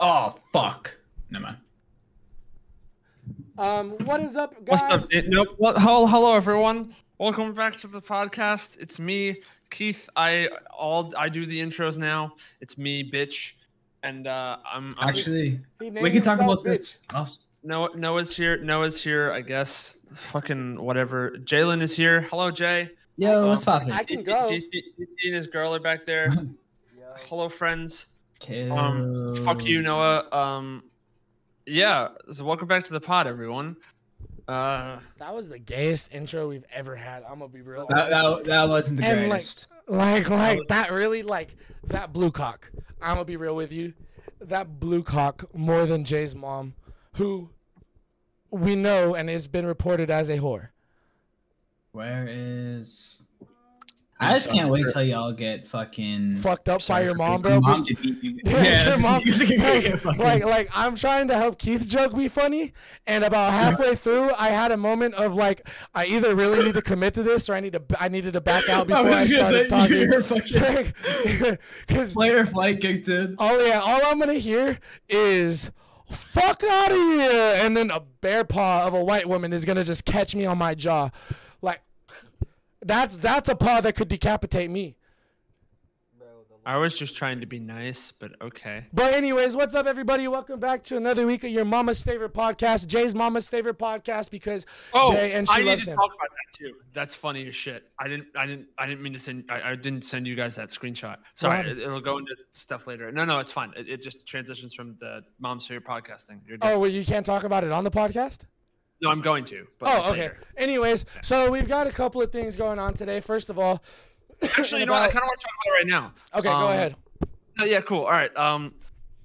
Oh fuck. Never mind. Um, what is up, guys? What's up? It, nope. Well, hello, hello, everyone. Welcome back to the podcast. It's me, Keith. I all I do the intros now. It's me, bitch, and uh, I'm, I'm Actually, we can talk himself about this. Us. Noah. Noah's here. Noah's here. I guess. Fucking whatever. Jalen is here. Hello, Jay. Yo, what's Um, poppin'? I can DC, go. DC, DC and his girl are back there. hello, friends. Um, fuck you, Noah. Um, yeah. So welcome back to the pod, everyone. Uh, That was the gayest intro we've ever had. I'm gonna be real. That, that, that wasn't the And, like, greatest. Like, like that really, like that blue cock. I'm gonna be real with you. That blue cock more than Jay's mom, who we know and has been reported as a whore. Where is? I'm just can't wait till y'all get fucking Fucked up by your mom, being- bro. Mom to beat you. Yeah, your mom- like, fucking- like, like, I'm trying to help Keith's joke be funny, and about halfway through, I had a moment of like, I either really need to commit to this, or I need to, I needed to back out before I was gonna started say, talking. fucking- Because Player flight kicked in. all yeah, all I'm gonna hear is "fuck out of here," and then a bear paw of a white woman is gonna just catch me on my jaw, like that's that's a paw that could decapitate me. I was just trying to be nice, but okay. But anyways, what's up, everybody? Welcome back to another week of your mama's favorite podcast, Jay's mama's favorite podcast, because Oh, Jay and she I need loves to him. talk about that too. That's funny as shit. I didn't, I didn't, I didn't mean to send. I, I didn't send you guys that screenshot. Sorry, it, it'll go into stuff later. No, no, it's fine. It, it just transitions from the mom's favorite podcast thing. You're Oh, well, you can't talk about it on the podcast. No, I'm going to. But Oh, okay. later. Anyways, so we've got a couple of things going on today. First of all, Actually, you know what? I kind of want to talk about it right now. okay, go Um, ahead. Oh, yeah, cool. All right. Um,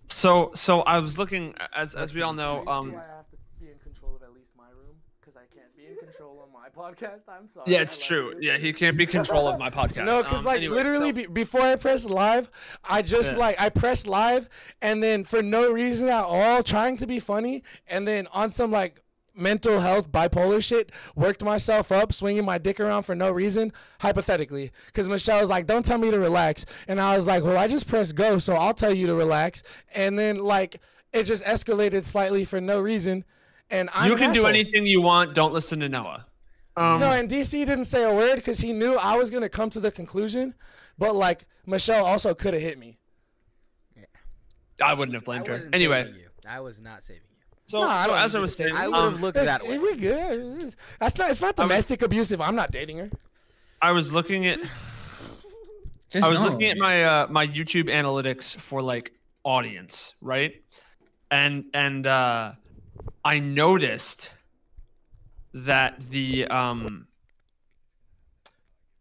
so, so I was looking as as we all know. Um, I have to be in control of at least my room because I can't be in control of my podcast. I'm sorry. yeah, it's true. Yeah, he can't be control of my podcast. No, because Um, like anyway, literally so- be- before I press live, I just Yeah. like I press live, and then for no reason at all, trying to be funny, and then on some like mental health bipolar shit, worked myself up, swinging my dick around for no reason, hypothetically, because Michelle was like, "Don't tell me to relax," and I was like, "Well, I just pressed go, so I'll tell you to relax," and then like it just escalated slightly for no reason, and I'm you an can do anything you want. Don't listen to Noah. Um, No, and DC didn't say a word because he knew I was gonna come to the conclusion, but like Michelle also could have hit me. I wouldn't have blamed her. Anyway, you. I was not saving you. So, No, I so don't as I was saying. I would have um, looked at that way. We're good. That's not. It's not domestic abusive. I'm not dating her. I was looking at Just I was know. looking at my uh, my YouTube analytics for like audience, right? And and uh, I noticed that the um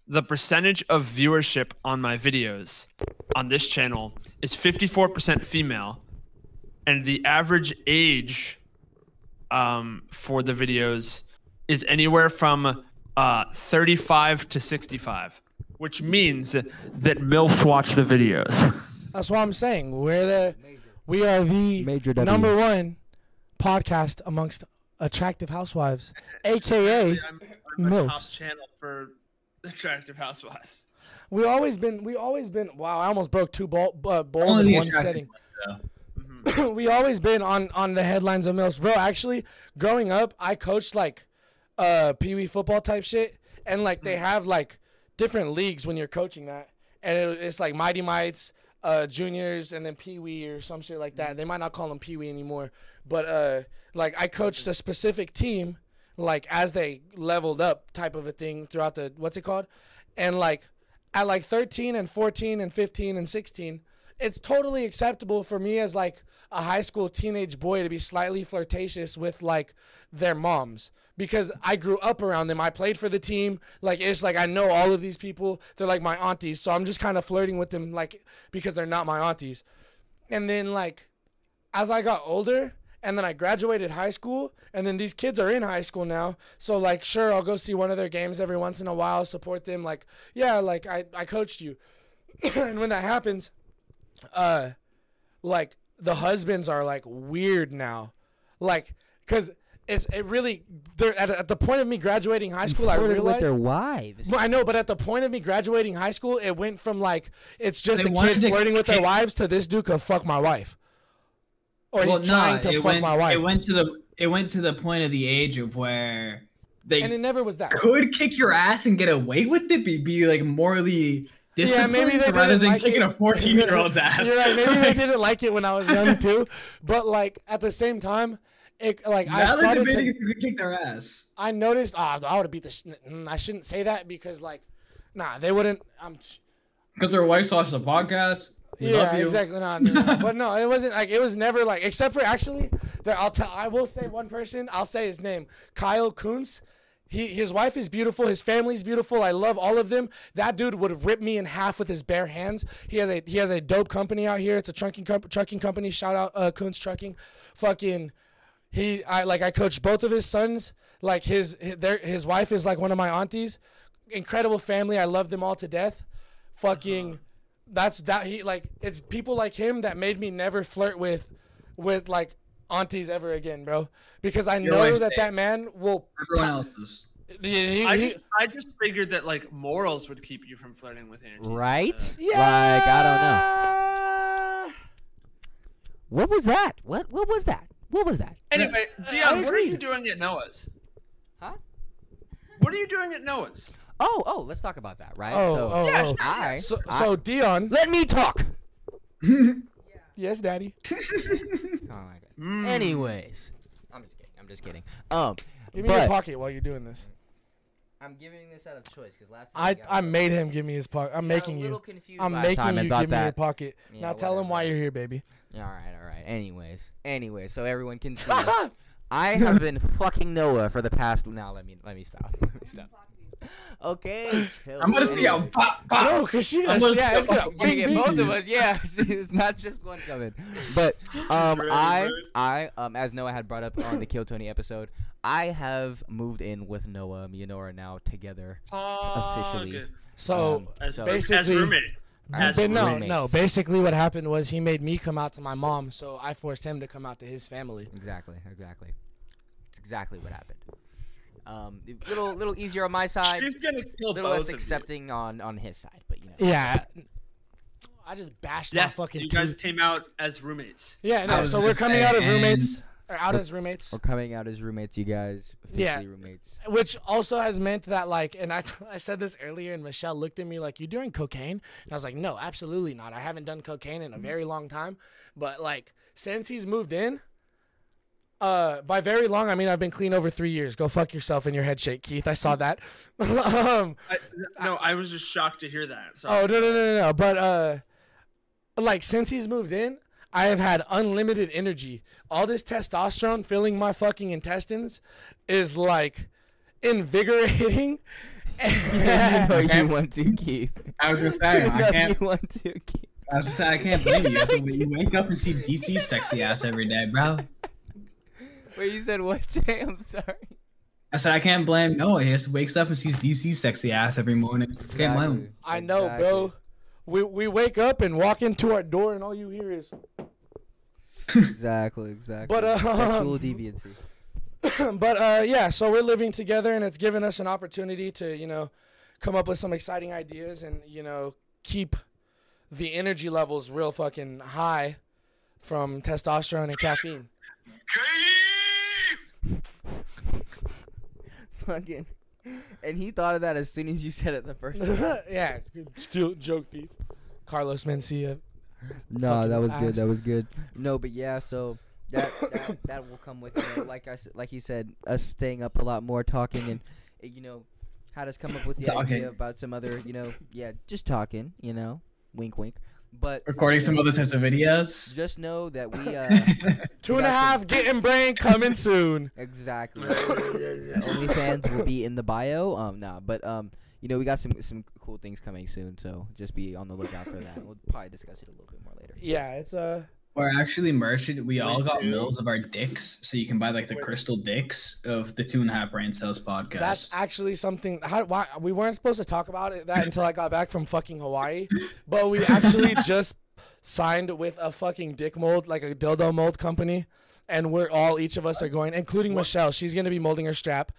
the percentage of viewership on my videos on this channel is 54% female and the average age um, for the videos is anywhere from uh, 35 to 65 which means that milfs watch the videos That's what I'm saying. We're the. We are the Major W. number one podcast amongst attractive housewives, aka I'm, I'm a top Milfs. channel for attractive housewives we always been. We always been. Wow, I almost broke two ball, uh, bowls Only in one attractive setting. ones, though. we always been on on the headlines of mills, bro. Actually, growing up, I coached like uh pee wee football type shit, and like they have like different leagues when you're coaching that, and it, it's like mighty mites, uh juniors, and then pee wee or some shit like that. They might not call them pee wee anymore, but uh like I coached a specific team, like as they leveled up type of a thing throughout the what's it called, and like at like 13 and 14 and 15 and 16 it's totally acceptable for me as like a high school teenage boy to be slightly flirtatious with like their moms because I grew up around them. I played for the team. Like it's like I know all of these people. They're like my aunties. So I'm just kind of flirting with them like because they're not my aunties. And then like as I got older and then I graduated high school and then these kids are in high school now. So like sure I'll go see one of their games every once in a while, support them like yeah, like I I coached you. and when that happens, uh like the husbands are like weird now. Like cuz it's it really they're at, at the point of me graduating high school I Flirted with their wives. well, I know, but at the point of me graduating high school, it went from like it's just They a kid flirting with their wives to this dude could fuck my wife. or well, he's trying to it fuck went, my wife. It went to the it went to the point of the age of where they and it never was that. could kick your ass and get away with it, be, be like morally Yeah, maybe they rather didn't than like kicking it. a 14 year old's ass. You're right. Maybe they didn't like it when I was young too, but like at the same time, it like I Now they're started debating to. if you could kick their ass. I noticed. Ah, I would have beat the. sh- mm, I shouldn't say that because like, nah, they wouldn't. I'm. Because their wives watch the podcast. We yeah, exactly. No, no, no. but no, it wasn't like it was never like except for actually. There, I'll tell. I will say one person. I'll say his name. Kyle Kuntz. He, his wife is beautiful. His family's beautiful. I love all of them. That dude would rip me in half with his bare hands. He has a he has a dope company out here. It's a trucking comp- trucking company. Shout out uh, Kuntz Trucking. Fucking he I like I coached both of his sons. Like his his, their, his wife is like one of my aunties. Incredible family. I love them all to death. Fucking that's that he like it's people like him that made me never flirt with with like aunties ever again, bro. Because I Your know that safe. that man will Everyone else's. he- he- I just I just figured that like morals would keep you from flirting with aunties. Right? Uh, yeah. Like, I don't know. What was that? What what was that? What was that? Anyway, Dion, what are you doing at Noah's? Huh? What are you doing at Noah's? Oh, oh, let's talk about that, right? Oh, so, oh, Yeah, oh. sure. I, So, I- so Dion. let me talk. Yes, daddy. Oh my god. Mm. Anyways, I'm just kidding. I'm just kidding. Um, Give me your pocket while you're doing this. I'm giving this out of choice because last time I we got made him give me his pocket. I'm making you. I'm making you thought give me your pocket. Yeah, now tell him why you're here, baby. All right, all right. Anyways, anyways, so everyone can see. I have been fucking Noah for the past. Now let me let me stop. Let me stop. Okay. chill. I'm gonna see a Anyways. pop, pop. no, cause she. I'm gonna yeah, it's gonna You're gonna get both of us, yeah. it's not just one coming. But um, I. I, um, as Noah had brought up on the Kill Tony episode, I have moved in with Noah. Me and Noah are now together. Officially. So Um, As, So- as basically- roommate. As but no, roommates. no. Basically, what happened was he made me come out to my mom, so I forced him to come out to his family. Exactly, exactly. It's exactly what happened. Um, a little, little easier on my side. She's gonna kill little both less of you. accepting on on his side, but you know. Yeah. I just bashed Yes, my fucking you guys tooth. came out as roommates. Yeah, no. So we're coming out of saying- roommates, or out as roommates. We're coming out as roommates, you guys. Officially Yeah. roommates. which also has meant that like and I, I said this earlier and michelle looked at me like you're doing cocaine and i was like no absolutely not i haven't done cocaine in a very long time but like since he's moved in uh by very long i mean i've been clean over three years go fuck yourself in your head shake keith i saw that um I, no, I was just shocked to hear that. So oh no no no no no but uh like since he's moved in I have had unlimited energy. All this testosterone filling my fucking intestines is like invigorating. you know you want to, Keith. I was gonna say You I can't. you want to, Keith. I was just saying, I can't blame you. You You wake up and see DC sexy ass every day, bro. Wait, you said what, Jay? I'm sorry. I said I can't blame Noah. He just wakes up and sees DC sexy ass every morning. Can't blame him. I know, Exactly. bro. We we wake up and walk into our door and all you hear is Exactly, exactly. But, uh, sexual deviancy. but uh yeah, so we're living together and it's given us an opportunity to, you know, come up with some exciting ideas and, you know, keep the energy levels real fucking high from testosterone and caffeine. Fucking. And he thought of that as soon as you said it the first time. yeah, still joke thief. Carlos Mencia. No, that was ass. good. That was good. No, but yeah, so that that, that will come with you know, like I s- like you said, us staying up a lot more, talking, and uh, you know, had us come up with the Talking. idea about some other, you know, yeah, just talking, you know, wink, wink. But Recording some other types of videos. just know that we uh Two and a got half getting brain coming soon. exactly OnlyFans will be in the bio. Um, nah, but um, you know, we got some some cool things coming soon, so just be on the lookout for that. We'll probably discuss it a little bit more later. Yeah, it's uh Or actually, merchant. We all got dude. mills of our dicks, so you can buy like the crystal dicks of the Two and a Half Brain Cells podcast. That's actually something. How, why we weren't supposed to talk about it that until I got back from fucking Hawaii, but we actually just signed with a fucking dick mold, like a dildo mold company, and we're all each of us are going, including Michelle. She's gonna be molding her strap.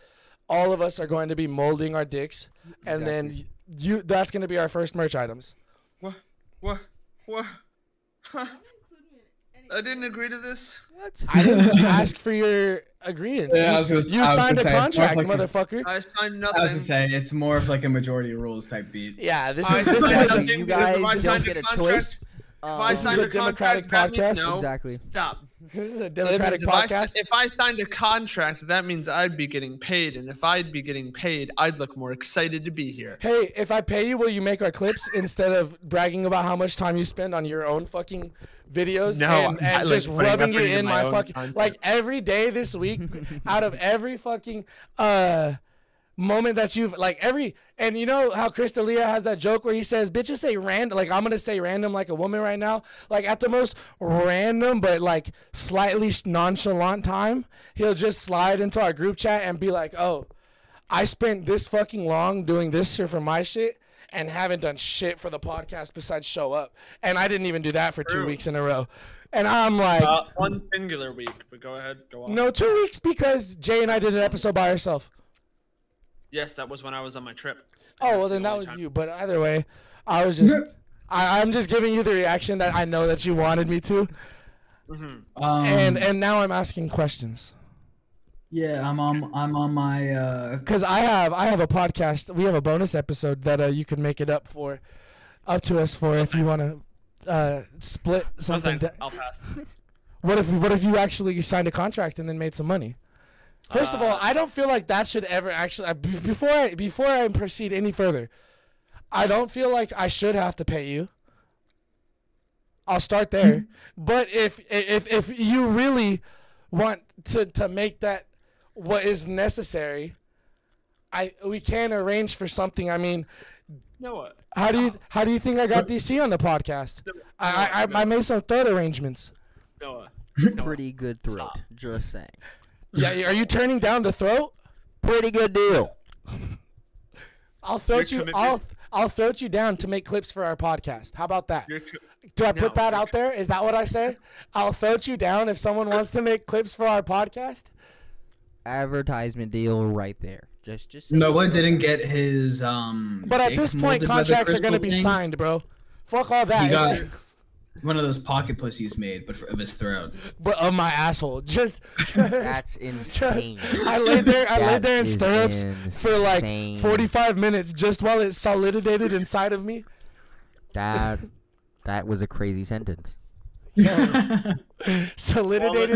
All of us are going to be molding our dicks, and then you. That's gonna be our first merch items. What? What? What? Huh? I didn't agree to this. What? I didn't ask for your agreement. Yeah, you was you signed a say, contract, like motherfucker. I signed nothing. I was nothing. gonna say it's more of like a majority rules type beat. yeah, this I is this is signed a, you because if I guys signed don't a get a contract- choice. If I um, This is signed a a democratic contract, that means podcast. no. Exactly. Stop. this is a democratic if podcast. si- if I signed a contract, that means I'd be getting paid, and if I'd be getting paid, I'd look more excited to be here. Hey, if I pay you, will you make our clips instead of bragging about how much time you spend on your own fucking videos No, and, and just like, rubbing it in my my fucking content. like every day this week out of every fucking uh moment that you've like every and you know how Chris D'Elia has that joke where he says bitches say random like I'm gonna say random like a woman right now like at the most random but like slightly nonchalant time he'll just slide into our group chat and be like oh I spent this fucking long doing this shit for my shit and haven't done shit for the podcast besides show up and I didn't even do that for two weeks in a row and I'm like Uh, one singular week, but go ahead, go on. no two weeks because Jay and I did an episode by ourselves. Yes, that was when I was on my trip. Oh well, That's the then that was time. you. But either way, I was just, I, I'm just giving you the reaction that I know that you wanted me to, Um, and and now I'm asking questions yeah, I'm on I'm on my uh because I have I have a podcast. We have a bonus episode that uh, you can make it up for, up to us for if you want to uh, split something. Something. da- I'll pass. what if what if you actually signed a contract and then made some money? First of all, Uh, I don't feel like that should ever actually uh, be- before I before I proceed any further. I don't feel like I should have to pay you. I'll start there. but if if if you really want to to make that what is necessary, I we can arrange for something. I mean, know what? how do you how do you think I got DC on the podcast? I I, I, I made some throat arrangements. Noah. Pretty good throat. Stop. Just saying. Yeah, are you turning down the throat? Pretty good deal. I'll throat Your you. commitment- I'll I'll throat you down to make clips for our podcast. How about that? Co- Do I No, put that out there? Is that what I say? I'll throat you down if someone wants to make clips for our podcast. Advertisement deal right there. Just just. no Noah didn't get his um. But at this point, molded by the contracts are gonna be thing. signed, bro. Fuck all that. He that. got one of those pocket pussies made, but for, of his throat. but of my asshole, just. That's just- insane. I laid there. I laid there in is stirrups for like 45 minutes, just while it solidified inside of me. That that was a crazy sentence. Solidified, Solidified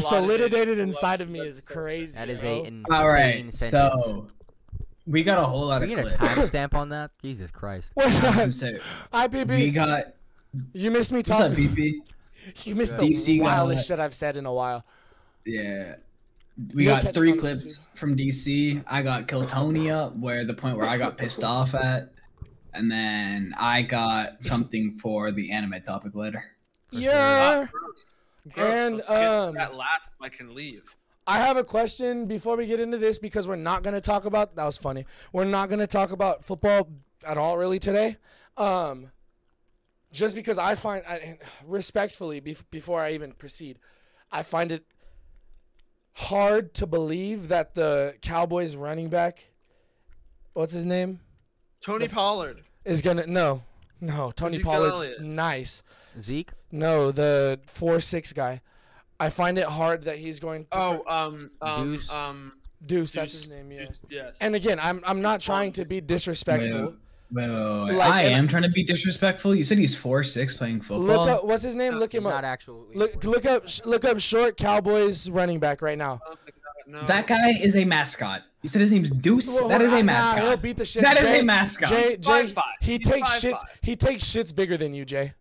solidified inside of me is crazy. That is bro. a insane All right, sentence. so we got a whole lot we of need a timestamp on that. Jesus Christ. What's I was gonna that? say, we got You missed me what's up, talking. BP? You missed DC the got wildest it. shit I've said in a while. Yeah. We You'll got three on clips from DC. I got Kiltonia, where the point where I got pissed off at, and then I got something for the anime topic later. Yeah. Gross. And, um, that last I can leave. I have a question before we get into this because we're not going to talk about that was funny. We're not going to talk about football at all really today. Um just because I find I, respectfully bef- before I even proceed, I find it hard to believe that the Cowboys running back what's his name Tony Pollard. is going to no. No, Tony Ezekiel Pollard's Elliott. nice. Zeke. No, the 4-6 guy. I find it hard that he's going to Oh, um, um, Deuce. um, Deuce, that's his name, yeah. Deuce, yes. And again, I'm I'm not trying to be disrespectful. Wait, wait, wait, wait. Like, I and- am trying to be disrespectful. You said he's four six playing football. Look up what's his name? Look He's him not up. actually. Look look up look up short Cowboys running back right now. Oh my God, no. that guy is a mascot. You said his name's Deuce. Well, that is nah, a He'll mascot. beat the shit. That is Jay, a mascot. Jay, Jay, Five, five. he He's takes five, shits. five. He takes shits bigger than you, Jay.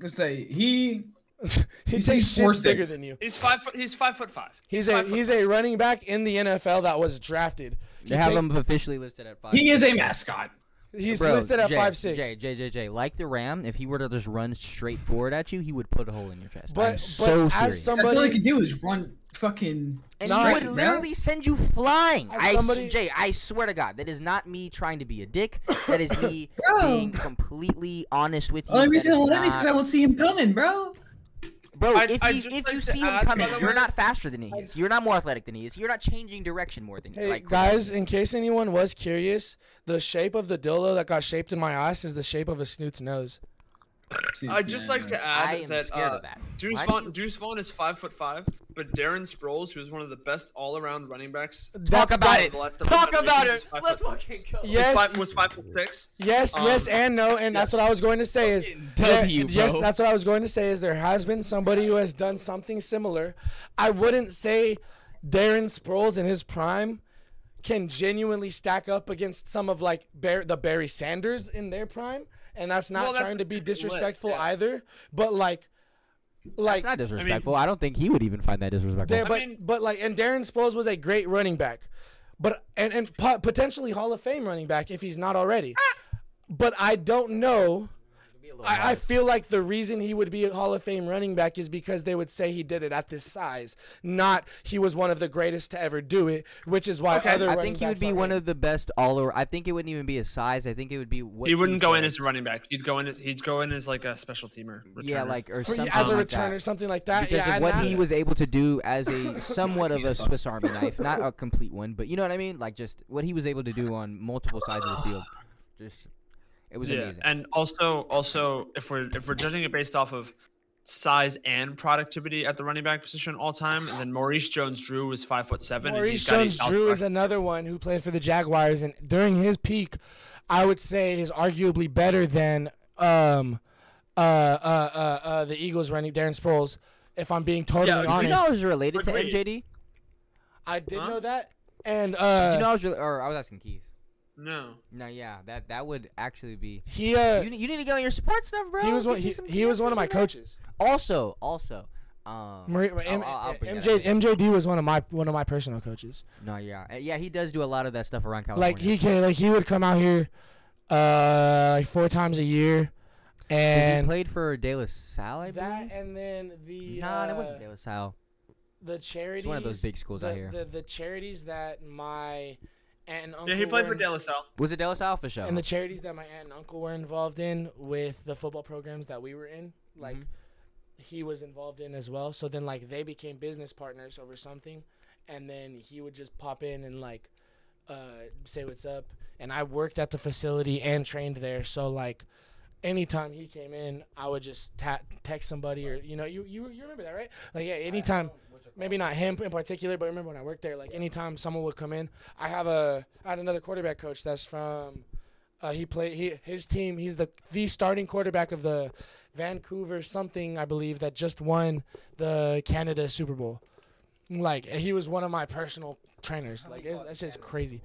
Let's say he. he takes he's four bigger six. than you. He's five foot. He's five foot five. He's a five foot he's a running back in the NFL that was drafted. He They have take- him officially listed at five. He is a mascot. He's Bro, listed at Jay, five six. Jay, Jay, Jay, Jay, like the Ram, if he were to just run straight forward at you, he would put a hole in your chest. But- I'm but so as serious. some- That's all he Somebody- can do is run fucking. and Nah, he would bro. literally send you flying. As I, s- somebody- Jay, I swear to God, that is not me trying to be a dick. That is me Bro. being completely honest with you. Only That reason is all that is because I won't see him coming, bro. Bro, I'd- if, I'd you, if like you see him coming, you're way- not faster than he is. You're not more athletic than he is. You're not changing direction more than he is. Hey like guys, in case anyone was curious, the shape of the dildo that got shaped in my ass is the shape of a snoot's nose. I'd just like to add I that scared uh, of that. Deuce Why do Vaughn, you- Deuce Vaughn is five foot five, but Darren Sproles, who is one of the best all-around running backs, talk about it. the last seven Talk about it. Let's fucking go. Yes. was five, was five foot six. Yes, yes, Um, and no, and that's what I was going to say is Fucking there- W, yes, that's what I was going to say is there has been somebody who has done something similar. I wouldn't say Darren Sproles in his prime can genuinely stack up against some of like Bar- the Barry Sanders in their prime, and that's not Well, that's trying to be lit, disrespectful yeah. either. But like, like That's not disrespectful. I, don't think he would even find that disrespectful. there, but mean- but like, and Darren Sproles was a great running back, but and and po- potentially Hall of Fame running back if he's not already. Ah! But I don't know. I, I feel like the reason he would be a Hall of Fame running back is because they would say he did it at this size, not he was one of the greatest to ever do it, which is why Okay. other. I think he would be one hate. of the best all over. I think it wouldn't even be a size. I think it would be what He wouldn't go in as a running back. He'd go in as he'd go in as like a special teamer. yeah, like or something as a like returner, that. something like that. because yeah, of what that- he was able to do as a somewhat of a Swiss Army knife, not a complete one, but you know what I mean. Like just what he was able to do on multiple sides of the field. Just it was yeah, amazing. and also also if we're if we're judging it based off of size and productivity at the running back position all time, and then Maurice Jones-Drew is five foot seven. Maurice he's got eight Jones-Drew is another one who played for the Jaguars, and during his peak, I would say is arguably better than um, uh, uh, uh, uh, the Eagles running Darren Sproles. If I'm being totally Yeah, did Did honest, you know I was related to Wait, wait. MJD? I did Huh? know that, and Did uh, you know I was, re- or I was asking Keith. No. No, yeah, that that would actually be. he uh, you, you need to get on your sports stuff, bro. he was one he, he was one of my coaches. Also, also, um, Marie, I'll- M- I'll- I'll bring that MJ up later. MJD was one of my one of my personal coaches. No, yeah, Uh, yeah, he does do a lot of that stuff around California. Like he can like he would come out here, uh, like four times a year, 'Cause he and played for De La Salle, I that believe. and then the Nah, it uh, wasn't De La Salle. the charities. It's one of those big schools the, out here. The, the charities that my aunt and uncle Yeah, he played for in- De La Salle. Was it De La Salle for show? and the charities that my aunt and uncle were involved in with the football programs that we were in, like Mhm. he was involved in as well. So then like they became business partners over something, and then he would just pop in and like uh, say what's up. And I worked at the facility and trained there, so like anytime he came in, I would just ta- text somebody or you know you you you remember that right? Like yeah, anytime. Maybe not him in particular, but remember when I worked there, like anytime someone would come in, I have a I had another quarterback coach that's from uh, he played he his team. He's the the starting quarterback of the Vancouver something I believe that just won the Canada Super Bowl. Like he was one of my personal trainers. Like it's, that's just crazy.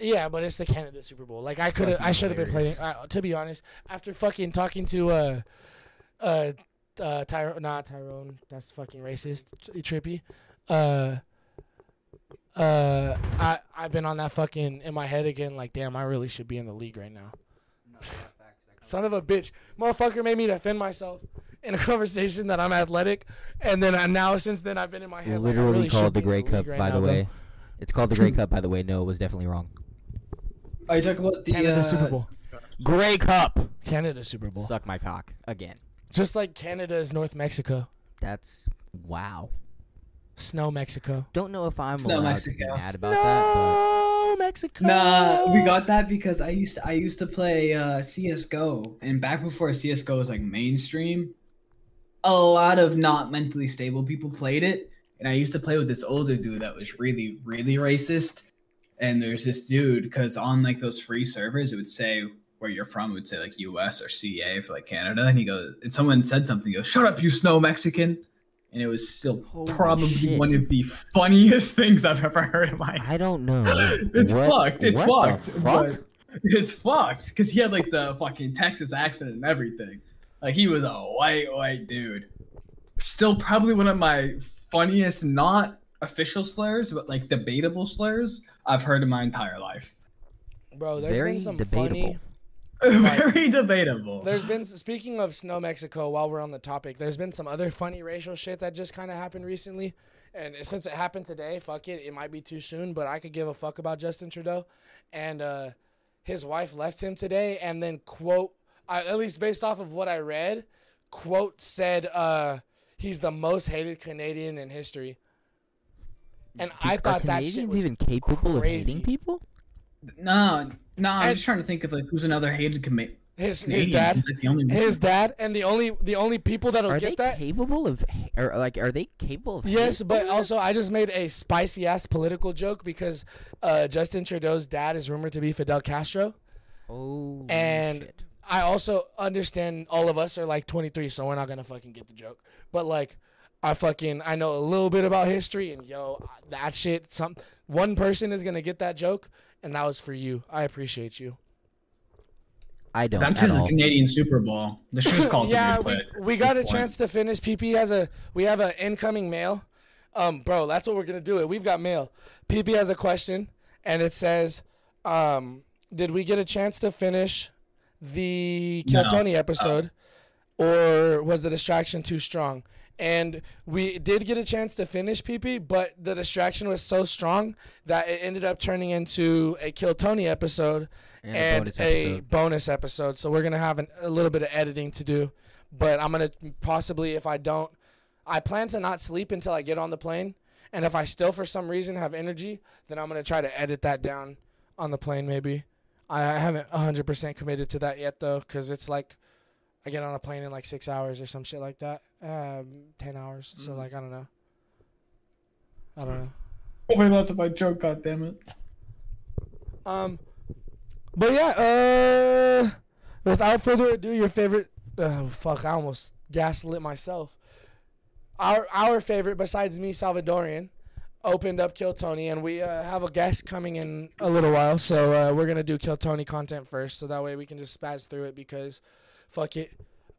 Yeah, but it's the Canada Super Bowl. Like I could have, I should have been playing. Uh, to be honest, after fucking talking to uh, uh, uh, Tyrone, not Tyrone. That's fucking racist. Tri- Trippy. Uh, uh, I I've been on that fucking in my head again. Like, damn, I really should be in the league right now. Son of a bitch, motherfucker made me defend myself in a conversation that I'm athletic, and then I, now since then I've been in my head. like, I Literally really called the Grey Cup, right by now, the bro. way. It's called the Grey Cup, by the way. No, it was definitely wrong. Are you talking about the Canada uh, Super Bowl. Grey Cup. Canada Super Bowl. Suck my cock again. Just like Canada is North Mexico. That's wow. Snow Mexico. Don't know if I'm It's not allowed to be Mexico. mad about that, No Mexico. Nah, we got that because I used to, I used to play uh, CS:GO, and back before CS:GO was like mainstream, a lot of not mentally stable people played it, and I used to play with this older dude that was really, really racist. And there's this dude because on like those free servers, it would say where you're from, it would say like U.S. or CA for like Canada, and he goes, and someone said something, he goes, "Shut up, you snow Mexican." And it was still Holy probably shit. one of the funniest things I've ever heard in my but I don't know. it's What- fucked. It's fucked. fuck? It's fucked because he had like the fucking Texas accent and everything. Like he was a white white dude. Still probably one of my funniest, not official slurs, but like debatable slurs I've heard in my entire life. Bro, there's Very been some debatable. funny. Very debatable. There's been speaking of Snow Mexico. While we're on the topic, there's been some other funny racial shit that just kind of happened recently, and since it happened today, fuck it, it might be too soon, but I could give a fuck about Justin Trudeau, and uh, his wife left him today, and then quote, I, at least based off of what I read, quote said, uh, he's the most hated Canadian in history, and I thought that shit was even capable crazy. of hating people? no, no, I'm And- just trying to think of like who's another hated com- His his dad, like his dad, and the only the only people that'll Are get they that. capable of, or like, are they capable of? Yes, but over also I just made a spicy ass political joke because uh, Justin Trudeau's dad is rumored to be Fidel Castro, Oh. and shit. I also understand all of us are like 23, so we're not gonna fucking get the joke. But like, I fucking I know a little bit about history, and yo, that shit. Some one person is gonna get that joke, and that was for you. I appreciate you. I don't Back at to the. Canadian Super Bowl. The show's called yeah, we, we got a chance to finish. PP has a we have an incoming mail. Um, bro, that's what we're gonna do. It. We've got mail. PP has a question, and it says, um, did we get a chance to finish the No. Kill Tony episode, or was the distraction too strong? And we did get a chance to finish PP, but the distraction was so strong that it ended up turning into a Kill Tony episode And and, a bonus a episode. bonus episode. So we're gonna have an, a little bit of editing to do, but I'm gonna possibly if I don't, I plan to not sleep until I get on the plane, and if I still for some reason have energy, then I'm gonna try to edit that down on the plane. Maybe I I haven't 100% committed to that yet though, because it's like I get on a plane in like six hours or some shit like that, um, ten hours. So like I don't know. I don't know. Nobody left my joke. God damn it. Um, but yeah, uh, without further ado, your favorite. Oh fuck! I almost gaslit myself. Our our favorite, besides me, Salvadorian, opened up Kill Tony, and we uh, have a guest coming in a little while. So uh, we're gonna do Kill Tony content first, so that way we can just spaz through it because, fuck it.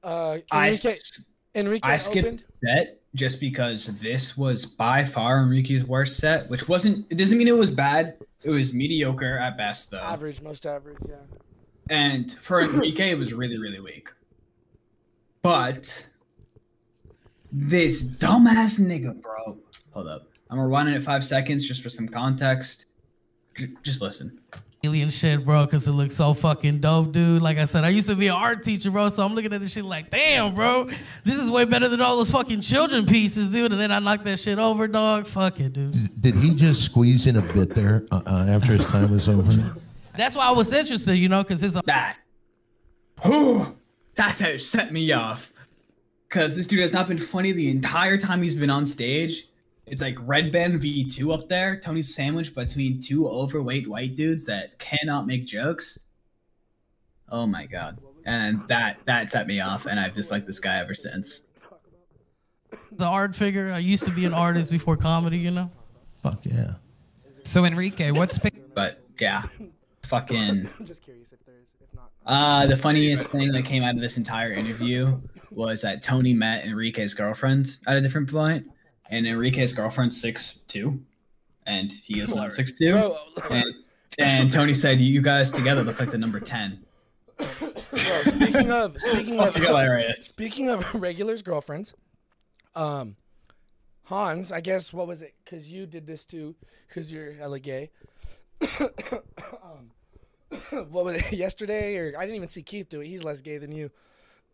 Uh, I, Enrique, s- Enrique I skipped opened. set just because this was by far Enrique's worst set, which wasn't. It doesn't mean it was bad. It was mediocre at best, though. Average, most average, yeah. And for Enrique, it was really, really weak. But this dumbass nigga, bro. Hold up. I'm rewinding it five seconds just for some context. J- Just listen. Alien shit, bro, because it looks so fucking dope, dude. Like I said, I used to be an art teacher, bro, so I'm looking at this shit like, damn, bro, this is way better than all those fucking children pieces, dude. And then I knocked that shit over, dog. Fuck it, dude. Did he just squeeze in a bit there uh, uh, after his time was over? That's why I was interested, you know, because it's That. Whew, that's how it set me off. Because this dude has not been funny the entire time he's been on stage. It's like Red Band V2 up there. Tony's sandwiched between two overweight white dudes that cannot make jokes. Oh my god. And that that set me off, and I've disliked this guy ever since. The art figure. I used to be an artist before comedy, you know. Fuck yeah. So Enrique, what's big? But yeah. Fucking I'm just curious if there's, if not. Uh, the funniest thing that came out of this entire interview was that Tony met Enrique's girlfriend at a different point, and Enrique's girlfriend's six two, and he is not six two. And, and Tony said, "You guys together look like the number 10. bro, speaking of speaking of hilarious. Speaking of regulars' girlfriends, um, Hans, I guess what was it? Cause you did this too, cause you're hella gay. um, what was it? Yesterday, or I didn't even see Keith do it. He's less gay than you.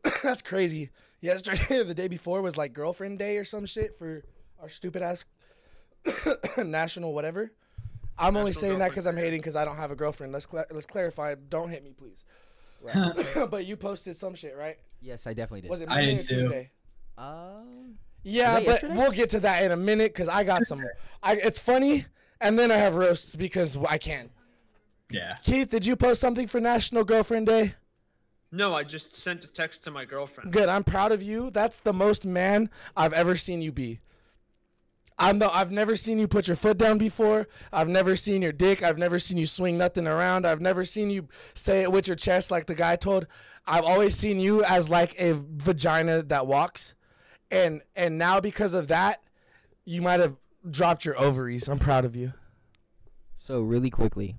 That's crazy. Yesterday or the day before was like girlfriend day or some shit for our stupid ass national whatever. I'm only saying that because I'm hating because I don't have a girlfriend. Let's cla let's clarify. Don't hit me, please. but you posted some shit, right? Yes, I definitely did. Was it I Monday did or too. Tuesday? Um, Yeah, but yesterday? we'll get to that in a minute because I got some. I it's funny, and then I have roasts because I can. Yeah. Keith, did you post something for National Girlfriend Day? No, I just sent a text to my girlfriend. Good. I'm proud of you. That's the most man I've ever seen you be. I've never seen you put your foot down before. I've never seen your dick. I've never seen you swing nothing around. I've never seen you say it with your chest like the guy told. I've always seen you as like a vagina that walks. And and now because of that, you might have dropped your ovaries. I'm proud of you. so really quickly,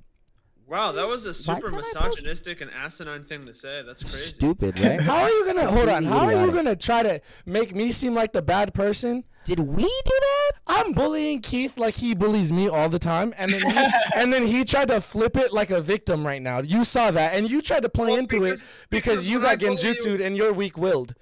Wow, that was a super can't post- misogynistic and asinine thing to say. That's crazy. stupid, right? How are you gonna hold on? How are you gonna try to make me seem like the bad person? Did we do that? I'm bullying Keith like he bullies me all the time, and then he, and then he tried to flip it like a victim right now. You saw that, and you tried to play Well, into because- it because because you when I got bully you- and you're weak-willed.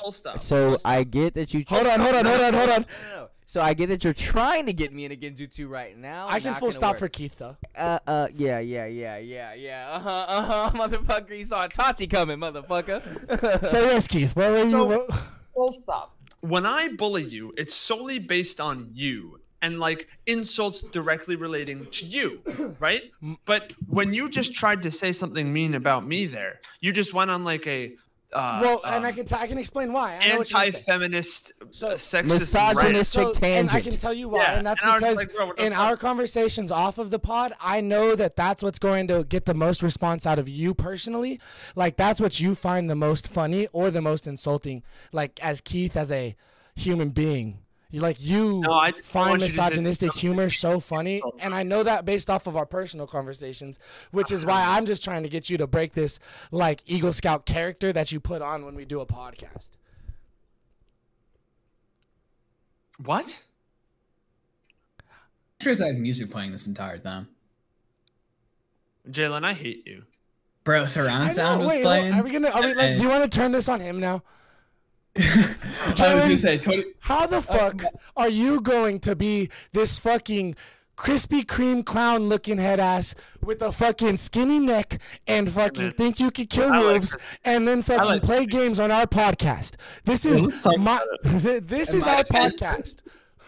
Full stop. So Full stop. I get that you. Hold on, hold on, hold on, hold on. No, no, no. So I get that you're trying to get me in a Genjutsu right now. I can Not full stop work. for Keith though. Uh, uh, yeah, yeah, yeah, yeah, yeah. Uh huh, uh huh, motherfucker. You saw Itachi coming, motherfucker. So yes, Keith. What were you? So- what- Full stop. When I bully you, it's solely based on you and like insults directly relating to you, right? But when you just tried to say something mean about me there, you just went on like a uh, well, and I um, can t- I can explain why. I know what you're anti-feminist, So- uh, sexist, rant. Misogynistic So, and I can tell you why, Yeah, and that's and because like, bro, in fuck? our conversations off of the pod, I know that that's what's going to get the most response out of you personally. Like that's what you find the most funny or the most insulting. Like as Keith as a human being, you like you No, I find want you just- misogynistic humor so funny, oh. and I know that based off of our personal conversations, which is why uh-huh. I'm just trying to get you to break this like Eagle Scout character that you put on when we do a podcast. What? I'm sure I had music playing this entire time. Jalen, I hate you. Bro, surround I know, sound was wait, playing. Are we gonna? Are we, like, do you want to turn this on him now? I was gonna say, Tony, How the fuck are you going to be this fucking Krispy Kreme clown looking head ass with a fucking skinny neck and fucking Man. think you could kill I like wolves Krispy- and then fucking like play games on our podcast? This is my this is our opinion- podcast.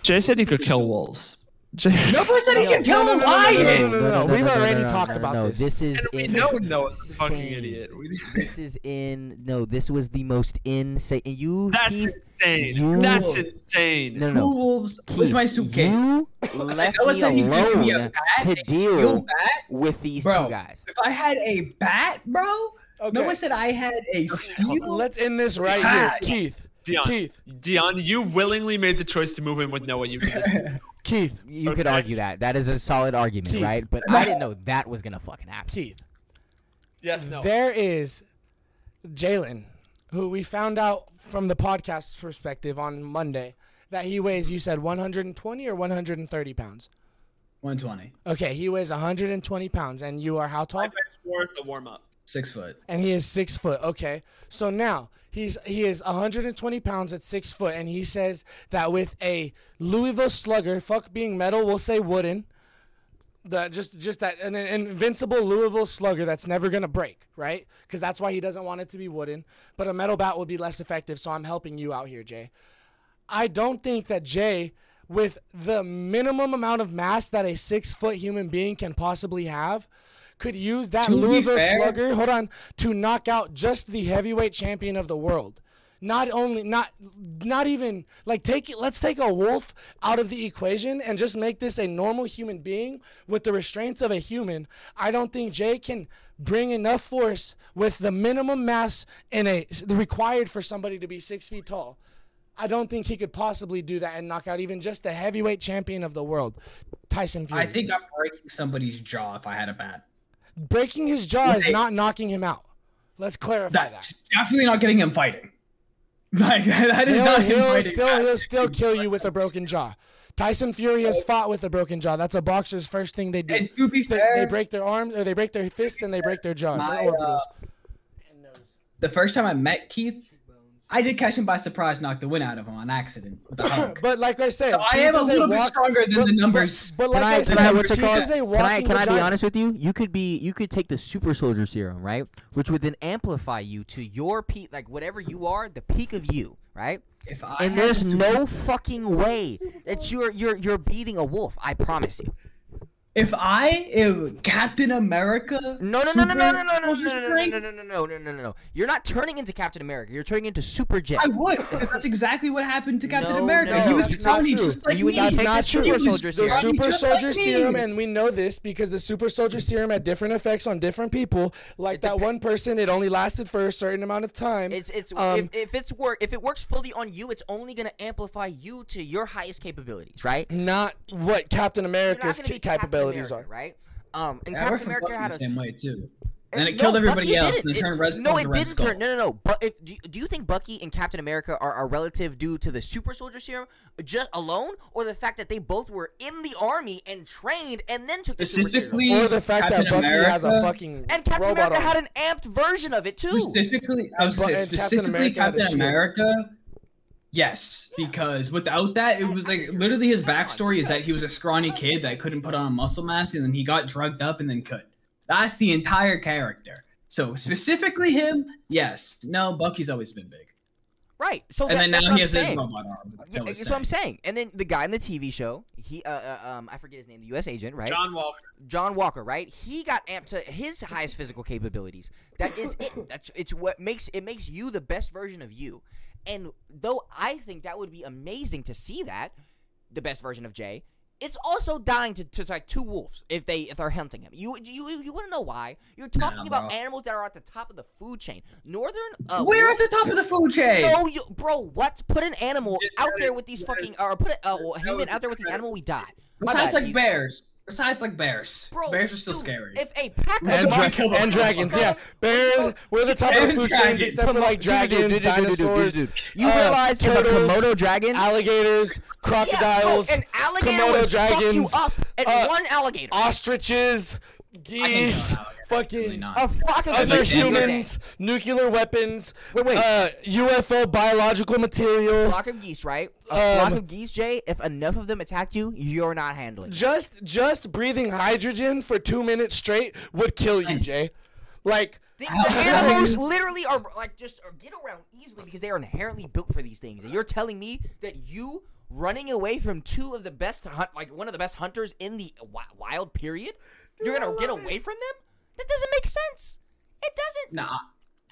Jay said he could kill wolves. Jay- nobody said he can kill no, a no, no, no, lion. no, no, no, We've already talked about no, this. This is and we in, know Noah's a fucking idiot. This is in. No, this was the most insane. and You. That's Keith, insane. you- That's insane. No, Two no. wolves Keith, with my suitcase. You left Noah me said he's giving me a alone bat, to deal with these Bro, two guys. If I had a bat, bro, Okay. No one said I had a steel. Let's end this right here, Ah, Keith. Dion, Keith, Dion, you willingly made the choice to move in with Noah. You did this. Keith, You could argue that. That is a solid argument, Keith. right? But I didn't know that was gonna fucking happen. Keith. yes, no. There is Jalen, who we found out from the podcast perspective on Monday that he weighs, you said 120 or 130 pounds. 120, Okay, he weighs 120 pounds, and you are how tall? Five minutes worth a warm up. six foot. And he is six foot. Okay, so now he's he is 120 pounds at six foot, and he says that with a Louisville Slugger, fuck being metal, we'll say wooden. The just just that an invincible Louisville Slugger that's never gonna break, right? Because that's why he doesn't want it to be wooden. But a metal bat would be less effective. So I'm helping you out here, Jay. I don't think that Jay, with the minimum amount of mass that a six foot human being can possibly have, could use that To be Louisville Slugger, hold on, to knock out just the heavyweight champion of the world. Not only, not, not even like take it. Let's take a wolf out of the equation and just make this a normal human being with the restraints of a human. I don't think Jay can bring enough force with the minimum mass in a required for somebody to be six feet tall. I don't think he could possibly do that and knock out even just the heavyweight champion of the world, Tyson Fury. I think I'm breaking somebody's jaw if I had a bat. Breaking his jaw is not knocking him out. Let's clarify that. Definitely not getting him fighting. Like that is He'll, not he'll fighting. still he'll still kill you with a broken jaw. Tyson Fury has fought with a broken jaw. That's a boxer's first thing they do. And to be They, fair, they break their arms or they break their fists and they break their jaws. My, orbitals. Uh, the first time I met Keith, I did catch him by surprise, knock the win out of him on accident with a hug. but like I said, so I am a is little bit walk- stronger than but- the numbers. But, like Can I, I, said, can I, what's it called? Can I, can I be vagina. honest with you? You could be, you could take the super soldier serum, right? Which would then amplify you to your peak, like whatever you are, the peak of you, right? If I And there's no fucking way that you're, you're, you're beating a wolf. I promise you. If I am Captain America, No, no, no, no, no, no, no, no, no, super no, no, strength, no, no, no, no, no, no, no, no. You're not turning into Captain America. You're turning into Super Jet. I would, because that's exactly what happened to Captain No, America. no, he was that's not scrawny true. just like You would me. not That's take not the true. super was soldier The serum. super just soldier like me. serum, and we know this because the super soldier serum had different effects on different people. Like that one person, it only lasted for a certain amount of time. It's it's Um, if, if it's work if it works fully on you, it's only gonna amplify you to your highest capabilities, right? not what Captain America's gonna be ca- capabilities Captain America, are. right? Um, and Yeah, Captain America had the a same way too. And And it no, killed everybody Bucky else, didn't. and it turned Red Skull No, it didn't Skull. turn. No, no, no. But if, do, you, do you think Bucky and Captain America are, are relative due to the super soldier serum just alone, or the fact that they both were in the army and trained and then took the super serum? Specifically, Or the fact Captain that Bucky has a fucking And Captain robot America arm. had an amped version of it too. Specifically, I was And gonna say and Captain specifically America Captain. America. Yes, because without that, it was like literally his backstory is that he was a scrawny kid that couldn't put on muscle mass, and then he got drugged up and then could. That's the entire character. So specifically him, yes. No, Bucky's always been big, Right. So and that- then now he I'm has his robot arm. like Yeah, Phil was that's what I'm saying. saying. And then the guy in the TV show, he, uh, uh, um, I forget his name, the U.S. agent, right? John Walker. John Walker, right? He got amped to his highest physical capabilities. That is it. That's it's what makes it makes you the best version of you. And though I think that would be amazing to see that, the best version of Jay, it's also dying to, to like two wolves if they if they're hunting him. You you you want to know why? You're talking about animals that are at the top of the food chain. Northern uh, We're at the top of the food chain. no, you, bro. What? Put an animal out there with these fucking, or put a, a human out there with the animal. We die. Besides, like bears. Besides, like bears. Bro, bears are still dude, scary. If a pack of And, Someone dra- kill the and dragons, yeah. Bears, we're the top of the food chains dragons. except for like dragons, dinosaurs, You uh, realize if a turtles, Komodo dragon, alligators, crocodiles, yeah, bro, an alligator Komodo would dragons, fuck you up at uh, one alligator. ostriches, geese, kill an alligator, absolutely fucking not. a flock of other geese every day. humans, nuclear weapons, Wait, wait. Uh, UFO biological material. A flock of geese, right? A flock Um, of geese, Jay. If enough of them attack you, you're not handling. it. Just just breathing hydrogen for two minutes straight would kill you, Jay. Like The, the animals literally are like just or get around easily because they are inherently built for these things. And you're telling me that you running away from two of the best hunt, like one of the best hunters in the wild period, you're gonna get away from them? That doesn't make sense. It doesn't. Nah,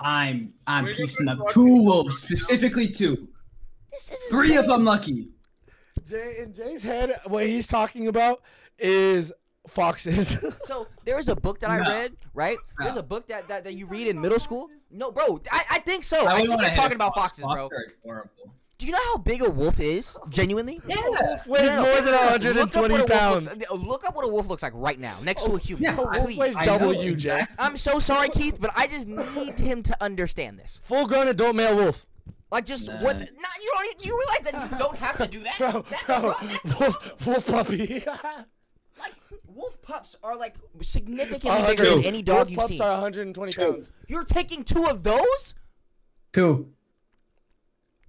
I'm I'm We're piecing up two wolves, specifically two. This is Three if insane. I'm lucky. Jay in Jay's head, what he's talking about is foxes. So there's a book that I No. read, right? There's a book that, that, that you read in middle school. No, bro, I, I think so. I, wouldn't think wanna you're talking about fox. foxes, bro. Foxes are adorable. Do you know how big a wolf is? Genuinely? Yeah. Wolf weighs No, no, more no, than no, no. Look up 120 what a wolf pounds. looks- uh, Look up what a wolf looks like right now, next to a human. yeah, A wolf Please. weighs I double know, you, Jay. exactly. I'm so sorry, Keith, but I just need him to understand this. Full grown adult male wolf. Like, just Nah. what? The, not you don't. You realize that you don't have to do that. Bro, That's bro, bro, that's- wolf, wolf puppy. like wolf pups are like significantly A bigger than any dog wolf you've pups seen. are 120 pounds. You're taking two of those. Two.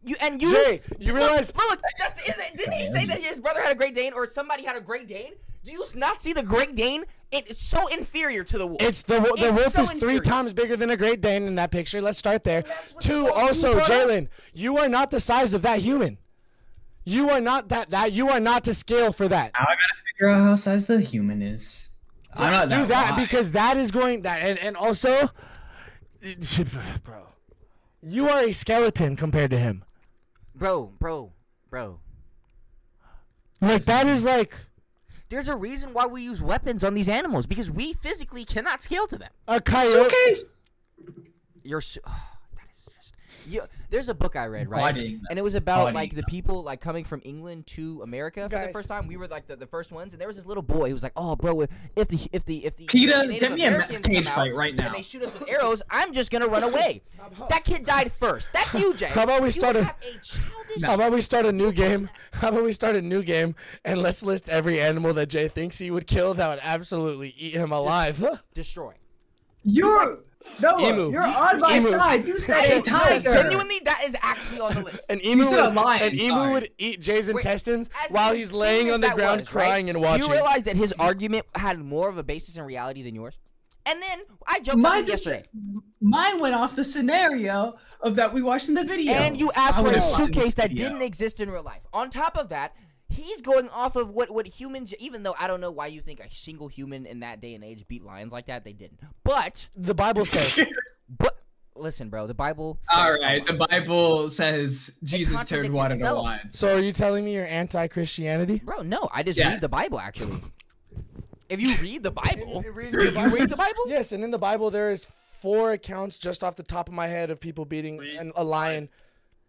You and you. Jay, you Look, realize Look, that's is it? Didn't he say that his brother had a Great Dane or somebody had a Great Dane? Do you not see the Great Dane? It's so inferior to the wolf. It's the wo- the It's wolf so is three inferior. times bigger than a Great Dane in that picture. Let's start there. That's the Two, also, brought. Jalen, you are not the size of that human. You are not that that you are not to scale for that. Now I gotta figure out how size the human is. I'm not Do that wide. because that is going that and, and also bro. You are a skeleton compared to him. Bro, bro, bro. Like that is like There's a reason why we use weapons on these animals because we physically cannot scale to them. a coyote. Suitcase. You're so, that is just you, there's a book I read, right? Budding. And it was about Budding. like the people like coming from England to America for the first time. We were like the, the first ones, and there was this little boy who was like, "Oh, bro, if the if the if the Peter, Native get me a Americans cage come out fight right now. and they shoot us with arrows, I'm just gonna run away." that kid died first. That's you, Jay. How about we start a- have a childish How about we start a new game? How about we start a new game and let's list every animal that Jay thinks he would kill that would absolutely eat him alive. destroy? You're no, Emu. you're on my Emu. side. You said No, a tiger. genuinely, that is actually on the list. An emu, said a would, lion, an emu sorry. would eat Jay's Wait, intestines As while he's laying on the ground was, crying right? and watching. You realize that his argument had more of a basis in reality than yours? And then I joked on Mine him yesterday. mine went off the scenario of that we watched in the video. And you asked for a suitcase that didn't exist in real life. On top of that, he's going off of what, what humans, even though I don't know why you think a single human in that day and age beat lions like that, they didn't. But, the Bible says. but, listen, bro, the Bible says. All right, the Bible says Jesus turned contradicts water to wine. so are you telling me you're anti-Christianity? Bro, no, I just Yes. read the Bible, actually. If you read the Bible, You read you read the Bible? Yes, and in the Bible there is four accounts just off the top of my head of people beating an, a lion.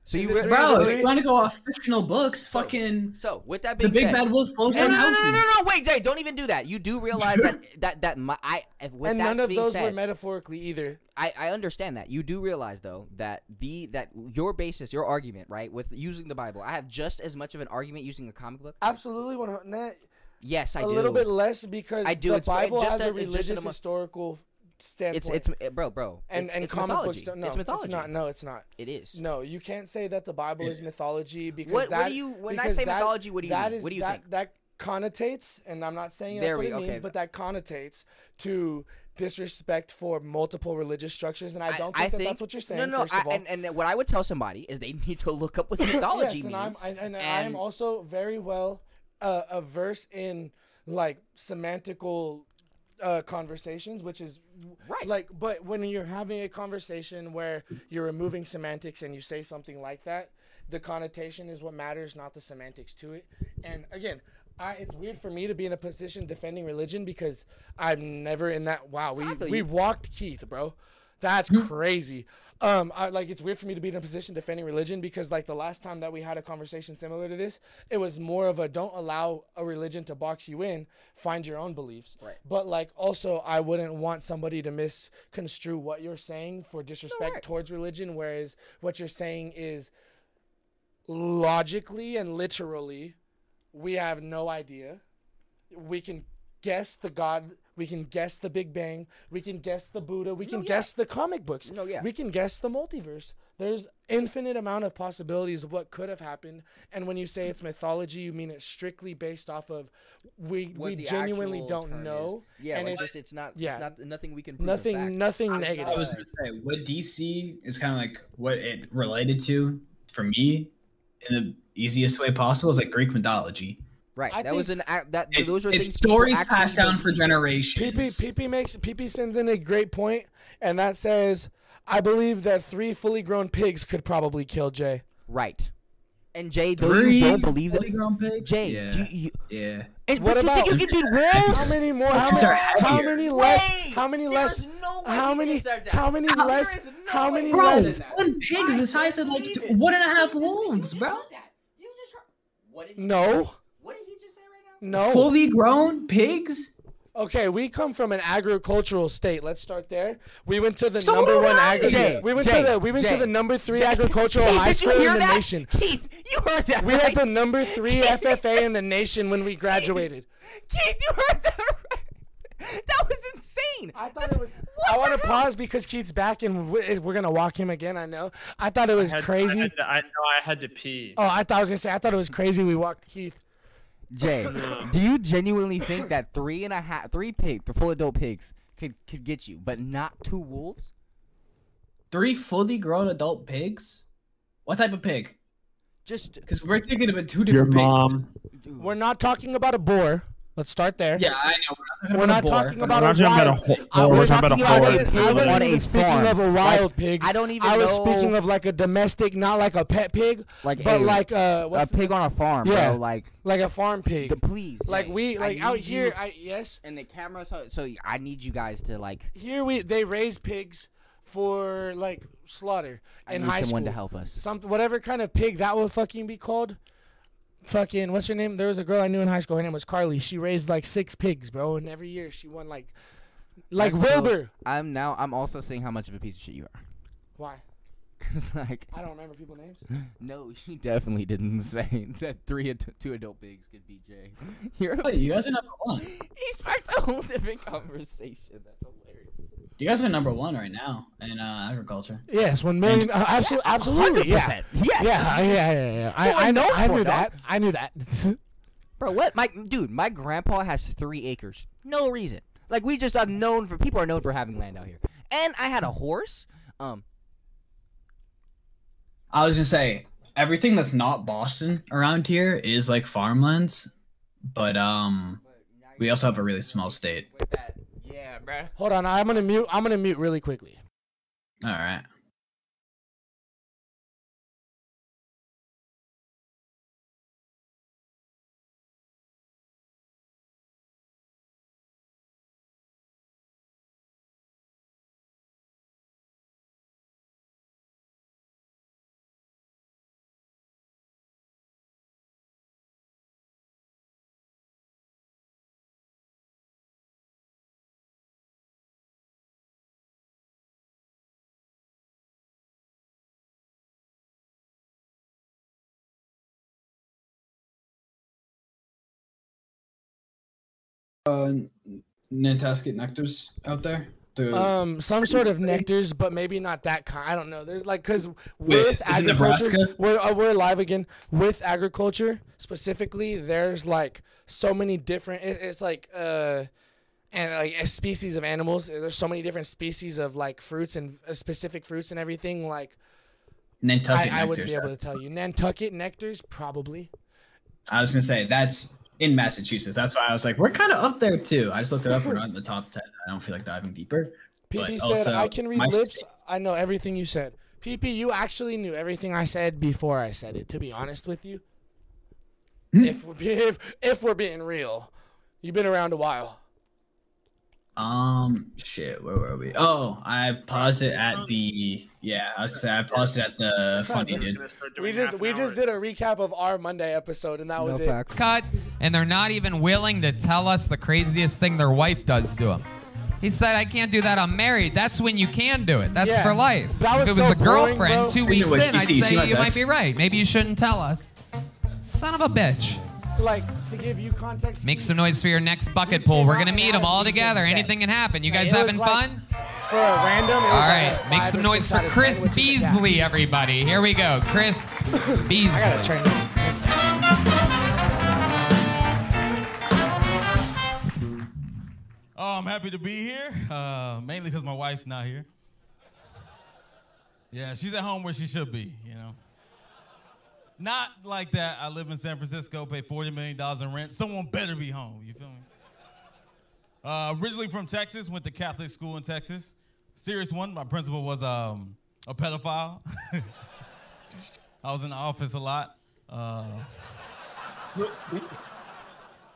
So you it re- Bro, if you want to go off fictional books, fucking So with that being the big said, bad wolf blows no, down no, no, no, no, no, wait, Jay, don't even do that. You do realize that that that my I if with and that none of those said, were metaphorically either. I, I understand that. You do realize though that the that your basis, your argument, right, with using the Bible, I have just as much of an argument using a comic book. Absolutely, one hundred. Yes, I a do. A little bit less because I do. the It's- Bible just has a- a it's just religious an historical standpoint. It's it's bro, bro. and it's, and it's comic mythology. books don't. No, it's mythology. It's not. No, it's not. It is. No, you can't say that the Bible is mythology because What- what do you- when I say that- mythology, what do you that mean? is- What do you that, think? That connotates, and I'm not saying There that's what we- it okay. means, but that connotates to disrespect for multiple religious structures, and I don't think that that's what you're saying. No, no. first I, all. and, and what I would tell somebody is they need to look up what mythology yes, means. and I'm I, and, I'm also very well uh, averse in like semantical uh, conversations, which is Right. Like, but when you're having a conversation where you're removing semantics and you say something like that, the connotation is what matters, not the semantics to it. And again. I, it's weird for me to be in a position defending religion because I'm never in that. Wow, we we walked Keith, bro. That's crazy. Um, I, like it's weird for me to be in a position defending religion because like the last time that we had a conversation similar to this, it was more of a don't allow a religion to box you in, find your own beliefs. Right. But like also, I wouldn't want somebody to misconstrue what you're saying for disrespect towards religion, whereas what you're saying is logically and literally, we have no idea. We can guess the God. We can guess the Big Bang. We can guess the Buddha. We can yeah. guess the comic books. No, yeah. We can guess the multiverse. There's infinite amount of possibilities of what could have happened. And when you say it's mythology, you mean it's strictly based off of we what we genuinely don't know. Is. Yeah, and like it's just it's not. yeah. It's not nothing we can. Prove in fact. nothing nothing I negative. was gonna say what DC is kind of like what it related to for me in the easiest way possible is like Greek mythology. Right. I that was an. act That It's, those are it's things stories passed down for generations. PP PP makes PP sends in a great point, and that says, "I believe that three fully grown pigs could probably kill Jay." Right. And Jay, though you don't believe that, fully grown? Jay, Yeah. do you, yeah. and, What but you think you can beat wolves? How many more? How many? are How many less? Wait, How many less? no How many? just. How many How- less? there is no How many you Bro, said less? that. one pig's the size of like believe t- it. one and a half You just- you wolves, just bro. heard no. Fully grown pigs? Okay, we come from an agricultural state. Let's start there. We went to the So number one I. agri- We went Jay, to the we went Jay. to the number three Jay, agricultural Keith, high school in the that? nation. Keith, you heard that We right? had the number three FFA in the nation when we graduated. Keith, you heard that right? That was insane. I thought That's- it was. what I want to pause because Keith's back and we- we're gonna walk him again. I know. I thought it was I had- crazy. I, had to, I know I had to pee. oh, I thought I was gonna say. I thought it was crazy. We walked Keith. Jay, do you genuinely think that three and a half, three pigs, the full adult pigs, could could get you, but not two wolves? Three fully grown adult pigs? What type of pig? Just Because we're thinking about two different. Your mom. dude, We're not talking about a boar. Let's start there. Yeah, I know. We're We're not not talking talking about We're a not talking about a wild. whole- we're talking about a I whole wasn't, I pig wasn't a even speaking farm. of a wild Like, pig. I don't even I was know- speaking of like a domestic, not like a pet pig, Like but a- like uh, a what's pig on a farm, Yeah. bro. Like, like a farm pig. the please, like Jay, we I like out here. you- I yes. and the camera. So, so I need you guys to like. Here we they raise pigs for like slaughter I in need high someone school. to help us. Some whatever kind of pig that would fucking be called. Fucking what's her name? There was a girl I knew in high school. Her name was Carly. She raised like six pigs, bro, and every year she won like, like That's so- Wilbur. I'm now. I'm also seeing how much of a piece of shit you are. Why? It's like, I don't remember people's names. no, she definitely didn't say that three ad- two adult pigs could be Jay. You're a Oh, you guys are number one. He sparked a whole different conversation. That's hilarious. You guys are number one right now in uh, agriculture. Yes, one million. Uh, absolutely, absolutely. Yeah. 100%. Yes. Yeah, yeah, yeah, yeah. I, I I'm know. I for, knew dog. that. I knew that. Bro, what? My dude, my grandpa has three acres. No reason. Like we just are known for people are known for having land out here. And I had a horse. Um, I was gonna say everything that's not Boston around here is like farmlands, but um, we also have a really small state. With that, yeah, bro. Hold on, I'm gonna mute. I'm gonna mute really quickly. All right. Uh, Nantasket Nectars out there. The, Um, some sort of nectars, but maybe not that kind. I don't know. There's like because with is it agriculture, we're uh, we're live again. With agriculture specifically, there's like so many different. It, it's like uh, and like a species of animals. There's so many different species of like fruits and uh, specific fruits and everything. Like Nantucket I, I wouldn't be able to tell you. Nantucket nectars, probably. I was gonna say that's in Massachusetts. That's why I was like, we're kind of up there too. I just looked it up. We're not in the top ten. I don't feel like diving deeper. PP said, "I can read lips. I know everything you said." PP, you actually knew everything I said before I said it. To be honest with you, hmm. if we're if if we're being real, you've been around a while. Um, shit, where were we? Oh, I paused it at the yeah. I was gonna say I paused it at the funny dude. We just we just did a recap of our Monday episode, and that was it. Cut, and they're not even willing to tell us the craziest thing their wife does to them. He said, "I can't do that. I'm married. That's when you can do it. That's Yeah. for life. That was if it was so a girlfriend, bro. two weeks in, I'd see- you see say you might be right. Maybe you shouldn't tell us. Son of a bitch. Like to give you context. Make some noise for your next bucket pool. We're gonna meet them all together. Anything can happen. You guys It was having like- fun? for a random. It was All like a make some noise for Chris 10, which is a gap. Beasley, everybody. Here we go, Chris Beasley. I gotta turn this. Oh, I'm happy to be here, uh, mainly because my wife's not here. Yeah, she's at home where she should be, you know. Not like that. I live in San Francisco, pay $40 million in rent. Someone better be home, you feel me? Uh, originally from Texas, went to Catholic school in Texas. Serious one, my principal was um, a pedophile. I was in the office a lot. Uh,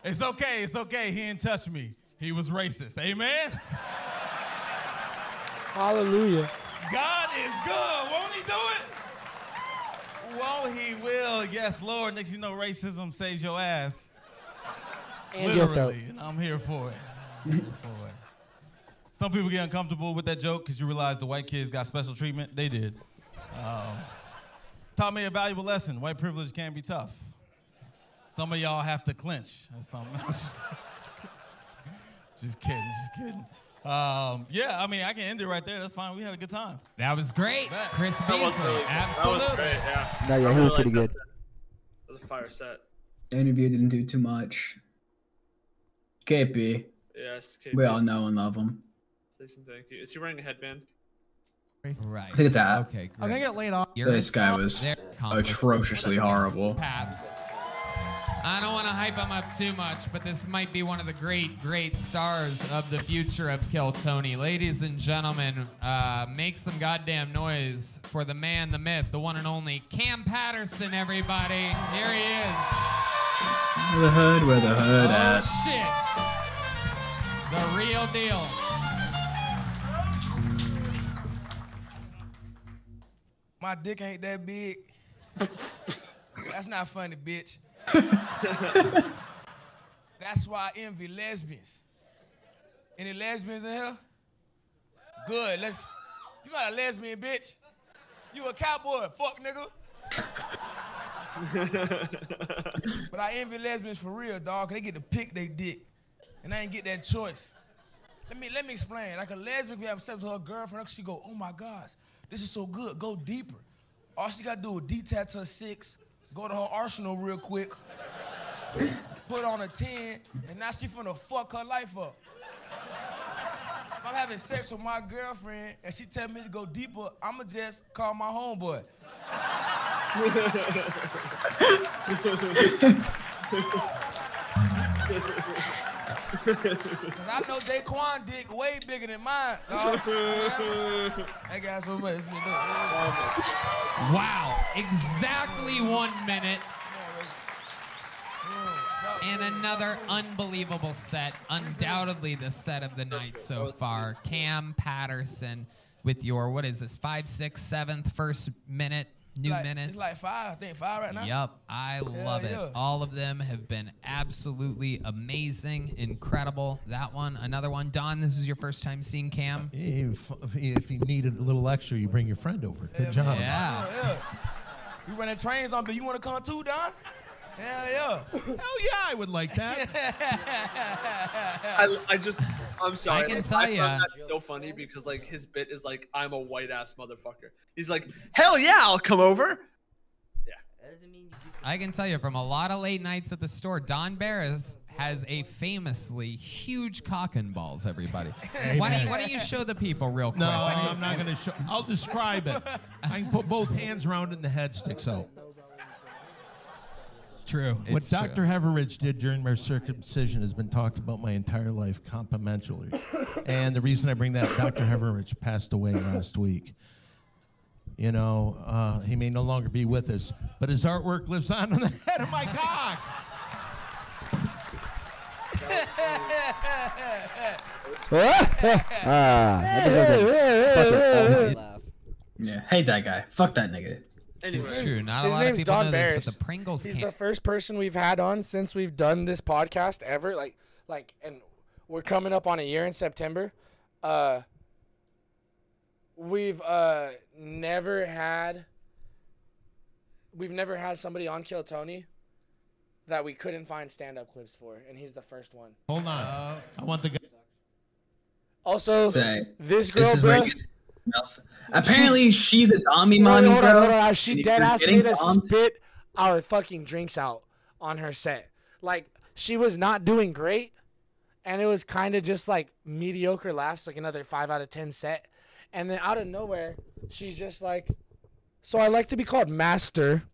it's okay, it's okay. He didn't touch me. He was racist. Amen? Hallelujah. God is good. Won't he do it? Won't he will? Yes, Lord. Next you know, racism saves your ass. And. Literally. And I'm here for it. Here for it. Some people get uncomfortable with that joke because you realize the white kids got special treatment. They did. Um, taught me a valuable lesson. White privilege can be tough. Some of y'all have to clinch or something. just kidding, just kidding. Um, yeah, I mean, I can end it right there. That's fine. We had a good time. That was great, Bet. Chris That was Beasley. really good. Absolutely. That was great. Yeah. No, I yeah, he really was pretty good. that. That was a fire set. The interview didn't do too much. KP, Yes. KP. we all know and love him. Jason, thank you. Is he wearing a headband? Right. I think it's at. Okay, great. I'm gonna get laid off. This guy was atrociously horrible. path. I don't want to hype him up too much, but this might be one of the great, great stars of the future of Kill Tony. Ladies and gentlemen, uh, make some goddamn noise for the man, the myth, the one and only Cam Patterson, everybody. Here he is. Where the hood, where the hood Oh, at? shit. The real deal. My dick ain't that big. That's not funny, bitch. That's why I envy lesbians. Any lesbians in here? Good. Let's. You got a lesbian, bitch. You a cowboy, fuck nigga. but I envy lesbians for real, dog. 'cause they get to pick their dick, and I ain't get that choice. Let me let me explain. Like a lesbian can have sex with her girlfriend, she go, "Oh my gosh, this is so good. Go deeper." All she gotta do is detach her six, go to her arsenal real quick, put on a ten, and now she finna fuck her life up. If I'm having sex with my girlfriend and she tell me to go deeper, I'ma just call my homeboy. Cause I know Daquan dick way bigger than mine. dog. that guy so much. Wow. Exactly one minute. And another unbelievable set. Undoubtedly the set of the night so far. Cam Patterson with your, what is this, five, six, seventh, first minute, new like, minutes? It's like five. I think five right now. Yep, I love it. yeah. All of them have been absolutely amazing, incredible. That one, another one. Don, this is your first time seeing Cam. If, if you need a little extra, you bring your friend over. Good job. Yeah. Yeah, yeah. You running trains on, but you want to come too, Don? Hell yeah. Hell yeah, I would like that. I, I just I'm sorry. I can like, tell I ya. found that so funny because like his bit is like I'm a white ass motherfucker. He's like, hell yeah, I'll come over. Yeah. I can tell you from a lot of late nights at the store, Don Barris has a famously huge cock and balls. Everybody, why don't, you, why don't you show the people real quick? No, you- I'm not going to show. I'll describe it. I can put both hands around it and the head sticks out. It's true. What It's true. Dr. Heveridge did during my circumcision has been talked about my entire life confidentially. and the reason I bring that, Dr. Heveridge passed away last week. You know, uh, he may no longer be with us, but his artwork lives on on the head of my cock. Ah, that deserves a fucking laugh. Yeah, hate that guy. Fuck that nigga. It's true. Not His a lot of people Don know Barris. this, but the Pringles He's can't. the first person we've had on since we've done this podcast ever. Like, like, and we're coming up on a year in September. Uh, we've uh never had. We've never had somebody on Kill Tony that we couldn't find stand-up clips for, and he's the first one. Hold on. I want the guy. Also, Say, this girl, this is where bro. It gets mouth- Apparently, she's a zombie Wait, mommy, hold bro. on, hold on. She if dead you're ass made us spit our fucking drinks out on her set. Like she was not doing great, and it was kind of just like mediocre laughs, like another five out of ten set. And then out of nowhere, she's just like, "So I like to be called master."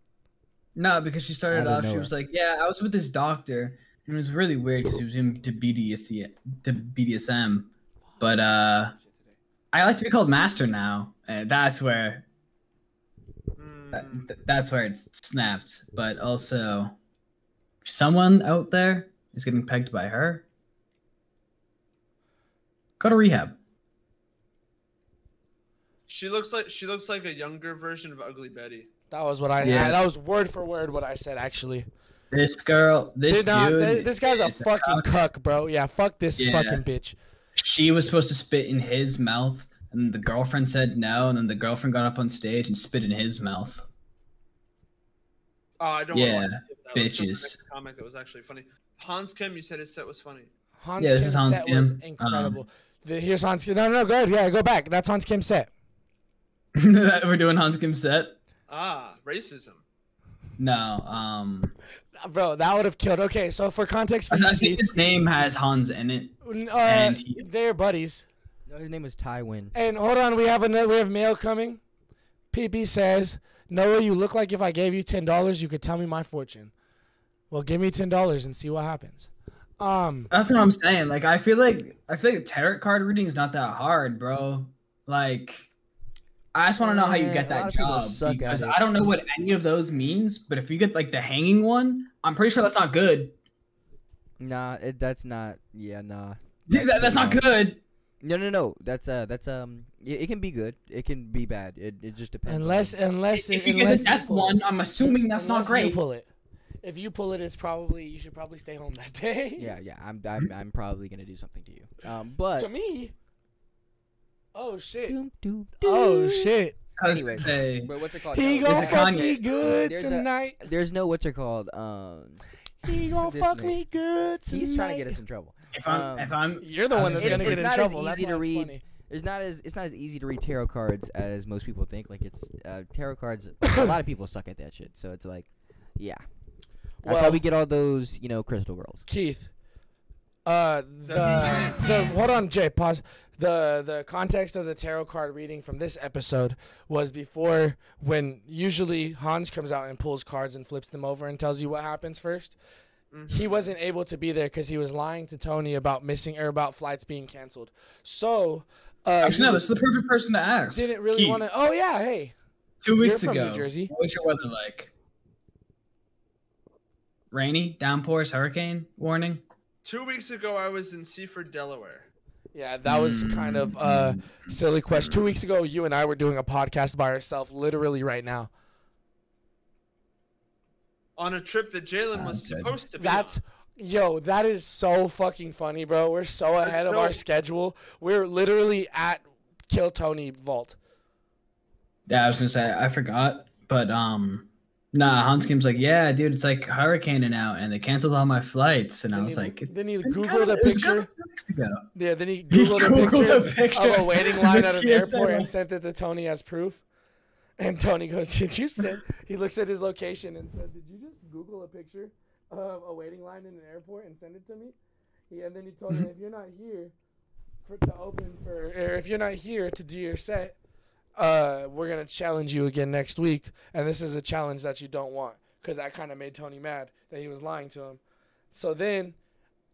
No, because she started Out of off, she was like, "Yeah, I was with this doctor, and it was really weird because he was into BDSM, to BDSM, but uh, I like to be called master now, and that's where, that, hmm. that's where it's snapped. But also, someone out there is getting pegged by her. Go to rehab. She looks like she looks like a younger version of Ugly Betty. That was what I. Yeah. that was word for word what I said. Actually, This girl, this Did not- dude, th- this guy's a is fucking cuck, bro. Yeah, fuck this Yeah. fucking bitch. She was supposed to spit in his mouth and the girlfriend said no and then the girlfriend got up on stage and spit in his mouth Oh, I don't Yeah, want to. Let's go bitches. next Comic that was actually funny. Hans Kim, you said his set was funny. Hans Yeah, this Kim's is Hans set was Kim. incredible. Um, the, here's Hans Kim. No, no, no, go ahead. Yeah, go back. That's Hans Kim's set. we're doing hans kim set Ah, racism. no um Bro, that would have killed. Okay, so for context, for i you, think his name has hans in it uh, and he- they're buddies. No, his name was Tywin. And hold on, we have another. We have mail coming. PP says, Noah, you look like if I gave you ten dollars, you could tell me my fortune. Well, give me ten dollars and see what happens. Um, that's what i'm saying like i feel like i feel like tarot card reading is not that hard bro like i just want to know how you get that lot of people job because i don't know what any of those means but if you get like the hanging one i'm pretty sure that's not good Nah, it, that's not. Yeah, nah. Dude, that, that's not good No, no, no. That's uh, that's um. It, it can be good. It can be bad. It, it just depends. on- unless unless if it, you get unless the death one it. i'm assuming that's not great You pull it. If you pull it, it's probably you should probably stay home that day. Yeah, yeah. I'm I'm, I'm probably gonna do something to you. Um, but to me. Oh shit. Doom, doom, Oh shit. I Anyway, say- but what's it called? He No, gonna fuck Kanye me good There's a- tonight. There's no what's it called? Um, He gonna fuck name. me good tonight. he's trying to get us in trouble. If I'm, Um, if I'm, You're the one that's gonna gonna it's, get in not trouble. as That's easy why to read. funny. It's not as it's not as easy to read tarot cards as most people think. Like it's uh, tarot cards. a lot of people suck at that shit. So it's like, yeah. That's Well- how we get all those, you know, crystal girls. Keith. Uh, the the hold on, Jay. Pause. The the context of the tarot card reading from this episode was before when usually Hans comes out and pulls cards and flips them over and tells you what happens 1st He wasn't able to be there because he was lying to Tony about missing or about flights being canceled. So, uh, actually, no, this is the perfect person to ask. didn't really want to. Oh yeah, hey. Two weeks You're from ago, New Jersey. what was your weather like? Rainy, downpours, hurricane warning. Two weeks ago, I was in Seaford, Delaware. Yeah, that was kind of a silly question. Two weeks ago, you and I were doing a podcast by ourselves, literally right now. on a trip that Jalen was good. supposed to be That's on. yo, that is so fucking funny, bro. We're so ahead of our schedule. We're literally at Kill Tony Vault. Yeah, I was gonna say I forgot, but um, Nah, Hans Kim's like, yeah, dude, it's like hurricaning out, and they canceled all my flights, and I was he- like, then he "It's googled a picture. kinda two weeks ago. Yeah, then he He googled, a, picture a picture of a waiting line at an airport and sent it to Tony as proof. And Tony goes, "Did you send?" He looks at his location and said, "Did you just Google a picture of a waiting line in an airport and send it to me?" He, and then he told him, mm-hmm. "If you're not here for to open for, or if you're not here to do your set, uh, we're gonna challenge you again next week. And this is a challenge that you don't want, because that kind of made Tony mad that he was lying to him. So then."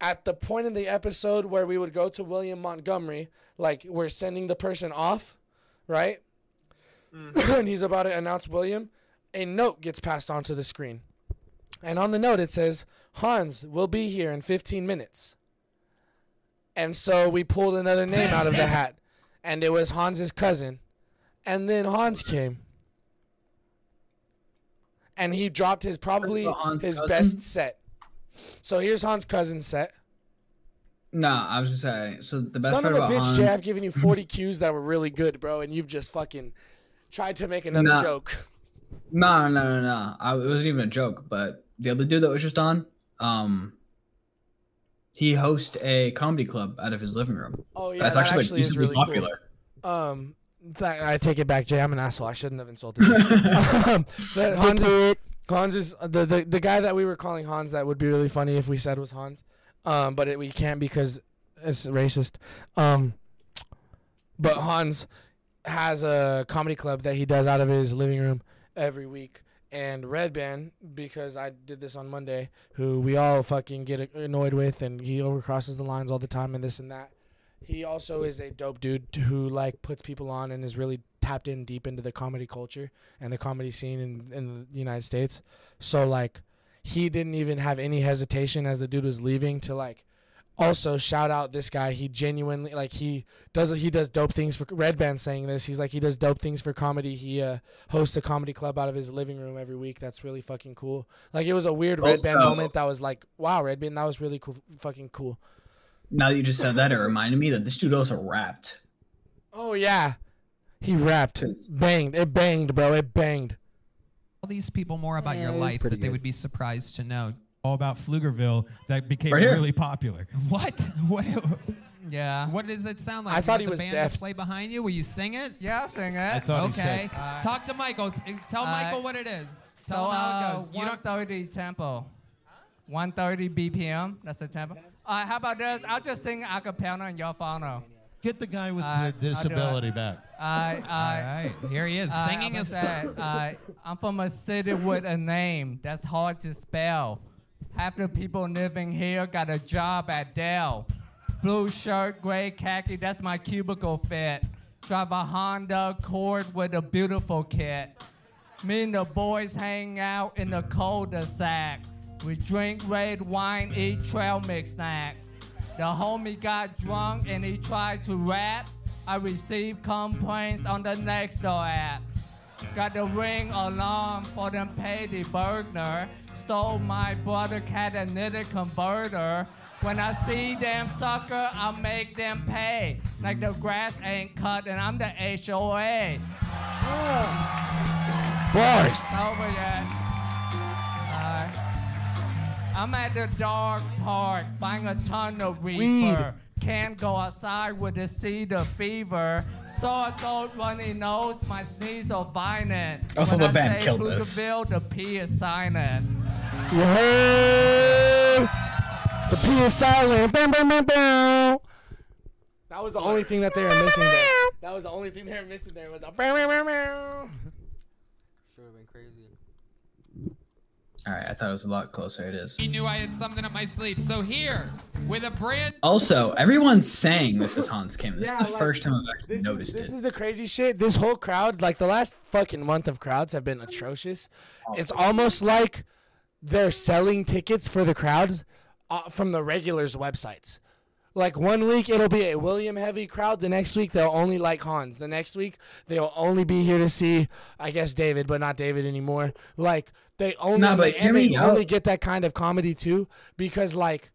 at the point in the episode where we would go to William Montgomery, like we're sending the person off, right? and he's about to announce William, a note gets passed onto the screen. And on the note it says, Hans will be here in 15 minutes. And so we pulled another name out of the hat, and it was Hans's cousin. And then Hans came. And he dropped his probably his cousin? best set. So here's Hans' cousin's set. No, I was just saying. So the best Son part of a bitch, Hans, Jay. I've given you 40 cues that were really good, bro, and you've just fucking tried to make another Nah. joke. No, no, no, no. I, it wasn't even a joke. But the other dude that was just on, um, he hosts a comedy club out of his living room. Oh yeah, That's that actually, actually like, is really popular. cool. Um, that, I take it back, Jay. I'm an asshole. I shouldn't have insulted you. um, but Hans is, Hans is the, the the guy that we were calling Hans. That would be really funny if we said was Hans. Um, but it, we can't because it's racist. Um, but Hans has a comedy club that he does out of his living room every week. And Red Band, because I did this on Monday, who we all fucking get annoyed with, and he overcrosses the lines all the time, and this and that. He also is a dope dude who like puts people on and is really tapped in deep into the comedy culture and the comedy scene in in the United States. So like, he didn't even have any hesitation as the dude was leaving to like also shout out this guy. He genuinely like he does he does dope things for red band saying this. He's like he does dope things for comedy. He uh hosts a comedy club out of his living room every week. That's really fucking cool. Like it was a weird red band moment that was like wow red band that was really cool fucking cool Now that you just said that, it reminded me that this dude also rapped. oh yeah he rapped banged it banged bro it banged Tell these people more about Yeah, your life pretty that they would be surprised to know. All about Pflugerville that became Right really popular. What? What? Yeah. What does it sound like? I You thought he the was band deaf. To play behind you? Will you sing it? Yeah, I'll sing it. I thought he Okay. said. Uh, Talk to Michael. Tell uh, Michael what it is. So, Tell him how uh, it goes. You don't. 130 tempo. 130 BPM. That's the tempo. Uh, how about this? I'll just sing a cappella and y'all follow. Get the guy with Uh, the I'll do it. disability back. I, All I, right. Here he is Uh, singing I'm a song. uh, I'm from a city with a name that's hard to spell. Half the people living here got a job at Dell. Blue shirt, gray khaki, that's my cubicle fit. Drive a Honda Accord with a beautiful kit. Me and the boys hang out in the cul-de-sac. We drink red wine, eat trail mix snacks. The homie got drunk and he tried to rap. I received complaints on the Nextdoor app. Got the ring alarm for them petty burglar. Stole my brother catalytic converter. When I see them sucker, I make them pay. Like the grass ain't cut and I'm the HOA. It's over yet. I'm at the dog park buying a ton of reefer. Can't go outside with the cedar fever. Sore throat, runny nose, my sneeze are violent. Also, oh, when the I band say killed this. Pflugerville, the P is silent. You? The P is silent. Bam, bam, bam, bam. That was the only thing that they were missing there. That was the only thing they were missing there was a bam, bam, bam, bam. Should have been crazy. All right, I thought it was a lot closer. It is. He knew I had something up my sleeve. So here, with a brand Also, everyone's saying this is Hans Kim. This Yeah, is the like, first time I've actually This, noticed is, this it. is the crazy shit. This whole crowd, like the last fucking month of crowds have been atrocious. It's almost like they're selling tickets for the crowds uh, from the regulars' websites. Like one week it'll be a William heavy crowd. The next week they'll only like Hans. The next week they'll only be here to see, I guess David, but not David anymore. Like they only Nah, but and they only out. get that kind of comedy too because like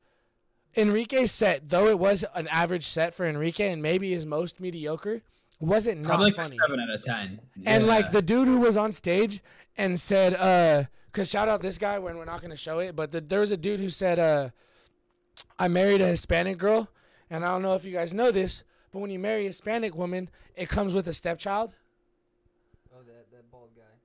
Enrique's set, though it was an average set for Enrique and maybe his most mediocre, wasn't not Probably like funny. seven out of ten. And Yeah. like the dude who was on stage and said, uh, Cause shout out this guy when we're not gonna show it, but the, there was a dude who said, uh, "I married a Hispanic girl, and I don't know if you guys know this, but when you marry a Hispanic woman, it comes with a stepchild."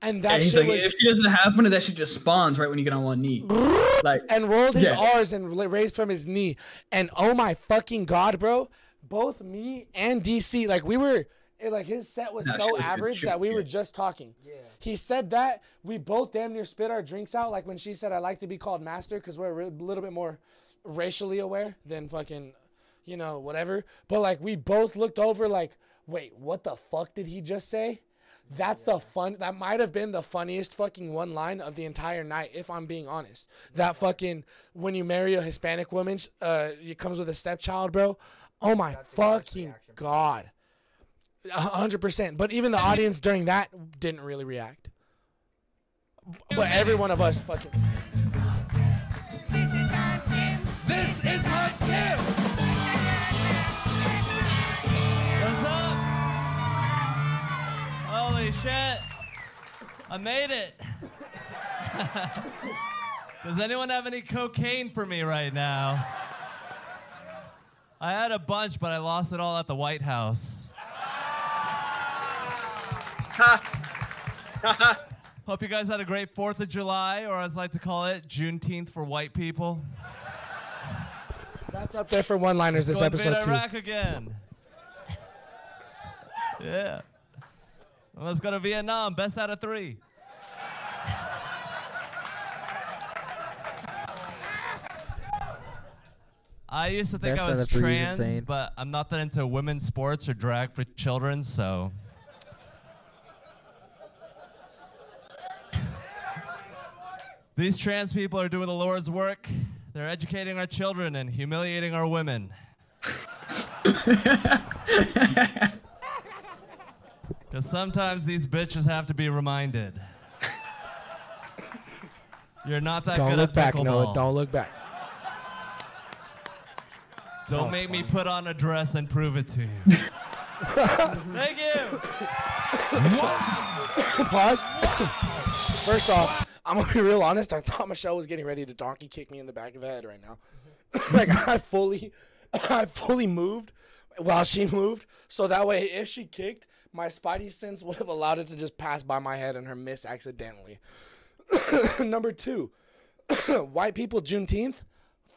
Oh, that, that bald guy. And Yeah, that he's shit like, was if she doesn't have one, that shit just spawns right when you get on one knee. Like and rolled his Yeah. R's and raised from his knee. And oh my fucking god, bro! Both me and DC, like we were, it, like his set was No, so was average She that was we were just talking. Yeah. He said that we both damn near spit our drinks out. Like when she said, "I like to be called master," because we're a little bit more racially aware than fucking, you know, whatever. But like we both looked over, like, wait, what the fuck did he just say? That's the fun. That might have been the funniest fucking one line of the entire night, if I'm being honest. That fucking when you marry a Hispanic woman, uh, it comes with a stepchild, bro. Oh my fucking god, a hundred percent. But even the audience during that didn't really react. But every one of us fucking. Shit. I made it. Does anyone have any cocaine for me right now? I had a bunch, but I lost it all at the White House. Hope you guys had a great 4th of July, or as I like to call it, Juneteenth for white people. That's up there for one-liners this Go episode invade too. Iraq again. Yeah. Let's go to Vietnam. Best out of three. I used to think Best I was of three is trans, but I'm not that into women's sports or drag for children, so. These trans people are doing the Lord's work. They're educating our children and humiliating our women. Because sometimes these bitches have to be reminded. You're not that Don't good look at back, pickleball. Noah. Don't look back. Don't make me put on a dress and prove it to you. Thank you. Pause. First off, I'm gonna be real honest. I thought Michelle was getting ready to donkey kick me in the back of the head right now. like I fully, I fully moved while she moved, so that way if she kicked, my spidey sense would have allowed it to just pass by my head and her miss accidentally. Number two, white people Juneteenth,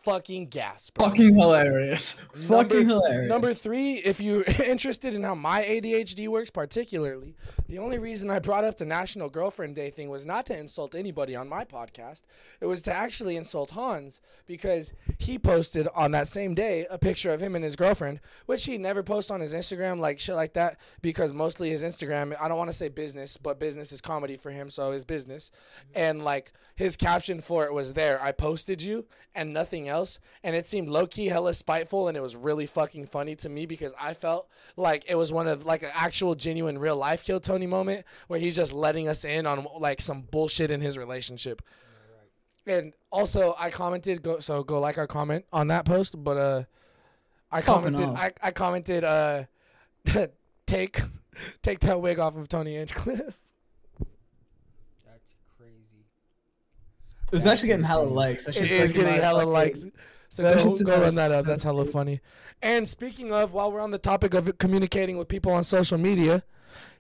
fucking gas. Bro. Fucking hilarious. Fucking hilarious. Number three, if you're interested in how my ADHD works, particularly, the only reason I brought up the National Girlfriend Day thing was not to insult anybody on my podcast. It was to actually insult Hans because he posted on that same day a picture of him and his girlfriend, which he never posts on his Instagram, like shit like that, because mostly his Instagram, I don't want to say business, but business is comedy for him, so his business. And like his caption for it was there, I posted you and nothing else. And it seemed low key hella spiteful and it was really fucking funny to me because I felt like it was one of like an actual genuine real life Kill Tony moment where he's just letting us in on like some bullshit in his relationship. And also I commented go so go like our comment on that post, but uh I commented. I, I commented uh take take that wig off of Tony Hinchcliffe. That's crazy. It's actually getting hella likes. That It shit's getting hella fucking- likes. So That go, shit's go run that up. That's hella funny. And speaking of, while we're on the topic of communicating with people on social media,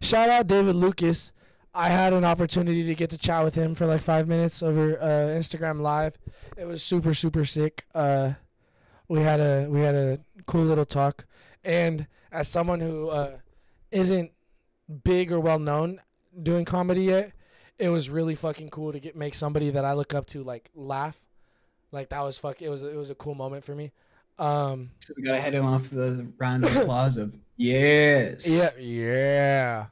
shout out David Lucas. I had an opportunity to get to chat with him for like five minutes over uh, Instagram Live. It was super super sick. Uh, we had a we had a cool little talk, and as someone who uh, isn't big or well known doing comedy yet, it was really fucking cool to get make somebody that I look up to like laugh. Like that was fuck. It was it was a cool moment for me. Um, So we gotta head him off the round of applause of yes. yeah, yeah,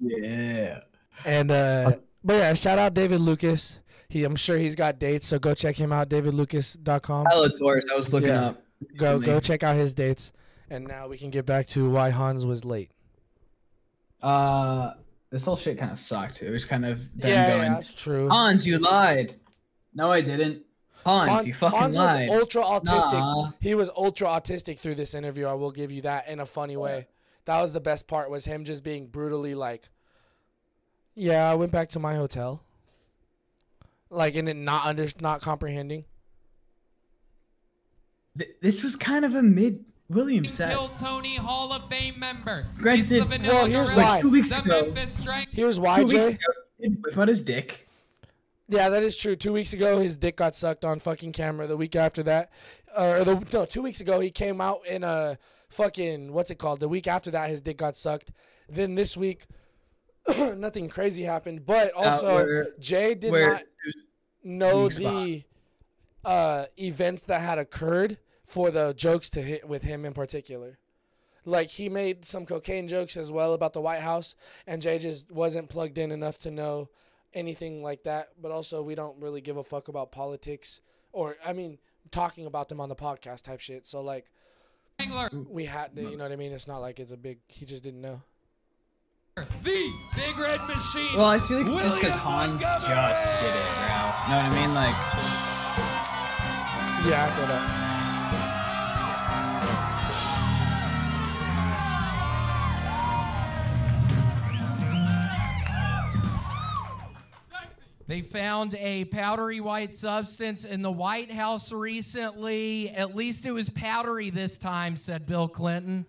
Yeah. and uh, but yeah, shout out David Lucas. He, I'm sure he's got dates, so go check him out. DavidLucas.com. Hella tours. I was looking Yeah. up. Go go check out his dates. And now we can get back to why Hans was late. Uh, this whole shit kind of sucked. It was kind of them Yeah, yeah, going. that's true. Hans, you lied. No, I didn't. Hans, you fucking Hans lied. was ultra autistic. Nah. He was ultra autistic through this interview. I will give you that in a funny way. That was the best part. Was him just being brutally like, "Yeah, I went back to my hotel." Like in it not under not comprehending. Th- this was kind of a mid Williams said. Kill Tony Hall of Fame member. Granted, It's well, here's Gorilla, why. Two weeks ago- Here's why, Two weeks Jay. ago, he whip out his dick. Yeah, that is true. Two weeks ago, his dick got sucked on fucking camera. The week after that, uh, or the no, two weeks ago, he came out in a fucking what's it called? The week after that, his dick got sucked. Then this week, nothing crazy happened. But also, Uh, where- Jay did where- not know the uh, events that had occurred for the jokes to hit with him in particular. Like he made some cocaine jokes as well about the White House, and Jay just wasn't plugged in enough to know anything like that. But also, we don't really give a fuck about politics, or I mean, talking about them on the podcast type shit. So like, we had to, you know what I mean? It's not like it's a big. He just didn't know. The Big Red Machine. Well, I feel like it's just because Hans Montgomery. just did it, bro. Know what I mean? Like, Yeah, I feel that. They found a powdery white substance in the White House recently. At least it was powdery this time, said Bill Clinton.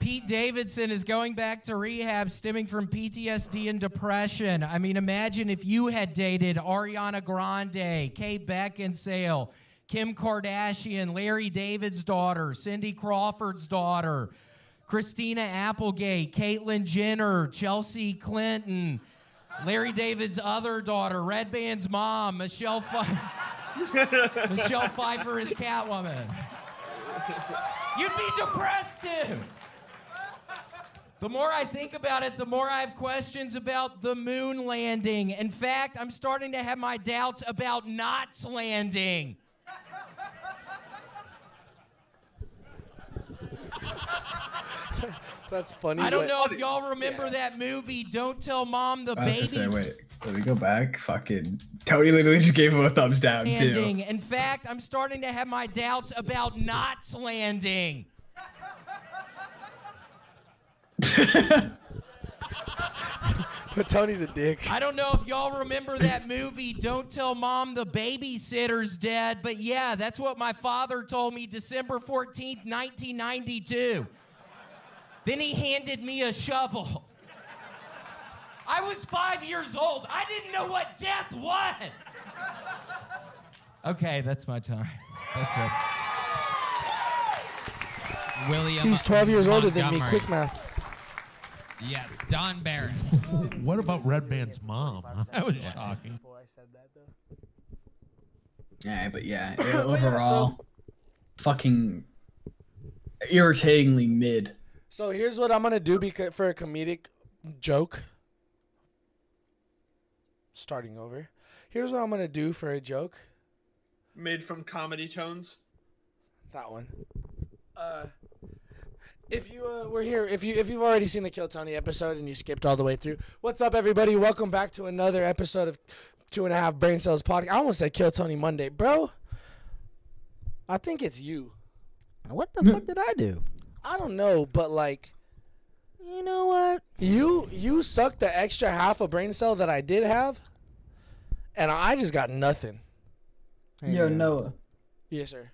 Pete Davidson is going back to rehab stemming from PTSD and depression. I mean, imagine if you had dated Ariana Grande, Kate Beckinsale, Kim Kardashian, Larry David's daughter, Cindy Crawford's daughter, Christina Applegate, Caitlyn Jenner, Chelsea Clinton, Larry David's other daughter, Redban's mom, Michelle Pfeiffer. Michelle Pfeiffer is Catwoman. You'd be depressed too. The more I think about it, the more I have questions about the moon landing. In fact, I'm starting to have my doubts about Knots landing. That's funny. I don't know if y'all remember that movie, Don't Tell Mom the I was just Baby's say, wait, let me go back. Fucking Tony literally just gave him a thumbs down too. landing. In fact, I'm starting to have my doubts about Knots landing. But Tony's a dick. I don't know if y'all remember that movie, Don't Tell Mom the Babysitter's Dead, but yeah, that's what my father told me December 14th, 1992. Then he handed me a shovel. I was five years old. I didn't know what death was. Okay, that's my time. That's it. William. He's 12 years older than me. Quick math. Yes, Don Barris. What about Redban's mom? That was shocking. Before I said Yeah, but yeah, But yeah, overall, fucking irritatingly mid. So here's what I'm gonna do because for a comedic joke. Starting over. Here's what I'm gonna do for a joke. Made from comedy tones. That one. Uh, if you uh, were here, if you if you've already seen the Kill Tony episode and you skipped all the way through, what's up, everybody? Welcome back to another episode of Two and a Half Brain Cells podcast. I almost said Kill Tony Monday, bro. I think it's you. What the fuck did I do? I don't know, but like, you know what? You you sucked the extra half a brain cell that I did have, and I just got nothing. Yo, Noah. Yes, sir.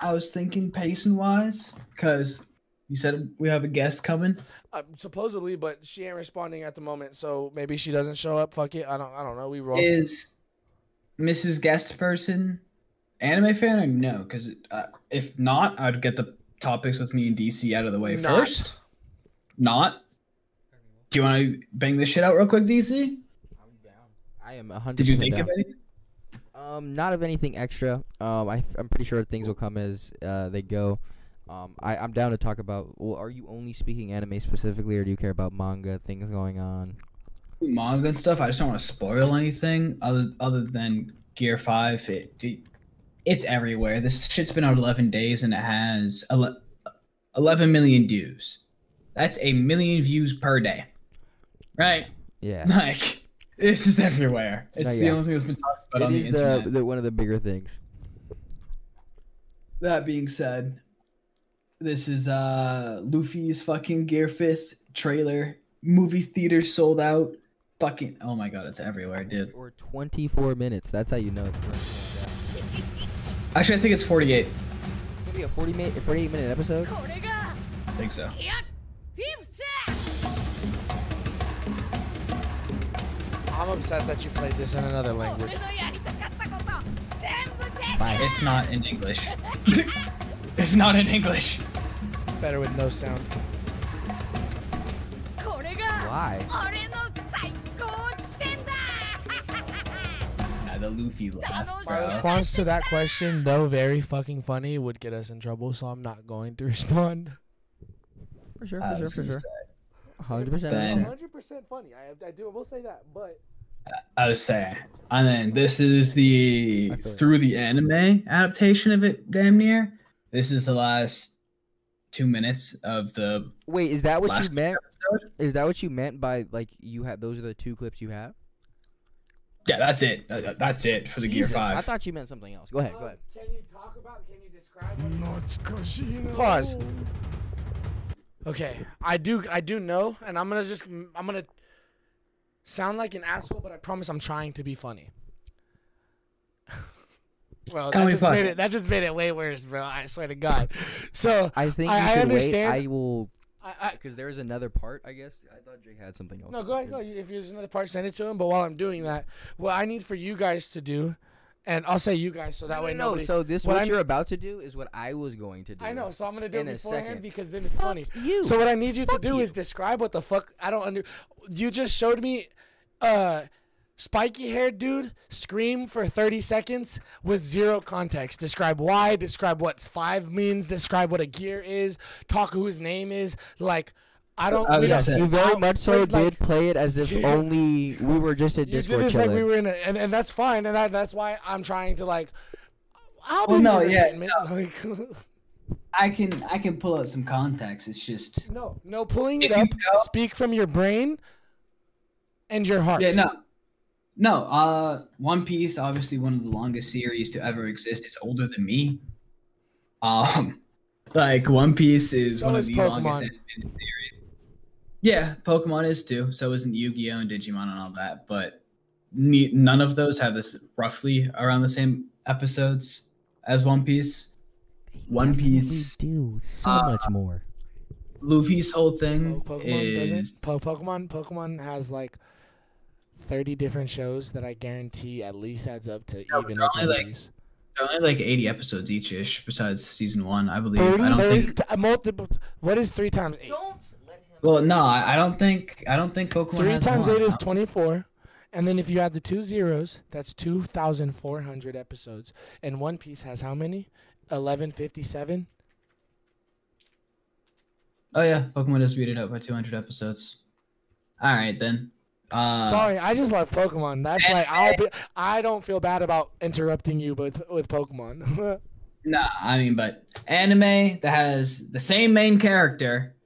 I was thinking pacing wise, because you said we have a guest coming. Uh, supposedly, but she ain't responding at the moment, so maybe she doesn't show up. Fuck it. I don't. I don't know. We roll. Is Mrs. Guest person anime fan or no? Because uh, if not, I'd get the topics with me and DC out of the way Not. first. Not. Do you want to bang this shit out real quick, DC? I am down. I a hundred. Did you percent think of anything? Um, not of anything extra. Um, I, am pretty sure things will come as uh, they go. Um, I, I'm down to talk about. Well, are you only speaking anime specifically, or do you care about manga things going on? Manga and stuff. I just don't want to spoil anything other other than Gear Five. It, it it's everywhere. This shit's been out 11 days and it has 11 million views. That's a million views per day, right? Yeah. Like this is everywhere. It's No, the yeah. only thing that's been talked about It on the internet. the, the one of the bigger things. that being said, this is uh Luffy's fucking Gear Fifth trailer. Movie theaters sold out. Fucking oh my god, it's everywhere, dude. Or 24 minutes. That's how you know it's going to Actually, I think it's 48. It's gonna be a 40 minute, 48 minute episode. I think so. I'm upset that you played this in another language. Bye. It's not in English. it's not in English. Better with no sound. Why? The Luffy laugh, My response to that question, though very fucking funny, would get us in trouble, so I'm not going to respond. For sure, I for sure, for sure. 100% Then- 100% funny. I, I do. I will say that, but I was saying, and then this is the through the anime adaptation of it. Damn near. This is the last two minutes of the. Wait, is that what you meant? Is that what you meant by like you had those are the two clips you have? Yeah, that's it. Uh, uh, That's it for the Jesus, Gear Five. I thought you meant something else. Go ahead, go ahead. Um, can you talk about? Can you describe? Pause. Pause. Okay, I do. I do know, and I'm gonna just. Mm, I'm gonna sound like an asshole, but I promise I'm trying to be funny. well, that just made it. That just made it way worse, bro. I swear to God. So I think I, you I understand. wait. I will. Because there is another part, I guess. I thought Jake had something else. No, go ahead, go. If there's another part, send it to him. But while I'm doing that, what I need for you guys to do, and I'll say you guys so that way no, nobody. So this what what I you're about to do is what I was going to do. I know, so I'm gonna do in it a beforehand second. because then it's funny. you. So what I need you Fuck to do you. is describe what the fuck I don't under. You just showed me, uh, spiky haired dude scream for 30 seconds with zero context. Describe why. Describe what five means. Describe what a gear is. Talk who his name is. Like. I don't. I we was don't- just You very much so wait, like, did play it as if Yeah. only we were just at you did Discord this like we were in a, and, and that's fine, and that, that's why I'm trying to like. I'll Well, be no, the yeah, entertainment, Like, I can I can pull out some context. It's just no, no, pulling If it you up. Speak from your brain and your heart. yeah no no uh One Piece obviously one of the longest series to ever exist. It's older than me. Um, like One Piece is So one is of the longest animated series. Yeah, Pokemon is too. So isn't Yu-Gi-Oh and Digimon and all that. But ne- none of those have this roughly around the same episodes as One Piece. One Piece do so uh, much more. Luffy's whole thing Pokemon is doesn't. Po- Pokemon Pokemon has like thirty different shows that I guarantee at least adds up to No, even they're only like- only like 80 episodes each ish besides season one, I believe. 30, I don't 30 think t- uh, multiple. What is three times eight? Well, no, I I don't think I don't think Pokemon Three has times more. eight is twenty-four, and then if you add the two zeros, that's two thousand four hundred episodes. And One Piece has how many? Eleven fifty-seven. Oh yeah, Pokemon does beat it up by 200 episodes. All right then. Uh, Sorry, I just love Pokemon. That's like I'll be. I don't feel bad about interrupting you, with with Pokemon. Nah, I mean, but anime that has the same main character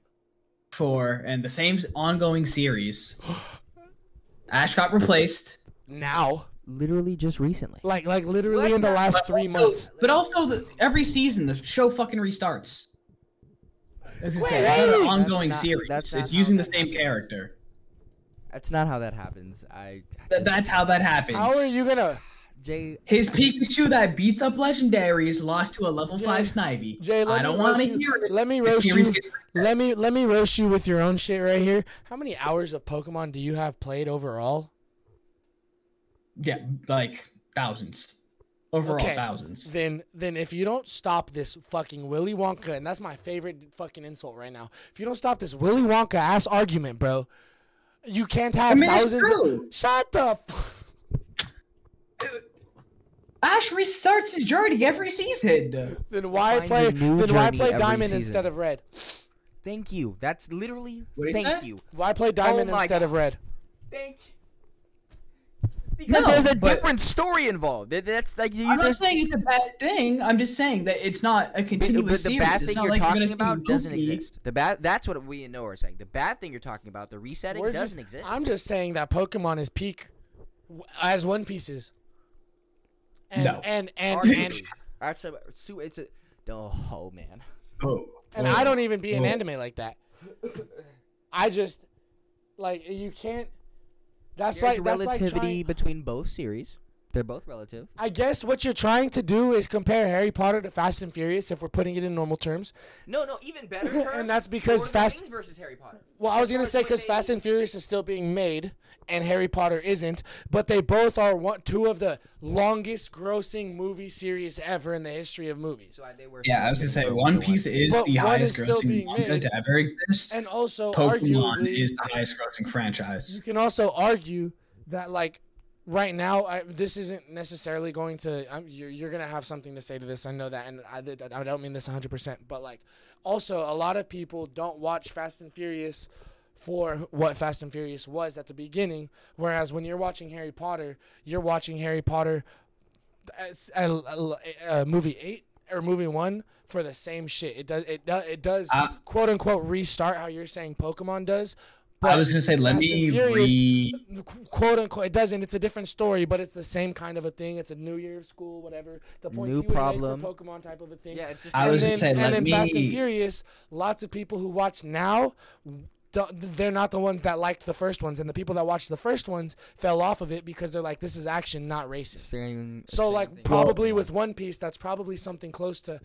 for and the same ongoing series. Ash got replaced. now, Literally just recently. like like literally in the last But three also- months. But also, the, every season the show fucking restarts. As I say, it's not an ongoing That's not- series. that's It's using the same happens. character. That's not how that happens. I. Th- that's how that happens. How are you gonna? Jay. His Pikachu that beats up legendaries lost to a level Jay- five Snivy. Jay, let I don't me want to hear it. Let me roast you. Let me let me roast you with your own shit right here. How many hours of Pokemon do you have played overall? Yeah, like thousands. Overall, Okay. thousands. Then then if you don't stop this fucking Willy Wonka, and that's my favorite fucking insult right now. If you don't stop this Willy Wonka ass argument, bro, you can't have I mean, it's thousands. true. Of, shut up. Ash restarts his journey every season. then why Find play? Then why play Diamond season. instead of Red? Thank you. That's literally. What'd thank say? you. Why play oh Diamond Oh instead God. of Red? Thank you. Because No, there's a different story involved. That's like you. I'm not saying it's a bad thing. I'm just saying that it's not a But continuous the series. bad It's thing not you're like you're talking about doesn't exist. The bad that's what we and Noah are saying. The bad thing you're talking about, the resetting, We're doesn't just, exist. I'm just saying that Pokemon is peak as One Piece is. And, No. And and Arguably. and Actually, it's a Oh man. Oh. And oh, I don't even be in oh. anime like that. I just like you can't. That's There's like that's like relativity trying, between both series. They're both relative. I guess what you're trying to do is compare Harry Potter to Fast and Furious if we're putting it in normal terms. No, no, even better terms. And that's because Lord Fast- Rings versus Harry Potter. Well, I was gonna say because Fast and Furious is still being made and Harry Potter isn't, but they both are one, two of the longest grossing movie series ever in the history of movies. So they were Yeah, I was gonna say One Piece is But the highest is grossing being manga to ever exist. And also, Pokemon arguably, is the highest grossing franchise. you can also argue that like right now I, this isn't necessarily going to you're, you're gonna have something to say to this i know that and i, I don't mean this 100% but like also a lot of people don't watch fast and furious for what fast and furious was at the beginning whereas when you're watching harry potter you're watching harry potter uh, uh, uh, movie 8 or movie 1 for the same shit. It does it, does it does Uh, quote unquote restart how you're saying pokemon does I was gonna say, let Fast me Furious, re. quote unquote it doesn't it's a different story but it's the same kind of a thing it's a new year of school whatever the points New he would make problem. for pokemon type of a thing Yeah, it's just- I and was then, gonna say, and let then fast and furious lots of people who watch now don't, they're not the ones that liked the first ones and the people that watched the first ones fell off of it because they're like this is action not racing Same, so same like thing. probably with One Piece, that's probably something close to.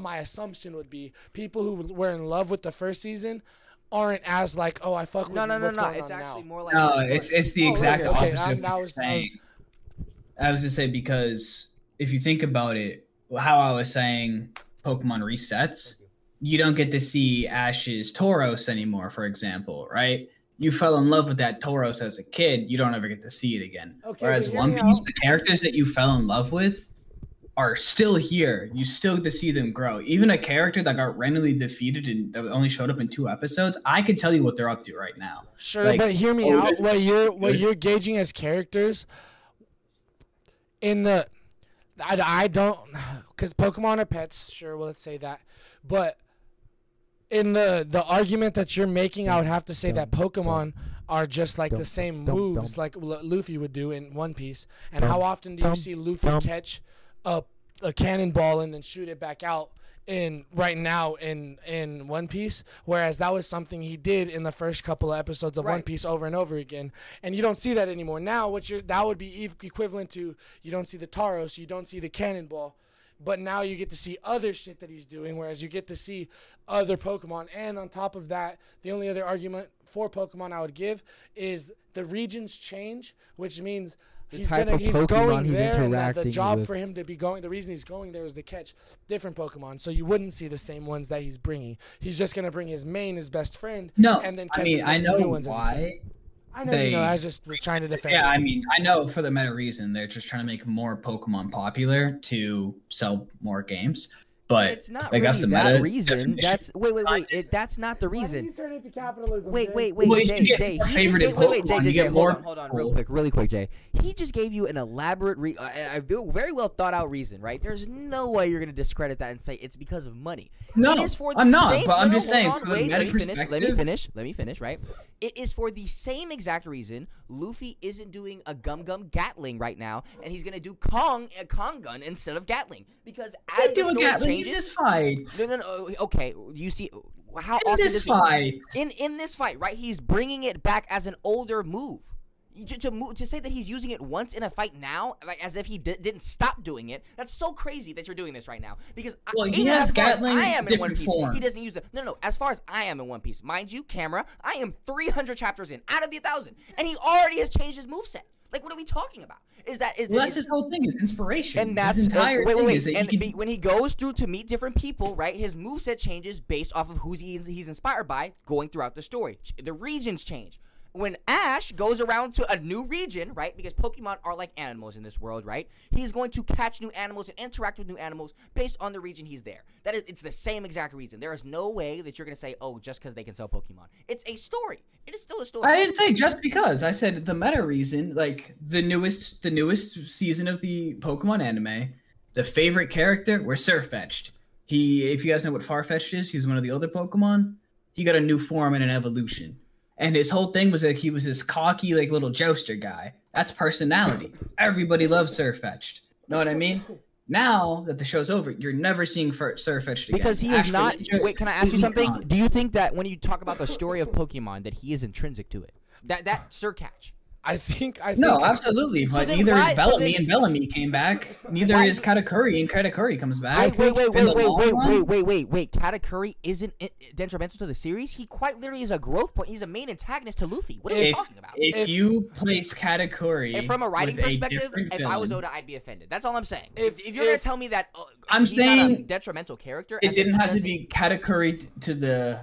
My assumption would be people who were in love with the first season aren't as like, oh, I fuck with No, no, no, what's no. going It's actually now. more like No, it's it's the Oh, exact okay, okay, opposite I'm- that was- you're I was- saying. I was gonna say because if you think about it, how I was saying Pokemon resets, you don't get to see Ash's Tauros anymore, for example, right? You fell in love with that Tauros as a kid, you don't ever get to see it again. Okay, Whereas One Piece, out. the characters that you fell in love with are still here. You still get to see them grow. Even a character that got randomly defeated and that only showed up in two episodes, I can tell you what they're up to right now. Sure, Like, but hear me oh, out. What you're what you're gauging as characters in the, I, I don't, because Pokemon are pets. Sure, well, let's say that, but in the the argument that you're making, I would have to say that Pokemon are just like the same moves like Luffy would do in One Piece. And how often do you see Luffy catch a a cannonball and then shoot it back out? in right now in in One Piece, whereas that was something he did in the first couple of episodes of One Piece over and over again, and you don't see that anymore. Now, what you're that would be equivalent to you don't see the Tauros, you don't see the cannonball, but now you get to see other shit that he's doing, whereas you get to see other Pokemon. And on top of that, the only other argument for Pokemon I would give is the regions change, which means. The He's type gonna of he's Pokemon going he's there, and the, the job with. for him to be going. The reason he's going there is to catch different Pokemon, so you wouldn't see the same ones that he's bringing. He's just gonna bring his main, his best friend. No, and then I catches mean I know new ones he can. why. I know they- you know. I just was trying to defend. Yeah, it. I mean, I know for the meta reason they're just trying to make more Pokemon popular to sell more games. But it's not like really that's the that meta reason. definition. That's wait, wait, wait. It, that's not the reason. turn it to capitalism. Wait, wait, wait, Well, Jay, get Jay. He just wait, wait, Jay, Jay, Jay. Hold more on, hold on, real quick, really quick, Jay. He just gave you an elaborate, re- uh, a very very well thought out reason, right? There's no way you're gonna discredit that and say it's because of money. No, it is for the I'm not, Same, but I'm no, no, just saying, on, wait, let me finish. Let me finish. Let me finish. Right? It is for the same exact reason Luffy isn't doing a Gum Gum Gatling right now, and he's gonna do Kong a Kong gun instead of Gatling because as Can't the story Gatling in changes, this fight. no, no, no. Oh, okay, you see how In often this does he- fight. in in this fight, right? He's bringing it back as an older move. To, to, move, to say that he's using it once in a fight now, like as if he di- didn't stop doing it, that's so crazy that you're doing this right now. Because I- Well, he has as far as Gatling I am in One Piece, he doesn't use it. No, no. As far as I am in One Piece, mind you, camera, I am 300 chapters in out of the thousand, and he already has changed his moveset. Like, what are we talking about? Is that is Well, that's his whole thing. is inspiration. and that's his and- entire wait, wait, thing wait. is and can when he goes through to meet different people, right? His moveset changes based off of who he's, he's inspired by going throughout the story. The regions change. When Ash goes around to a new region, right? Because Pokemon are like animals in this world, right? He's going to catch new animals and interact with new animals based on the region he's there. That is, it's the same exact reason. There is no way that you're gonna say, "Oh, just because they can sell Pokemon." It's a story. It is still a story. I didn't say just because. I said the meta reason, like the newest the newest season of the Pokemon anime, the favorite character were Sirfetch'd. He if you guys know what Farfetch'd is, he's one of the other Pokemon. He got a new form and an evolution. And his whole thing was that he was this cocky, like little joester guy. That's personality. Everybody loves Sirfetch'd. Know what I mean? Now that the show's over, you're never seeing Sirfetch'd again. Because he is Ash not. Wait, can I ask you something? gone. Do you think that when you talk about the story of Pokemon, that he is intrinsic to it? That that Sir Catch. I think. I No, absolutely. So But then neither why- is so Bellamy, then- and Bellamy came back. Neither Why- is Katakuri, and Katakuri comes back. Wait, wait, wait, wait, wait, wait, wait, wait, wait, wait. Katakuri isn't detrimental to the series. He quite literally is a growth point. He's a main antagonist to Luffy. What are you talking about? if you place Katakuri, And from a writing with perspective, different if I was Oda, I'd be offended. That's all I'm saying. If, if you're gonna tell me that uh, I'm he's not a saying detrimental character, it didn't have to be Katakuri t- to the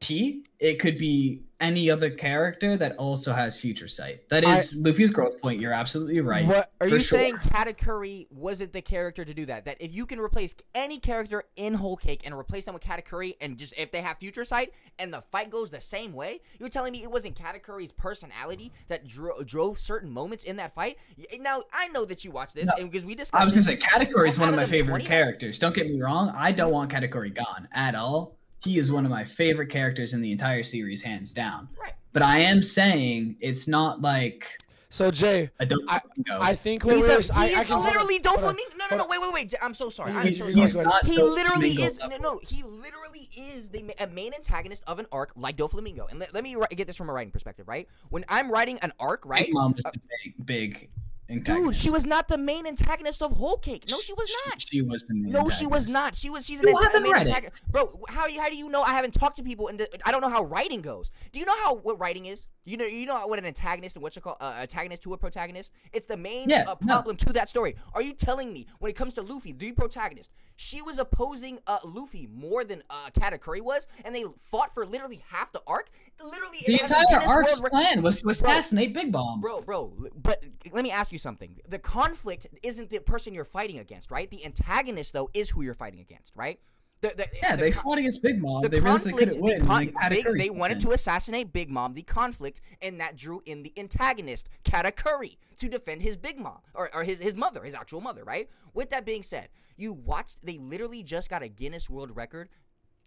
T. It could be any other character that also has future sight. That is Luffy's growth point. You're absolutely right. What are you sure. saying? Katakuri wasn't the character to do that. That if you can replace any character in Whole Cake and replace them with Katakuri, and just if they have future sight and the fight goes the same way, you're telling me it wasn't Katakuri's personality that dro- drove certain moments in that fight? Now I know that you watched this, No, and because we discussed. I was gonna say it, Katakuri is one of my favorite 20 characters. Don't get me wrong. I don't want Katakuri gone at all. He is one of my favorite characters in the entire series, hands down. Right. But I am saying it's not like So Jay, I don't I. I think when He's, we a, were, he's I, I can literally hold on, Doflamingo. No, no, no, wait, wait, wait. J- I'm so sorry. I'm He's- so he's sorry. not He literally Doflamingo is. No, no, he literally is the a main antagonist of an arc like Doflamingo. And let, let me ri- get this from a writing perspective, right? When I'm writing an arc, right? Big Mom was uh, the big, big Dude, she was not the main antagonist of Whole Cake. No, she was not. She was the main No, she was not. She was. She's an haven't main antagonist. Bro, how you how do you know I haven't talked to people and I don't know how writing goes? Do you know how what writing is? You know you know what an antagonist and what's it called uh, antagonist to a protagonist? It's the main Yeah, uh, no. problem to that story. Are you telling me when it comes to Luffy, the protagonist, she was opposing uh, Luffy more than uh, Katakuri was, and they fought for literally half the arc? Literally, The entire arc's World plan was to assassinate Big Mom. Bro, bro, but let me ask you something. The conflict isn't the person you're fighting against, right? The antagonist, though, is who you're fighting against, right? The, the, Yeah, the they fought against Big Mom. the They realized they conflict, couldn't win. con- they, they wanted to assassinate Big Mom, the conflict, and that drew in the antagonist, Katakuri, to defend his Big Mom, or, or his, his mother, his actual mother, right? With that being said, you watched, they literally just got a Guinness World Record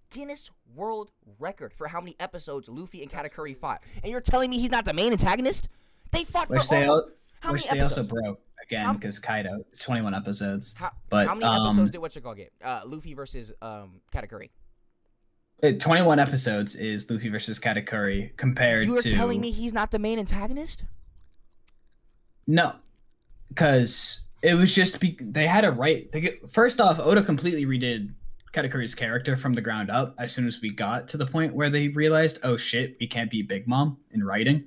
Guinness World Record for how many episodes Luffy and Katakuri fought. And you're telling me he's not the main antagonist? They fought for almost, how many they also episodes? broke again because Kaido. It's 21 episodes. How, but how many um, episodes did what's it called get? Uh, Luffy versus um, Katakuri. uh, 21 episodes is Luffy versus Katakuri compared to You are telling me he's not the main antagonist? no, because it was just be- they had to write. They get, first off, Oda completely redid Katakuri's character from the ground up as soon as we got to the point where they realized, oh shit, we can't beat Big Mom in writing.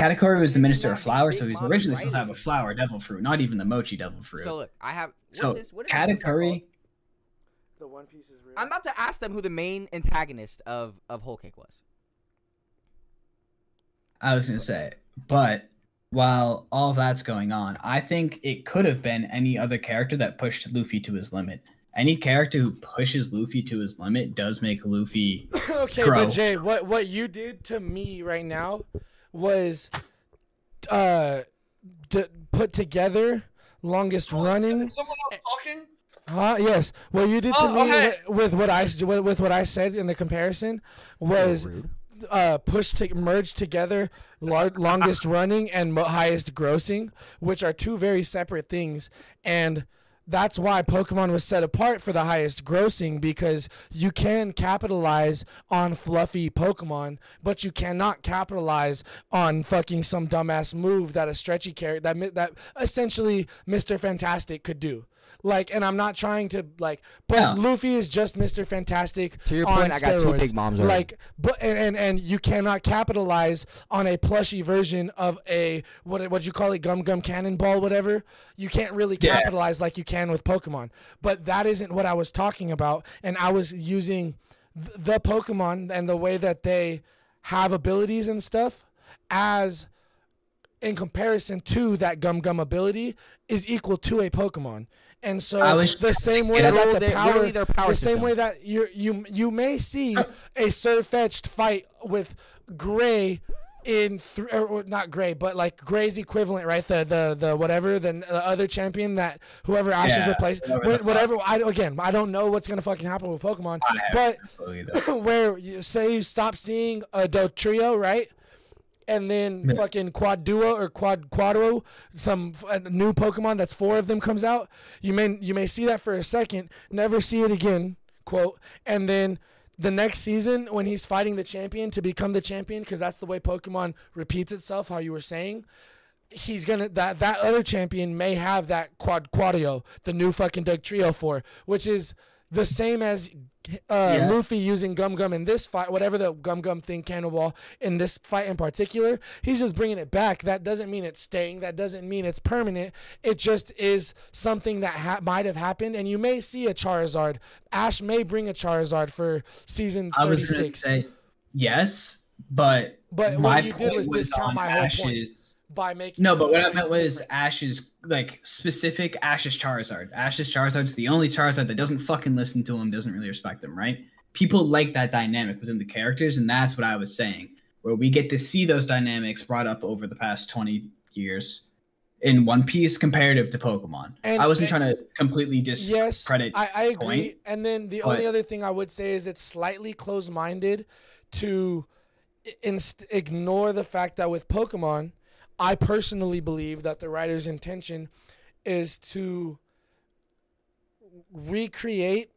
Katakuri was the minister of flowers, so he was Mom in originally supposed to have a flower devil fruit, not even the mochi devil fruit. So look, I have. What's So this? What is Katakuri. The One Piece is real. I'm about to ask them who the main antagonist of of Whole Cake was. I was gonna say, but while all that's going on, I think it could have been any other character that pushed Luffy to his limit. Any character who pushes Luffy to his limit does make Luffy okay, grow. but Jay, what what you did to me right now was uh d- put together longest running. Someone else talking? Huh? Yes. What you did to Oh, me okay. with, with what I s- with, with what I said in the comparison was uh push to merge together lar- longest running and mo- highest grossing, which are two very separate things, and that's why Pokemon was set apart for the highest grossing because you can capitalize on fluffy Pokemon, but you cannot capitalize on fucking some dumbass move that a stretchy character that that essentially Mr. Fantastic could do. Like, and I'm not trying to like, but Yeah. Luffy is just Mr. Fantastic. To your on point, I got two steroids. big moms already. Like, but and, and and you cannot capitalize on a plushy version of a what what you call it gum gum cannonball whatever. You can't really Yeah. capitalize like you can with Pokemon. But that isn't what I was talking about, and I was using th- the Pokemon and the way that they have abilities and stuff as in comparison to that gum gum ability is equal to a Pokemon. And so the same way that the power, power the same way that you you you may see a Sirfetch'd fight with Gray in th- or, not Gray, but like Gray's equivalent, right? The the the whatever the, the other champion that whoever Ash is replaced, whatever the wha- fuck. whatever. I again, I don't know what's gonna fucking happen with Pokemon, but no clue either. where you say you stop seeing a Dodrio, right? And then Yeah. fucking quad duo or quad quadro, some new Pokemon that's four of them comes out. You may you may see that for a second, never see it again, quote, and then the next season when he's fighting the champion to become the champion because that's the way Pokemon repeats itself. How you were saying, he's gonna that that other champion may have that quad quadio, the new fucking Dodrio for, which is the same as uh, Yeah. Luffy using Gum Gum in this fight, whatever the Gum Gum thing, Cannonball in this fight in particular. He's just bringing it back. That doesn't mean it's staying. That doesn't mean it's permanent. It just is something that ha- might have happened, and you may see a Charizard. Ash may bring a Charizard for season I was gonna say yes, but But what you did point was discount my whole point Ash's- by making No, but what I meant was Ash's like specific Ash's Charizard. Ash's Charizard's the only Charizard that doesn't fucking listen to him, doesn't really respect him, right? People like that dynamic within the characters, and that's what I was saying. Where we get to see those dynamics brought up over the past twenty years in One Piece comparative to Pokemon. And- I wasn't and- trying to completely Yes, discredit. I, I agree. point, and then the but- only other thing I would say is it's slightly closed-minded to inst- ignore the fact that with Pokemon, I personally believe that the writer's intention is to recreate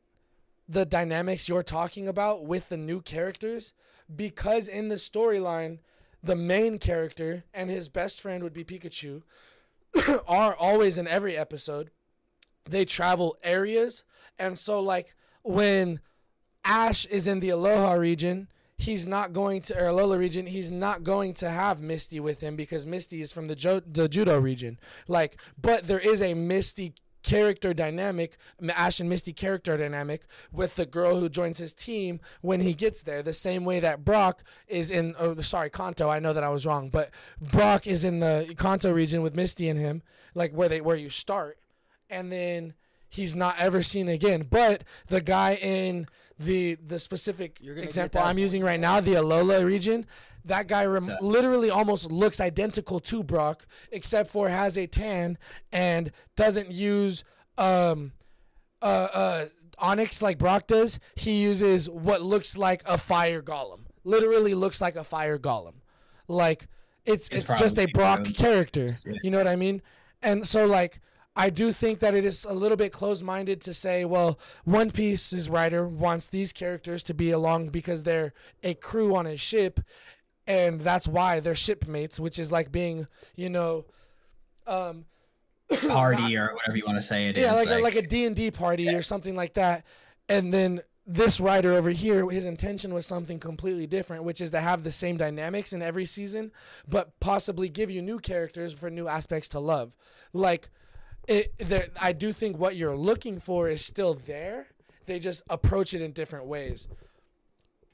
the dynamics you're talking about with the new characters because in the storyline the main character and his best friend would be Pikachu are always in every episode. They travel areas. And so like when ash is in the aloha region he's not going to or alola region. He's not going to have misty with him because misty is from the, jo- the Johto region. Like but there is a misty character dynamic ash and misty character dynamic with the girl who joins his team when he gets there. The same way that brock is in oh sorry kanto. I know that i was wrong but brock is in the kanto region with misty and him like where they where you start. And then he's not ever seen again. But the guy in the the specific example I'm using right now, the Alola region, that guy rem- literally almost looks identical to Brock, except for has a tan and doesn't use um uh uh Onix like Brock does. He uses what looks like a fire golem. Literally looks like a fire golem. Like it's It's it's, just a Brock character. Yeah. You know what I mean? And so like I do think that it is a little bit closed-minded to say, well, One Piece's writer wants these characters to be along because they're a crew on a ship, and that's why they're shipmates, which is like being, you know, um, party or whatever you want to say it is. yeah, like a, like a D and D party or something like that. And then this writer over here, his intention was something completely different, which is to have the same dynamics in every season, but possibly give you new characters for new aspects to love. Like, it, there, I do think what you're looking for is still there. They just approach it in different ways.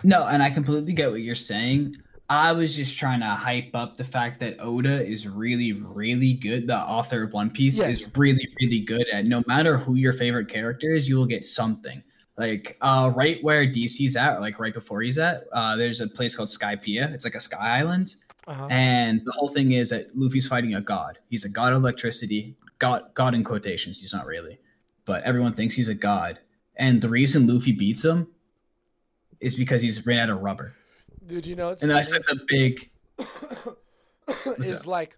No, and I completely get what you're saying. I was just trying to hype up the fact that Oda is really, really good. The author of One Piece Yes. is really, really good at no matter who your favorite character is, you will get something. Like uh, right where DC's at, like right before he's at, uh, there's a place called Skypiea. It's like a sky island. Uh-huh. And the whole thing is that Luffy's fighting a god. He's a god of electricity. God God in quotations. He's not really. But everyone thinks he's a god. And the reason Luffy beats him is because he's ran out of rubber. Dude, you know, it's And I said the big is like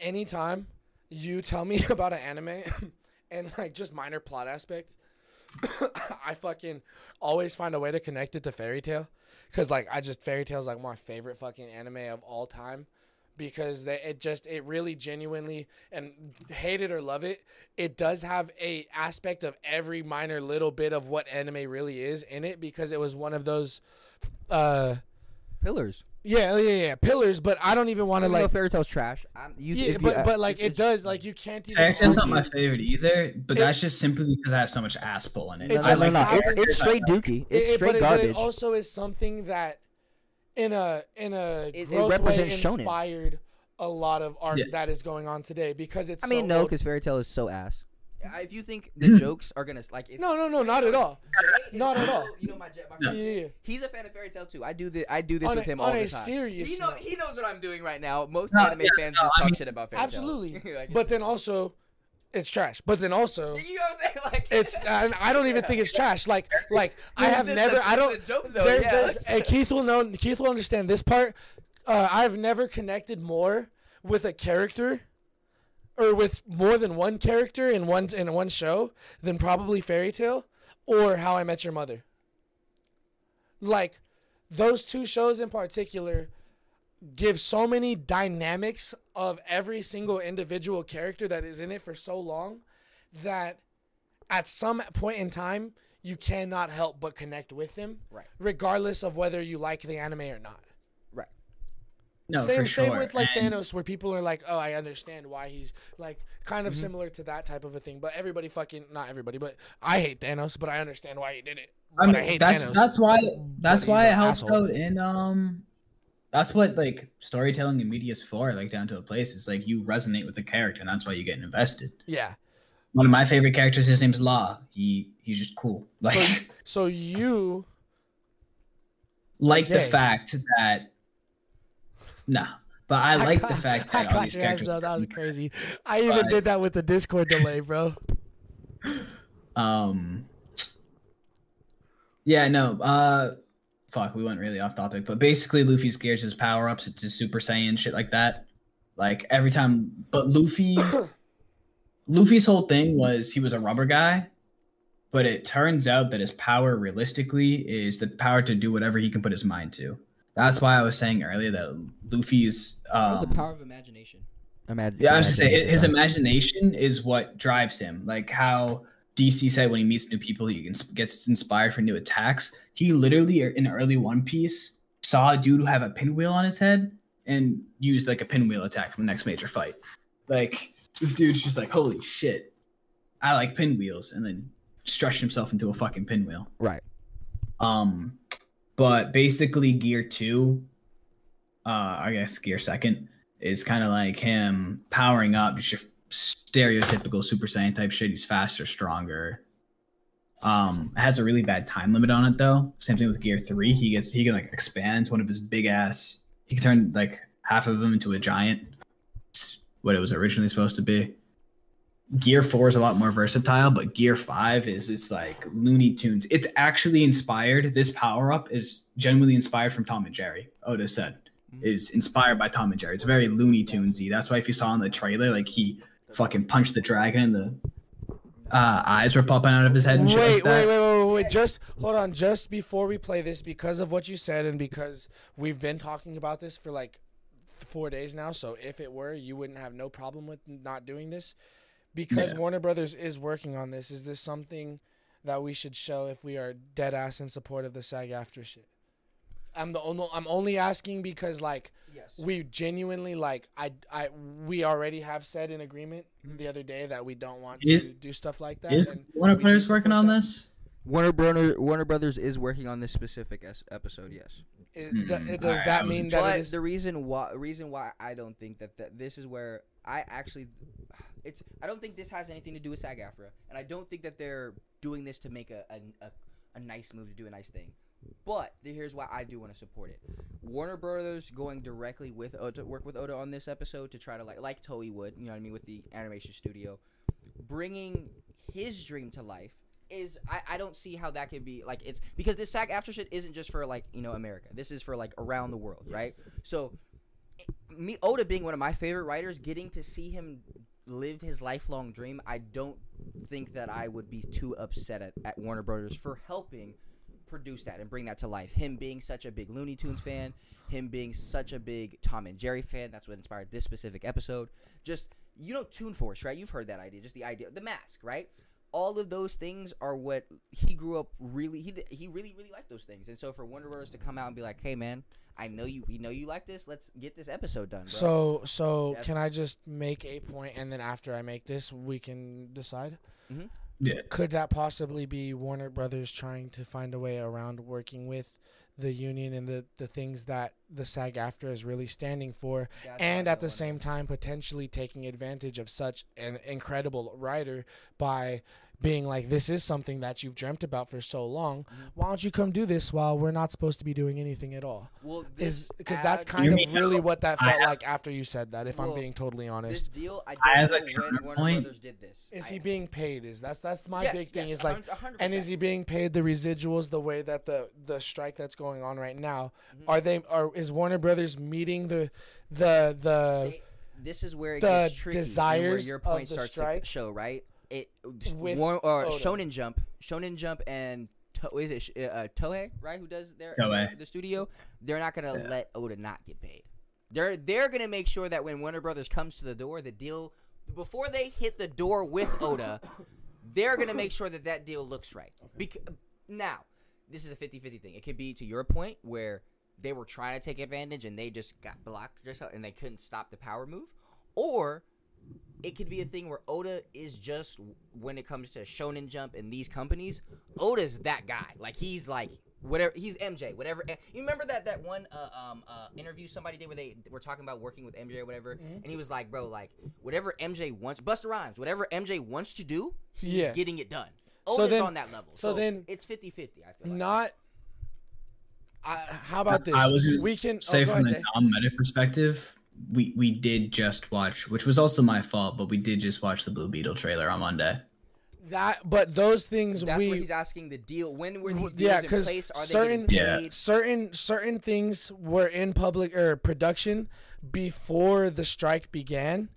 anytime you tell me about an anime and like just minor plot aspects, I fucking always find a way to connect it to Fairy Tail. Cause like I just Fairy Tail is like my favorite fucking anime of all time. Because they it just it really genuinely and hate it or love it, it does have a aspect of every minor little bit of what anime really is in it because it was one of those uh Pillars. yeah, yeah, yeah, pillars. But I don't even want to Even though like. Fairy Tail's trash. I'm, you, yeah, if you- but uh, but like it does like you can't even. Fairy Tail's not my favorite either, but It- that's just simply because it has so much ass pull in it. It I like no, the it's- it's straight dookie. It's it- straight but it, but garbage. it also is something that in a in a It- it growth way represents shonen. inspired a lot of art Yeah. that is going on today because it's. I mean, so no, because Fairy Tail is so ass. If you think the jokes are gonna like, if, No, no, no, not at all. Not at all. You know my, jet- my friend. yeah, yeah. He's a fan of Fairy Tail too. I do this. I do this On with a- him on all the time. serious he know, he knows what I'm doing right now. Most No, anime yeah, fans no, just I talk mean- shit about Fairy Absolutely, Tale. Like, but then also, it's trash. But then also, you know what I'm saying? Like, it's and I don't even think it's trash. Like like I have never I don't joke, though, there's yeah. there's and Keith will know Keith will understand this part. uh, I've never connected more with a character or with more than one character in one in one show than probably Fairy Tail or How I Met Your Mother. Like those two shows in particular give so many dynamics of every single individual character that is in it for so long that at some point in time you cannot help but connect with them Right. regardless of whether you like the anime or not Right. No, same, for sure. same with like And- Thanos, where people are like, "Oh, I understand why he's like kind of Mhm. similar to that type of a thing." But everybody fucking not everybody, but I hate Thanos, but I understand why he did it. I But mean, hate that's Thanos. that's why that's why it helps asshole. out in um. That's what like storytelling and media is for, like down to a place. It's like you resonate with the character, and that's why you get invested. Yeah. One of my favorite characters, his name's Law. He he's just cool. Like So, so you like the fact that nah, but I like the fact I that all got these characters. though. That was crazy. I even But- did that with the Discord delay, bro. Um. Yeah, no. Uh, fuck, we went really off topic, but basically, Luffy scares his power ups into Super Saiyan shit like that. Like every time, but Luffy, Luffy's whole thing was he was a rubber guy, but it turns out that his power, realistically, is the power to do whatever he can put his mind to. That's why I was saying earlier that Luffy's um, the power of imagination. Imagine. yeah, I was just saying his imagination is what drives him. Like how DC said when he meets new people, he gets inspired for new attacks. He literally in early One Piece saw a dude who have a pinwheel on his head and used like a pinwheel attack from the next major fight. Like this dude's just like, holy shit, I like pinwheels, and then stretched himself into a fucking pinwheel. Right. Um, but basically, Gear Two, uh, I guess Gear Second is kind of like him powering up. Just stereotypical Super Saiyan type shit. He's faster, stronger. Um, it has a really bad time limit on it though. Same thing with Gear Three. He gets he can like expand one of his big ass. He can turn like half of him into a giant. What it was originally supposed to be. Gear Four is a lot more versatile, but Gear Five is it's like Looney Tunes. It's actually inspired. This power up is genuinely inspired from Tom and Jerry. Oda said it's inspired by Tom and Jerry. It's very Looney Tunesy. That's why if you saw in the trailer, like he fucking punched the dragon and the uh, eyes were popping out of his head and shit Wait, like that. wait, wait, wait, wait, wait. Just hold on. Just before we play this, because of what you said and because we've been talking about this for like four days now. So if it were, you wouldn't have no problem with not doing this. Because Yeah. Warner Brothers is working on this, is this something that we should show if we are dead ass in support of the SAG-AFTRA shit? I'm the only. I'm only asking because like we genuinely like I I we already have said in agreement the other day that we don't want Is- to do stuff like that. Is Warner Brothers working on that. this? Warner Brothers Warner Brothers is working on this specific es- episode. Yes. It, do- Hmm, it- does that mean that it is? the reason why reason why I don't think that, that this is where I actually it's I don't think this has anything to do with SAG-AFTRA, and I don't think that they're doing this to make a a, a, a nice move to do a nice thing. But here's why I do want to support it. Warner Brothers going directly with Oda, work with Oda on this episode to try to like like Toei would, you know what I mean, with the animation studio, bringing his dream to life is I, I don't see how that could be like it's because this SAG-AFTRA shit isn't just for like you know America. This is for like around the world, right? So me Oda being one of my favorite writers, getting to see him live his lifelong dream, I don't think that I would be too upset at, at Warner Brothers for helping produce that and bring that to life. Him being such a big Looney Tunes fan, him being such a big Tom and Jerry fan, that's what inspired this specific episode. Just you know Toon Force, right? You've heard that idea, just the idea, the mask, right? All of those things are what he grew up really. He he really really liked those things, and so for Brothers to come out and be like, "Hey man, I know you, we know you like this. Let's get this episode done." Bro. So so can I just make a point and then after I make this we can decide? Mhm. Yeah. Could that possibly be Warner Brothers trying to find a way around working with the union and the, the things that the SAG AFTRA is really standing for, That's and at the same time potentially taking advantage of such an incredible writer by being like, "This is something that you've dreamt about for so long. Mm-hmm. Why don't you come do this while we're not supposed to be doing anything at all?" Well, is this because that's kind of mean- really what that felt have- like after you said that. If I'm being totally honest, This honest, deal, I I don't have a know when Warner counterpoint. Brothers did this. is I- he being paid? Is that's that's my Yes, big thing. yes, is like, a hundred and is he being paid the residuals the way that the the strike that's going on right now? Mm-hmm. Are they are is Warner Brothers meeting the the the They- this is where it the gets tricky and where desires your of point the starts strike to show right. It with War, or Oda. Shonen Jump, Shonen Jump, and to, is it sh- uh, Toei right? Who does their Toei. the studio? They're not gonna Yeah. let Oda not get paid. They're they're gonna make sure that when Warner Brothers comes to the door, the deal before they hit the door with Oda, they're gonna make sure that that deal looks right. Because now, this is a 50-50 thing. It could be to your point where they were trying to take advantage and they just got blocked just and they couldn't stop the power move, or it could be a thing where Oda is just when it comes to Shonen Jump and these companies, Oda's that guy. Like he's like whatever he's MJ, whatever. You remember that that one uh, um uh, interview somebody did where they were talking about working with MJ or whatever, and he was like, bro, like whatever MJ wants, Busta Rhymes, whatever MJ wants to do, he's Yeah. getting it done. So Oda's then- on that level. so then- it's 50-50, I feel like. not? I, how about this? I was we can say oh, from ahead, the non-meta perspective, we we did just watch, which was also my fault, but we did just watch the Blue Beetle trailer on Monday. that, but those things That's we what he's asking. The deal. When were these deals yeah, in because place? Are certain they getting certain certain things were in public or production before the strike began,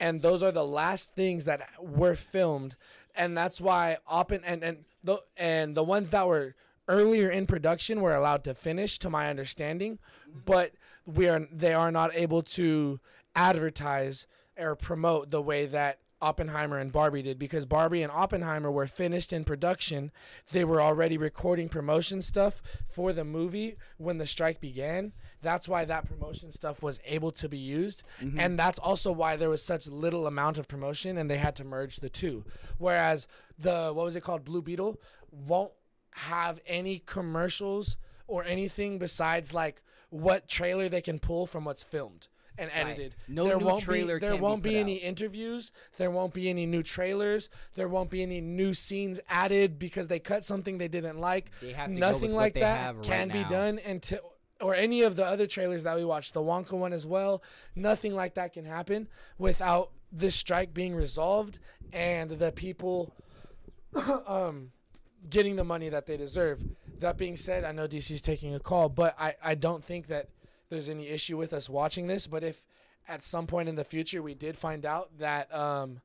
and those are the last things that were filmed, and that's why Oppen and and the and the ones that were earlier in production were allowed to finish, to my understanding, but we are they are not able to advertise or promote the way that Oppenheimer and Barbie did because Barbie and Oppenheimer were finished in production. They were already recording promotion stuff for the movie when the strike began. That's why that promotion stuff was able to be used. Mm-hmm. And that's also why there was such little amount of promotion and they had to merge the two. Whereas the what was it called Blue Beetle won't have any commercials or anything besides like what trailer they can pull from what's filmed and Right. edited. No there new won't trailer be there won't be, put any out. interviews. There won't be any new trailers. There won't be any new scenes added because they cut something they didn't like. They have to go Nothing like that right can be done until or any of the other trailers that we watched, the Wonka one as well. Nothing like that can happen without this strike being resolved and the people um getting the money that they deserve. That being said, I know DC's taking a call, but I, I don't think that there's any issue with us watching this. But if at some point in the future we did find out that, um,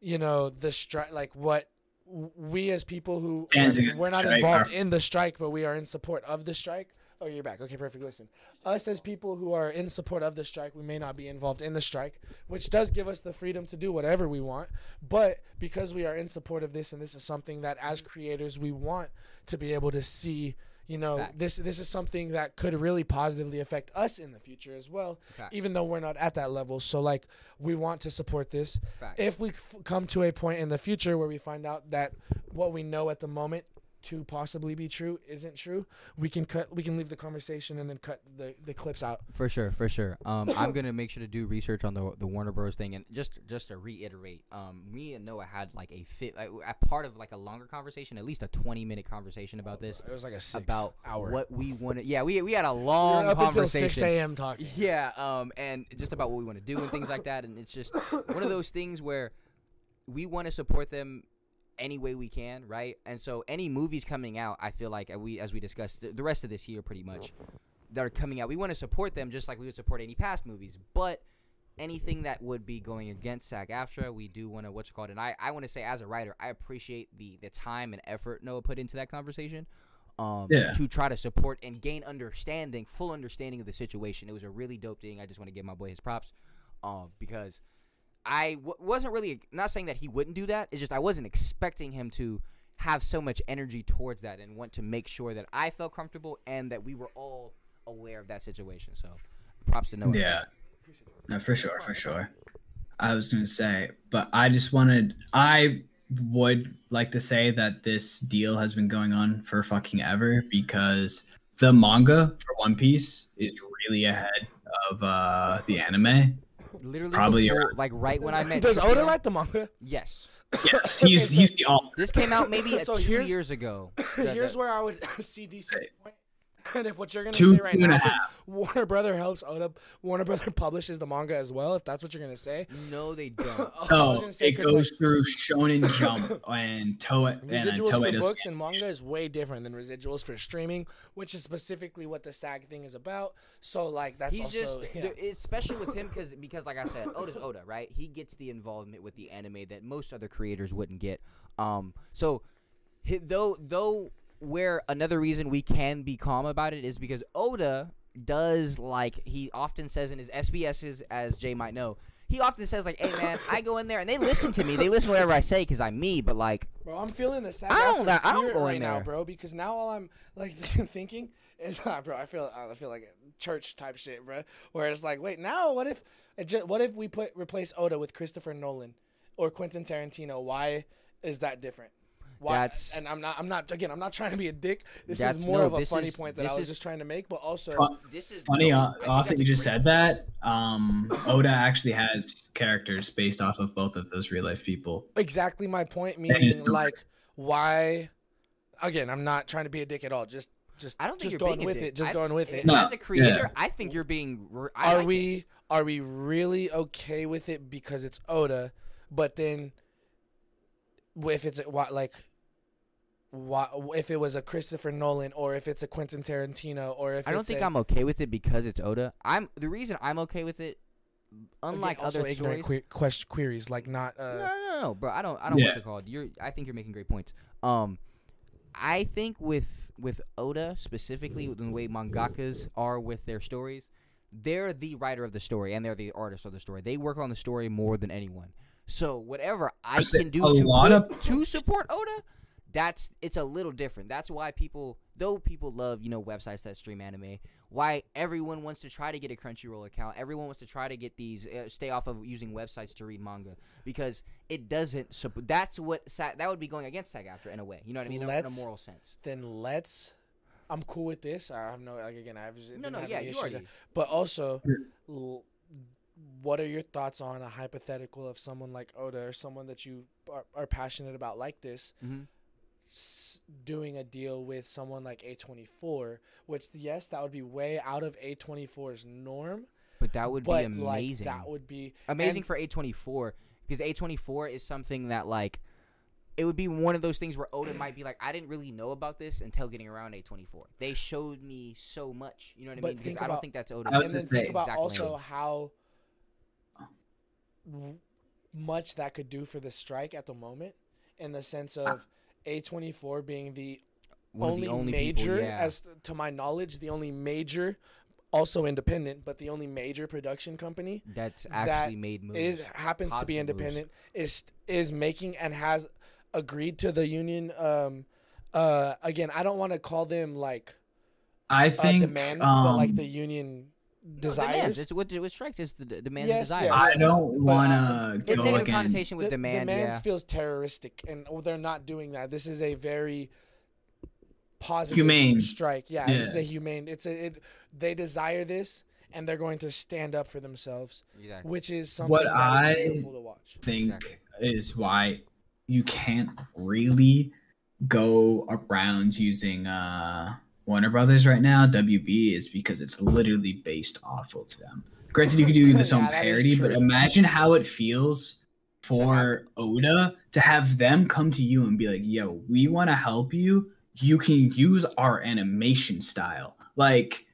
you know, the strike, like what we as people who mean, we're not involved are- in the strike, but we are in support of the strike. Oh, you're back. Okay, perfect. Listen, us as people who are in support of the strike, we may not be involved in the strike, which does give us the freedom to do whatever we want. But because we are in support of this, and this is something that as creators we want to be able to see, you know, Facts. this this is something that could really positively affect us in the future as well, Facts. even though we're not at that level. So like, we want to support this. Facts. If we f- come to a point in the future where we find out that what we know at the moment to possibly be true isn't true, we can cut. We can leave the conversation and then cut the, the clips out. For sure, for sure. Um, I'm gonna make sure to do research on the the Warner Bros. thing, and just just to reiterate, um, me and Noah had like a fit, a, a part of like a longer conversation, at least a 20 minute conversation about this. It was like a six about hour. what we wanted. Yeah, we we had a long up until 6 a.m. talking. Yeah, um, and just about what we want to do and things like that, and it's just one of those things where we want to support them any way we can, right? And so any movies coming out, I feel like uh, we as we discussed the, the rest of this year pretty much that are coming out, we want to support them just like we would support any past movies. But anything that would be going against SAG AFTRA, we do want to what's it called. And I, I want to say as a writer, I appreciate the the time and effort Noah put into that conversation. Um, Yeah. to try to support and gain understanding, full understanding of the situation. It was a really dope thing. I just want to give my boy his props, um, because I w- wasn't really not saying that he wouldn't do that. It's just I wasn't expecting him to have so much energy towards that and want to make sure that I felt comfortable and that we were all aware of that situation. So, props to Noah. Yeah. No, for sure, for sure. I was gonna say, but I just wanted I would like to say that this deal has been going on for fucking ever because the manga for One Piece is really ahead of uh the anime. Literally Probably before, like right when I met. Does Shippuden- Oda write the manga? Yes. Yes, he's he's the all. This came out maybe So two years ago. The- Here's the- where I would see DC point. And if what you're gonna Two- say right two and now a is. Warner Brother helps Oda, Warner Brother publishes the manga as well. If that's what you're gonna say, No, they don't. I was No, gonna say it 'cause, goes like, through Shonen Jump and Toei and uh, Residuals Toei for books and manga is way different than residuals for streaming, which is specifically what the SAG thing is about. So like that's He's also just, yeah. th- it's special with him because, because like I said, Oda's Oda, right? He gets the involvement with the anime that most other creators wouldn't get. Um, so hi- though, though, where another reason we can be calm about it is because Oda does like he often says in his SBSs, as Jay might know. He often says like, "Hey man, I go in there and they listen to me. They listen to whatever I say because I'm me." But like, Bro, I'm feeling the SAG I don't- I don't go in right now, there. bro. Because now all I'm like thinking is, ah, bro, I feel I feel like church type shit, bro. Where it's like, wait, now what if what if we put replace Oda with Christopher Nolan or Quentin Tarantino? Why is that different? Why? That's- and I'm not I'm not again I'm not trying to be a dick. This is more no, of a funny is- point that I was is- just trying to make, but also Fu- this is Funny no, uh, I think off that you just said that. Um, Oda actually has characters based off of both of those real life people. exactly my point. Meaning like why? Again, I'm not trying to be a dick at all. Just just I don't think just you're going being with it. Just I- going with it. No, as a creator, yeah. I think you're being. r- I are like we this. are we really okay with it because it's Oda, but then if it's what like what if it was a Christopher Nolan or if it's a Quentin Tarantino or if I don't it's think a, I'm okay with it because it's Oda. I'm the reason I'm okay with it. Unlike also other ignorant stories, que- quest- queries like not no, uh no, no, no, bro. I don't. I don't. Yeah. What's it called? You're. I think you're making great points. Um, I think with with Oda specifically, with the way mangakas are with their stories, they're the writer of the story and they're the artist of the story. They work on the story more than anyone. So whatever I can do to put- of- to support Oda, that's it's a little different. That's why people, though people love you know websites that stream anime, why everyone wants to try to get a Crunchyroll account. Everyone wants to try to get these, uh, stay off of using websites to read manga because it doesn't. supp- that's what sa- that would be going against SAG-AFTRA in a way. You know what I mean? In a- in a moral sense. then let's I'm cool with this. I have no like again I have No, no, yeah, you already- But also l- what are your thoughts on a hypothetical of someone like Oda or someone that you are, are passionate about like this Mhm. s- doing a deal with someone like A24, which yes, that would be way out of A24's norm. But that would but, be amazing. Like, that would be amazing and- for A24 because A24 is something that like it would be one of those things where Oda might be like, I didn't really know about this until getting around A24. They showed me so much. You know what I mean? Because I don't think that's Oda. I was just think about Exactly. also how w- much that could do for the strike at the moment, in the sense of A24 being the only, the only people, major, yeah. as to my knowledge, the only major, also independent, but the only major production company That's that actually made moves. is happens to be positive moves. independent is is making and has agreed to the union. Um, uh, again, I don't want to call them like I think uh, think demands, but like um, the union No, desires. demands. It's what what strikes is the demand Yes, and desire. yes. I don't want to It's go negative again. connotation with De- demand. demands yeah. feels terroristic, and oh, they're not doing that. This is a very positive Humane. strike. Yeah, this is a humane. It's a it, they desire this, and they're going to stand up for themselves, Exactly. which is something What that is I beautiful to watch. think Exactly. is why you can't really go around using uh Warner Brothers right now, WB, is because it's literally based off of them. Granted, you could do this Yeah, own parody, but imagine how it feels for Oda to have them come to you and be like, yo, we want to help you. You can use our animation style. Like,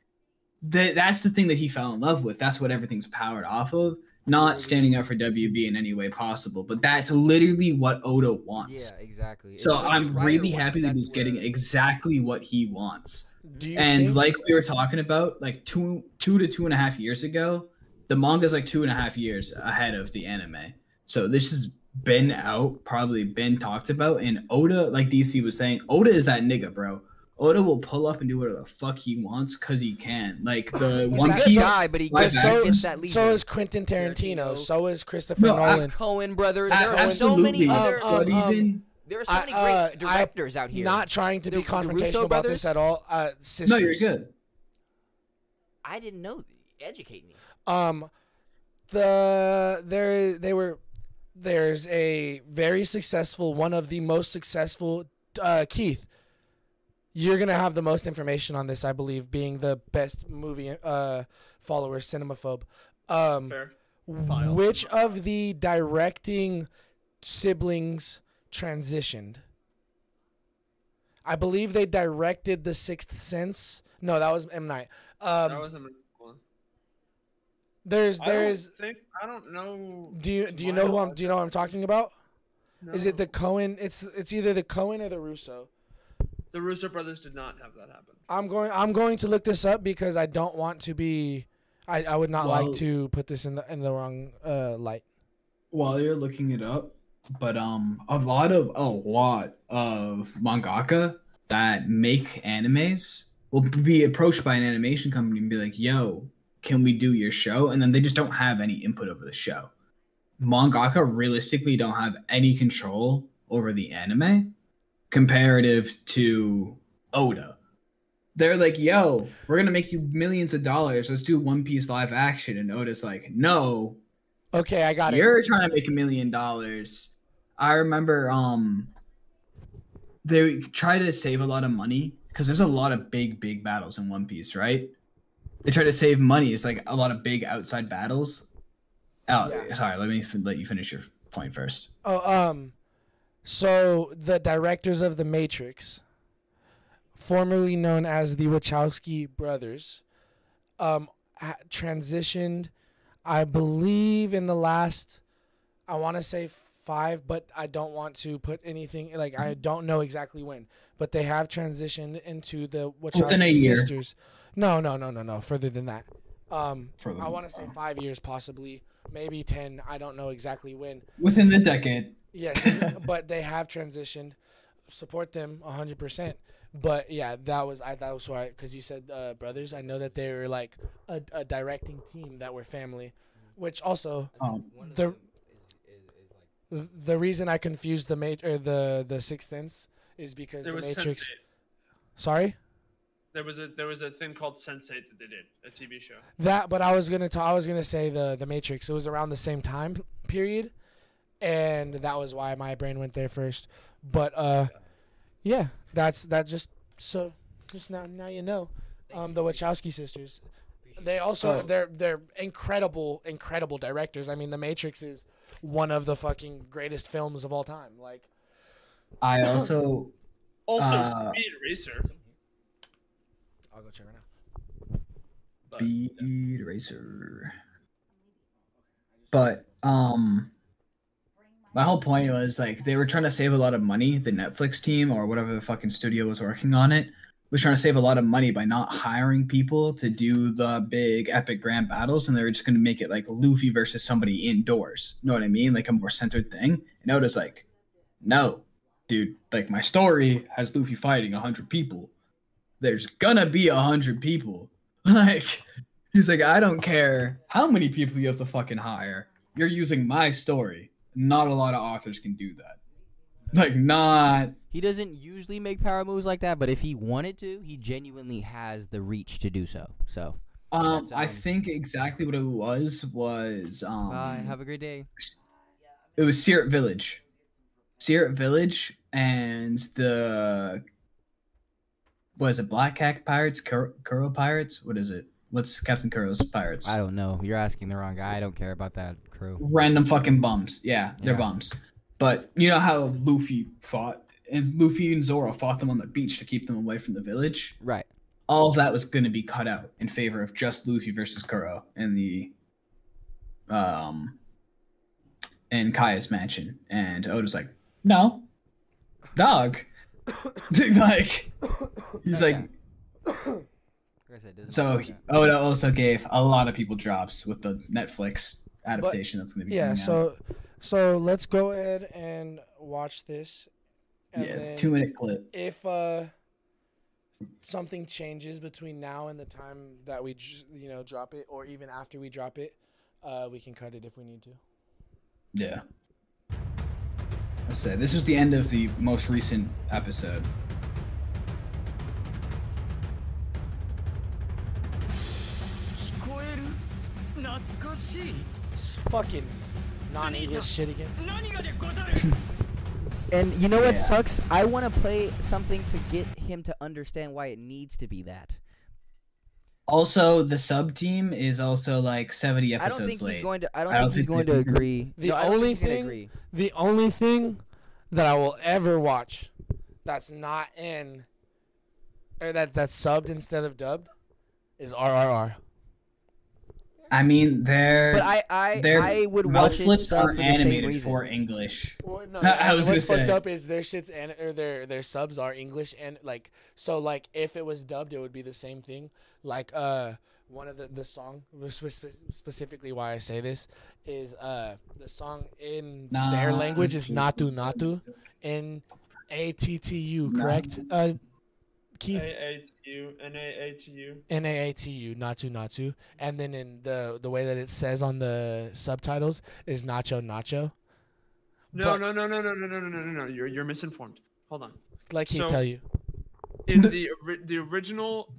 th- that's the thing that he fell in love with. That's what everything's powered off of. Not standing up for WB in any way possible, but that's literally what Oda wants. Yeah, exactly. So It's I'm really happy that he's getting exactly what he wants. Do you And like we were talking about, like two two to two and a half years ago, the manga's like two and a half years ahead of the anime. So this has been out, probably been talked about. And Oda, like DC was saying, Oda is that nigga, bro. Oda will pull up and do whatever the fuck he wants because he can. Like the He's One Piece guy, but he gets- so, action- gets that so is Quentin Tarantino. Tarantino. So is Christopher No, I- Nolan. Coen brothers. A- There are so many other. Um, but um, even there are so I- many uh, great I- directors out here. Not trying to The- be confrontational about this at all. Uh, sisters. no, you're good. I didn't know. Educate me. Um, the there they were there's a very successful one of the most successful uh, Keith. You're gonna have the most information on this, I believe, being the best movie uh, follower, cinemaphobe. Um, Fair. which of the directing siblings transitioned? I believe they directed The Sixth Sense. No, that was M Night. Um, that was a one. there's I don't there's think I don't know. do you do you know who I'm do you know what I'm talking about? No. Is it the Coen? It's it's either the Coen or the Russo. The Russo brothers did not have that happen. I'm going I'm going to look this up because I don't want to be I, I would not Well- like to put this in the in the wrong uh, light. while you're looking it up, but um, a lot of a lot of mangaka that make animes will be approached by an animation company and be like, "Yo, can we do your show?" And then they just don't have any input over the show. Mangaka realistically don't have any control over the anime comparative to Oda. They're like, "Yo, we're gonna make you millions of dollars. Let's do One Piece live action." And Oda's like, "No, Okay, I got it. you're trying to make a million dollars. I remember um they try to save a lot of money because there's a lot of big, big battles in One Piece, right? They try to save money. It's like a lot of big outside battles. Oh, sorry. Let me fin- let you finish your point first. Oh, um, so the directors of The Matrix, formerly known as the Wachowski brothers, um, ha- transitioned, I believe, in the last, I want to say five, but I don't want to put anything like I don't know exactly when, but they have transitioned into the Wachowski Within a year. sisters. No, no, no, no, no. Further than that. Um, Further I want to say five years, possibly, maybe ten. I don't know exactly when. Within the decade. Yes, but they have transitioned. Support them hundred percent. But yeah, that was I that was why because you said uh, brothers. I know that they were like a, a directing team that were family, which also Um, the the reason I confused the mat- or the the Sixth Sense is because There the was Matrix. Sense8. Sorry. There was a there was a thing called Sense8 that they did, a TV show. That, but I was gonna ta- I was gonna say the the Matrix. It was around the same time period, and that was why my brain went there first. But uh, yeah, that's that. Just so, just now now you know, um, the Wachowski sisters. They also Oh. they're they're incredible incredible directors. I mean, The Matrix is one of the fucking greatest films of all time. Like, I also Also, Uh, Speed Racer. I'll go check right now. Speed Racer. But um my whole point was like they were trying to save a lot of money, the Netflix team or whatever the fucking studio was working on it was trying to save a lot of money by not hiring people to do the big epic grand battles and they were just gonna make it like Luffy versus somebody indoors. You know what I mean? Like a more centered thing. And I was like, no, dude, like my story has Luffy fighting hundred people. There's gonna be hundred people. Like he's like, I don't care how many people you have to fucking hire. You're using my story. Not a lot of authors can do that. Like not He doesn't usually make power moves like that, but if he wanted to, he genuinely has the reach to do so. So, um I think exactly what it was was um bye. Have a great day. it was Syrup Village. Syrup Village and the what is it, Black Cat Pirates, Kuro, Kuro Pirates? What is it? What's Captain Kuro's Pirates? I don't know. You're asking the wrong guy. I don't care about that crew. random fucking bums. Yeah, they're Yeah. bums. But you know how Luffy fought, and Luffy and Zoro fought them on the beach to keep them away from the village. Right. All of that was going to be cut out in favor of just Luffy versus Kuro in the um in Kaya's mansion, and Oda's like, no, dog. like he's like. So he- Oda also gave a lot of people jobs with the Netflix adaptation that's going to be yeah. coming So, so let's go ahead and watch this. Yeah, it's a two-minute clip. If uh, something changes between now and the time that we, j- you know, drop it, or even after we drop it, uh, we can cut it if we need to. Yeah. I said this was the end of the most recent episode. It's fucking non-English shit again. and you know what yeah. sucks? I want to play something to get him to understand why it needs to be that. Also, the sub team is also like seventy episodes I don't think late. He's going to, I don't, I don't think, think, he's going to agree. The no, only thing, agree. the only thing that I will ever watch that's not in, or that that's subbed instead of dubbed, is RRR. I mean, they're. But I- I- their I would watch it flips are for the same reason. for English. Well, no, I was what's fucked say. up is their shits and or their their subs are English and like so like if it was dubbed it would be the same thing. Like uh one of the the song spe- spe- specifically why I say this is uh the song in their language is Naatu Naatu in A T T U correct uh Keith A-A-T-U, N-A-A-T-U. N A A T U Naatu Naatu and then in the the way that it says on the subtitles is Nacho Nacho. No, But- no, no, no, no, no, no, no, no, no, no. You're you're misinformed. Hold on. Like he So, tell you. In the the original,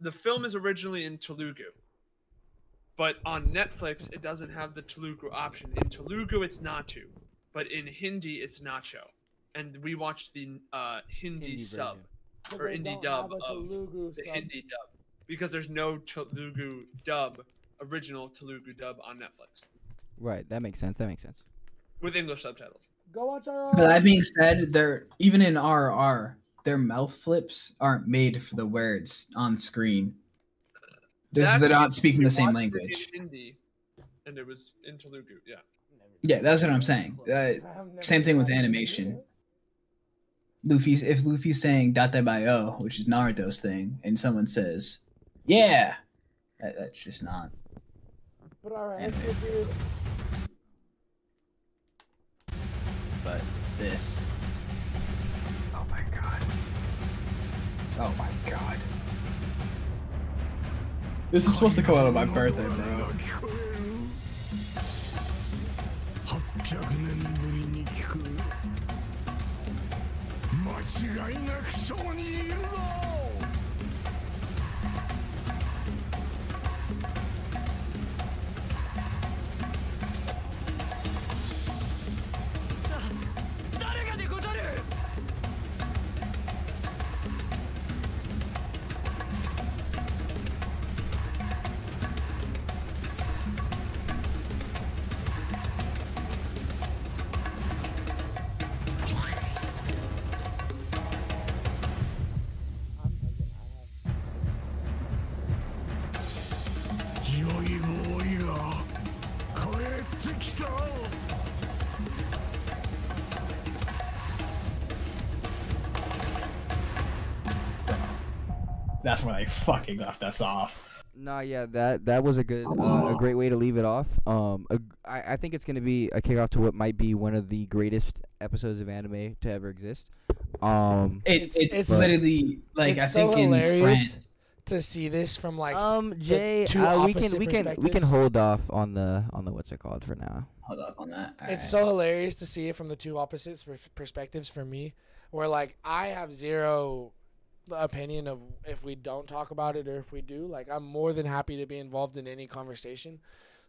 the film is originally in Telugu. But on Netflix, it doesn't have the Telugu option. In Telugu, it's Naatu, but in Hindi, it's Nacho. And we watched the uh, Hindi, Hindi sub But or they dub of Telugu the sub. Hindi dub because there's no Telugu dub, original Telugu dub on Netflix Right. That makes sense. That makes sense. with English subtitles. Go watch our But that being said, they're even in RRR, their mouth flips aren't made for the words on screen. They're, That they're not speaking the same watched it language. In Hindi, and it was in Telugu. Yeah. Yeah, that's what I'm saying. Uh, same thing with animation. Luffy's if Luffy's saying "dattebayo," which is Naruto's thing, and someone says, "Yeah," that, that's just not. But alright, Animated. But this. Oh my god. Oh my god. This is supposed to come out on my birthday, bro. 違いなくそこにいるぞ。That's when they fucking left us off. Nah, yeah, that that was a good, uh, a great way to leave it off. Um, a g I I think it's gonna be a kickoff to what might be one of the greatest episodes of anime to ever exist. Um, It, it's, but- literally like it's I so think in hilarious France. to see this from like um, the Jay, two uh, we can we can we can hold off on the on the what's it called for now. Hold up on that. It's so hilarious to see it from the two opposite perspectives for me, where like I have zero opinion of if we don't talk about it or if we do. Like I'm more than happy to be involved in any conversation.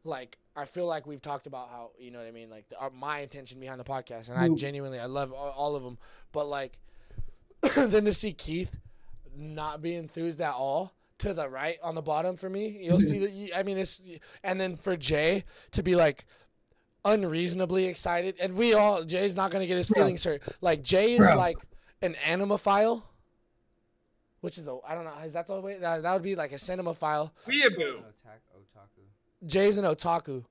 Like I feel like we've talked about how you know what I mean, like the, our, my intention behind the podcast, and I genuinely I love all, all of them. But like, then to see Keith not be enthused at all to the right on the bottom for me, you'll see that. I mean, it's and then for Jay to be like unreasonably excited, and we all Jay's not gonna get his feelings hurt. Like Jay is Bro. like an animophile, which is a I don't know is that the way that, that would be like a cinemaphile. Weeaboo. Jay's an otaku.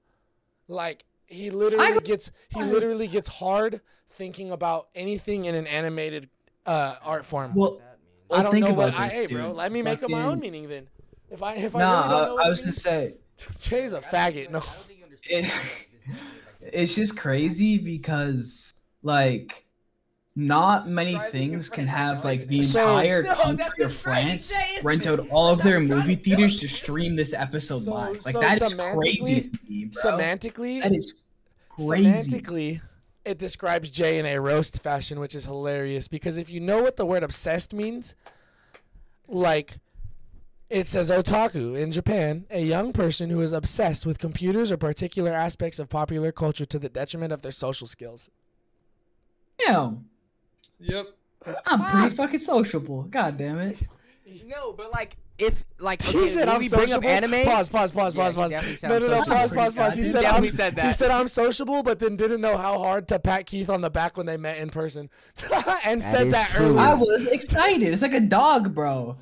Like he literally gets he literally gets hard thinking about anything in an animated uh, art form. Well, I don't think know what about I this, hey bro, let me make up my own meaning then. If I if I Nah, really don't know I, what I was gonna say. Jay's a faggot. No. it, it's just crazy because like not many things can have like the So- entire No, country of France rent out all of their movie theaters to stream this episode live. Like so that is crazy semantically- to me, bro. Semantically, that is crazy. Semantically, it describes Jay in a roast fashion, which is hilarious because if you know what the word obsessed means, like It says otaku in Japan, a young person who is obsessed with computers or particular aspects of popular culture to the detriment of their social skills. Damn. Yep. I'm pretty fucking sociable. God damn it. No, but like if like he okay, said I'm we bring up sociable. anime. Pause, pause, pause, Yeah, pause, he pause. No, no, no, pause, pause, pause. He He said definitely I'm, said He said I'm sociable, but then didn't know how hard to pat Keith on the back when they met in person, and That said that true. earlier. I was excited. It's like a dog, bro.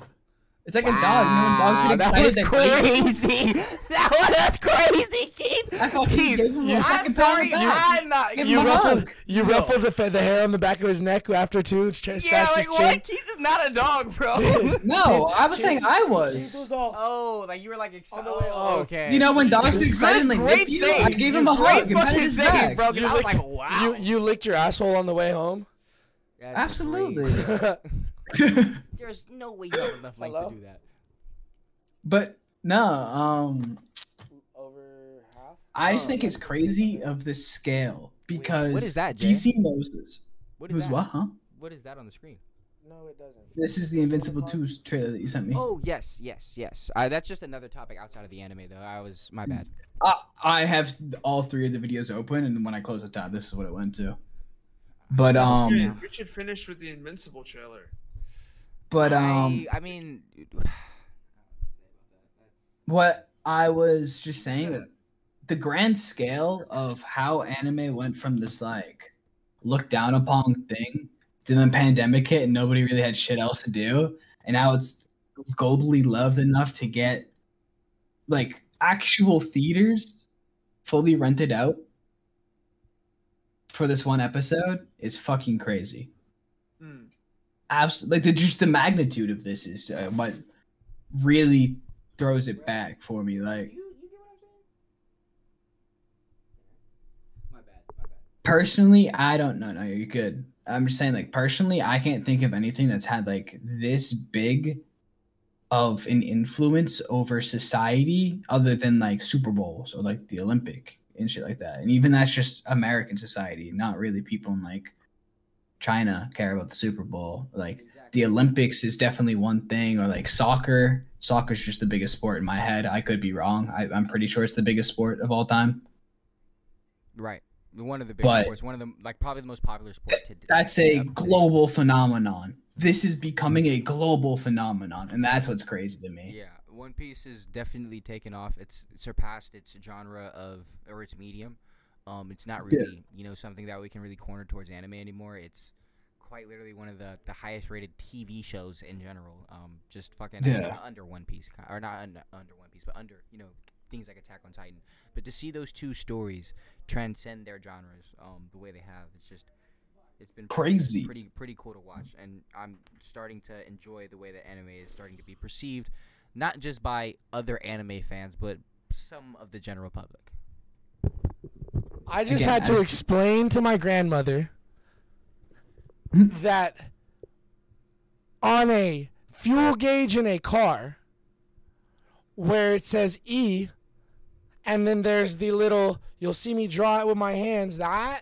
It's like a dog. You know when dogs Wow, get that excited, was they bite you? crazy. that was crazy, Keith. I fucking Keith, gave him a I'm fucking pat on sorry. I'm not. Give you him ruffled, hug. you ruffled the, the hair on the back of his neck after two, ch- scratched Yeah, his like chin. what? Keith is not a dog, bro. No, I was saying I was. was all, oh, like you were like excited. Oh, way Oh, okay. You know when dogs get excited and Good, they great you, save. I gave him a Great hug and patted fucking his save, back. bro. 'cause I was like, wow. You you licked your asshole on the way home. That's Absolutely. Crazy. There's no way you have enough length Hello? to do that. But no, um, Over half. I just think it's crazy of the scale because what is that, Jay? DC Moses. What is Who's that? what, huh? What is that on the screen? No, it doesn't. This is the Invincible 2 trailer that you sent me. Oh yes, yes, yes. Uh, that's just another topic outside of the anime, though. I was my bad. I, I have all three of the videos open, and when I close the tab, this is what it went to. But um, Dude, we should finish with the Invincible trailer. But um, I, I mean, what I was just saying, the grand scale of how anime went from this like looked down upon thing to then pandemic hit and nobody really had shit else to do, and now it's globally loved enough to get like actual theaters fully rented out for this one episode is fucking crazy. Absolutely, like the, just the magnitude of this is uh, what really throws it back for me. Like personally, I don't know. No, you're good. I'm just saying, like personally, I can't think of anything that's had like this big of an influence over society other than like Super Bowls or like the Olympic and shit like that. And even that's just American society, not really people in like China care about the Super Bowl. Like the Olympics is definitely one thing, or like soccer. Soccer's just the biggest sport in my head. I could be wrong. I, I'm pretty sure it's the biggest sport of all time. right. One of the biggest But- sports. One of the like probably the most popular sport today. That's a global phenomenon. This is becoming a global phenomenon, and that's what's crazy to me. Yeah, One Piece is definitely taken off. It's surpassed its genre of or its medium. Um, it's not Yeah. really you know something that we can really corner towards anime anymore. It's quite literally one of the, the highest rated TV shows in general. Um, just fucking Yeah. under One Piece or not under, under One Piece, but under you know things like Attack on Titan. But to see those two stories transcend their genres, um, the way they have, it's just it's been Crazy. pretty pretty cool to watch, and I'm starting to enjoy the way that anime is starting to be perceived, not just by other anime fans, but some of the general public. I just Again, had to explain to my grandmother that on a fuel gauge in a car where it says E and then there's the little you'll see me draw it with my hands that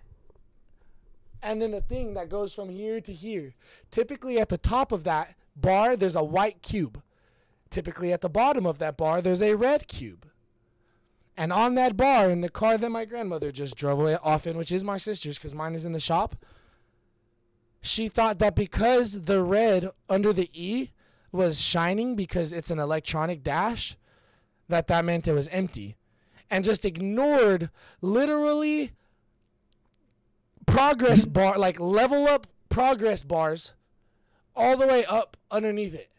and then the thing that goes from here to here. Typically at the top of that bar there's a white cube. Typically at the bottom of that bar there's a red cube. And on that bar in the car that my grandmother just drove away off in, which is my sister's because mine is in the shop, she thought that because the red under the E was shining because it's an electronic dash, that that meant it was empty. And just ignored literally progress bar, like level up progress bars all the way up underneath it.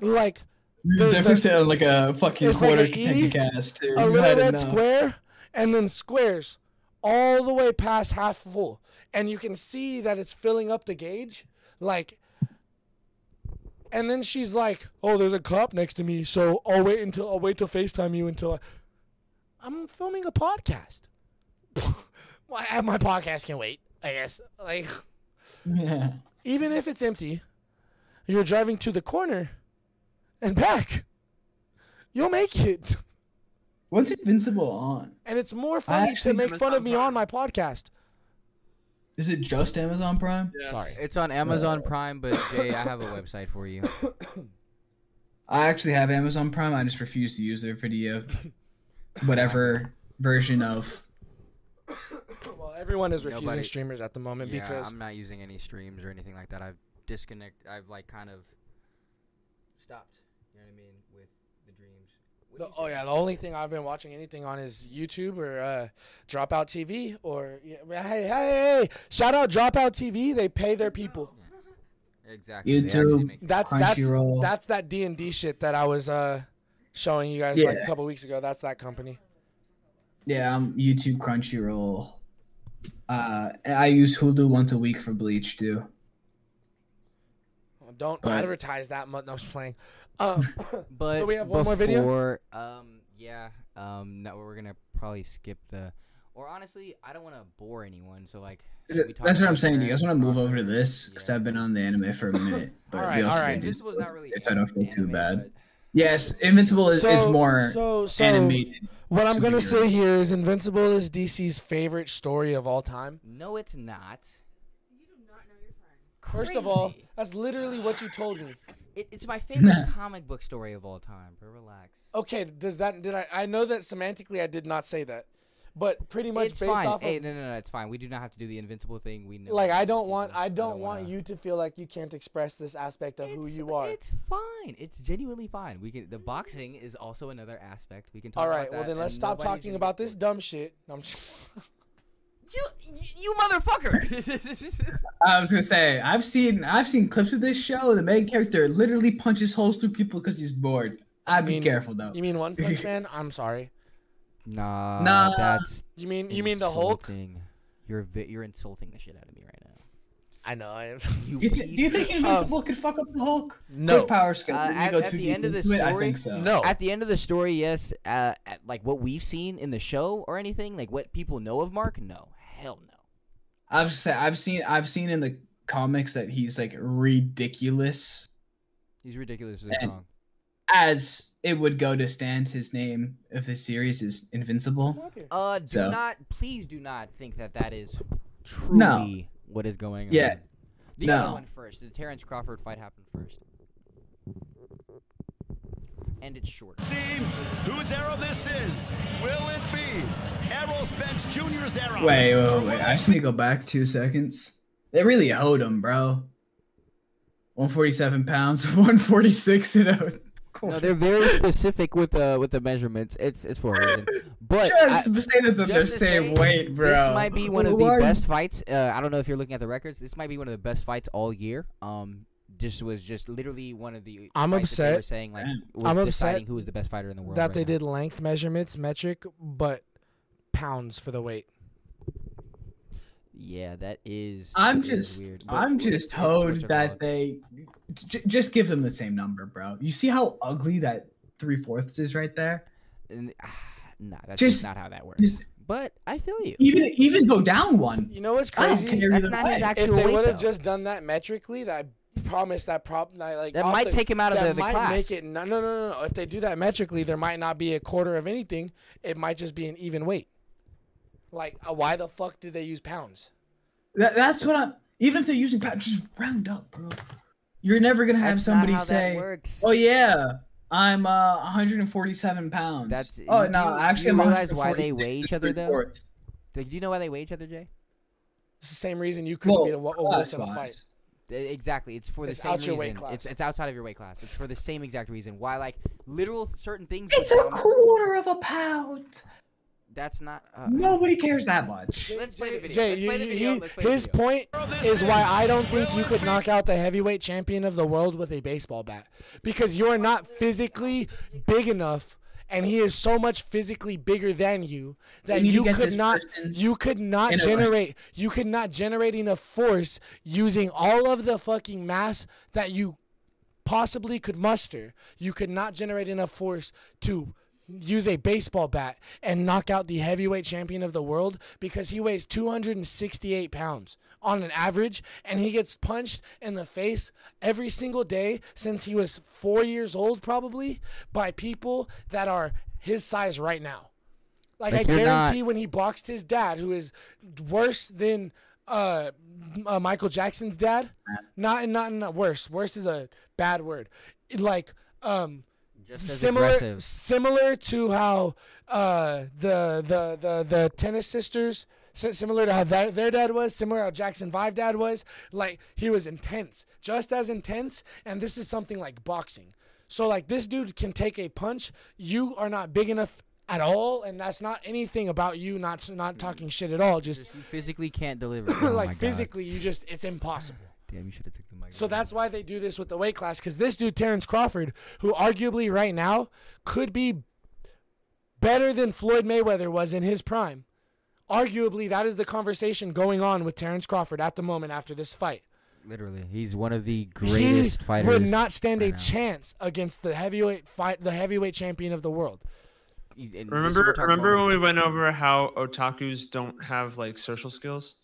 like, Mm, there's Definitely the- sound like a fucking like quarter an E, cast too. a You little red square, and then squares all the way past half full, and you can see that it's filling up the gauge, like. And then she's like, "Oh, there's a cop next to me, so I'll wait until I'll wait till Facetime you until I, I'm filming a podcast. well, my podcast can wait, I guess. Like, Yeah. even if it's empty, you're driving to the corner and back. You'll make it. What's Invincible on? And it's more I funny to make haven't fun of done me on my podcast. Is it just Amazon Prime? Sorry, it's on Amazon Prime, but Jay, I have a website for you. I actually have Amazon Prime. I just refuse to use their video, whatever version of. Well, everyone is refusing Nobody- streamers at the moment yeah, because I'm not using any streams or anything like that. I've disconnected. I've like kind of stopped. You know what I mean with the dreams. What do The, oh yeah, the only thing I've been watching anything on is YouTube or uh, Dropout TV or yeah, hey hey hey shout out Dropout TV. They pay their people. Exactly. YouTube. That's that's Crunchyroll. that's that D and D shit that I was uh showing you guys like a couple weeks ago. That's that company. Yeah, um, YouTube, Crunchyroll. Uh, I use Hulu once a week for Bleach too. Don't But- advertise that much. No, I'm just playing. Um, But so we have one more video. before, Um, yeah. Um, no, we're gonna probably skip the. Or honestly, I don't want to bore anyone. So like, we That's what I'm saying. Do you guys want to move over to this? Because I've been on the anime for a minute. But all right, all right. can do- Invincible's not really If I don't feel too anime, bad. Yes, Invincible is, is more so- so animated. What I'm gonna say here is Invincible is DC's favorite story of all time. No, it's not. First of all, that's literally what you told me. It, it's my favorite comic book story of all time. Bro, relax. Okay, does that did I I know that semantically I did not say that. But pretty much it's based fine. off hey, of no, no, no, it's fine. We do not have to do the invincible thing. We know. like I don't we want do. I don't want wanna- you to feel like you can't express this aspect of who you are. It's fine. It's genuinely fine. We can. The boxing is also another aspect. We can talk about. All right, about well that, then let's stop talking about this dumb shit. I'm just- You, you, you motherfucker! I was gonna say I've seen I've seen clips of this show. The main character literally punches holes through people because he's bored. I'd be mean- careful though. You mean One Punch Man? I'm sorry. nah, Nah. that's. You mean you mean the Hulk? insulting. You're vi- you're insulting the shit out of me right now. I know. I am. You You th- do you think piece- Invincible could fuck up the Hulk? No. Good power skill. Uh, at, go at too the deep end of the into it, I story, think so. No. At the end of the story, yes. Uh, at, like what we've seen in the show or anything, like what people know of Mark, no, hell no. I've say I've seen I've seen in the comics that he's like ridiculous He's ridiculous And- strong. as it would go to stand his name if the series is Invincible. Uh, do So- not, please do not think that that is truly No. what is going on. Yeah. on. The other No. one first. The Terrence Crawford fight happened first. And it's short. See whose arrow this is. Will it be Errol Spence Jr.'s arrow? Wait, wait, wait, wait. I just need to go back two seconds. They really hoed him, bro. 147 pounds, 146 in a No, they're very specific with the with the measurements. It's it's for a reason. But Just I- say that they're the same say, weight, bro. This might be one of the best fights. Uh, I don't know if you're looking at the records. This might be one of the best fights all year. Um, this was just literally one of the. I'm fights that they were upset. saying like was I'm deciding upset who was the best fighter in the world. that right they now. did length measurements metric, but pounds for the weight. Yeah, that is. I'm that is just, weird. but I'm just told that they j- just give them the same number, bro. You see how ugly that three fourths is right there? And, ah, nah, that's Just- just not how that works. just- but I feel you. Even even go down one. You know what's I don't crazy? care That's either not way. his if they would have just done that metrically, that I promise that prop that, like That might the- take him out of that the- the might class. make it no no no no no. If they do that metrically, there might not be a quarter of anything. It might just be an even weight. Like, uh, why the fuck did they use pounds? That, that's what I'm. Even if they're using pounds, just round up, bro. You're never gonna have That's somebody say, "Oh yeah, I'm uh 147 pounds." That's. oh no, do, actually, you I'm realize why they weigh each other though? Like, do you know why they weigh each other, Jay? It's the same reason you couldn't Well, beat a, wo- a in a fight. Class-wise. Exactly. It's for the It's same out your weight reason. class. It's it's outside of your weight class. It's for the same exact reason. Why like literal certain things. It's with a quarter of a pound. That's not. Uh, Nobody cares that much. Let's play the video. Jay, Let's you- play the video. he- Let's play the his video. point is why I don't think you could knock out the heavyweight champion of the world with a baseball bat because you're not physically big enough. And he is so much physically bigger than you that you could not you could not generate you could not generate enough force using all of the fucking mass that you possibly could muster. You could not generate enough force to use a baseball bat and knock out the heavyweight champion of the world because he weighs 268 pounds on an average and he gets punched in the face every single day since he was four years old probably by people that are his size right now. Like But i you're not- guarantee when he boxed his dad who is worse than uh, uh michael jackson's dad not not not worse. Worse is a bad word. Like as similar aggressive. similar to how uh, the the the the tennis sisters similar to how their, their dad was similar how Jackson Five dad was like he was intense just as intense and this is something like boxing so like this dude can take a punch you are not big enough at all and that's not anything about you not not talking shit at all just You physically can't deliver. Oh like God. physically you just it's impossible Damn, you should have took mic. So that's why they do this with the weight class because this dude Terrence Crawford, who arguably right now could be better than Floyd Mayweather was in his prime, arguably that is the conversation going on with Terrence Crawford at the moment after this fight. Literally, he's one of the greatest he fighters. would not stand a now. chance against the heavyweight fight, the heavyweight champion of the world. And Remember, what we're talking remember when we went over how otakus don't have like social skills?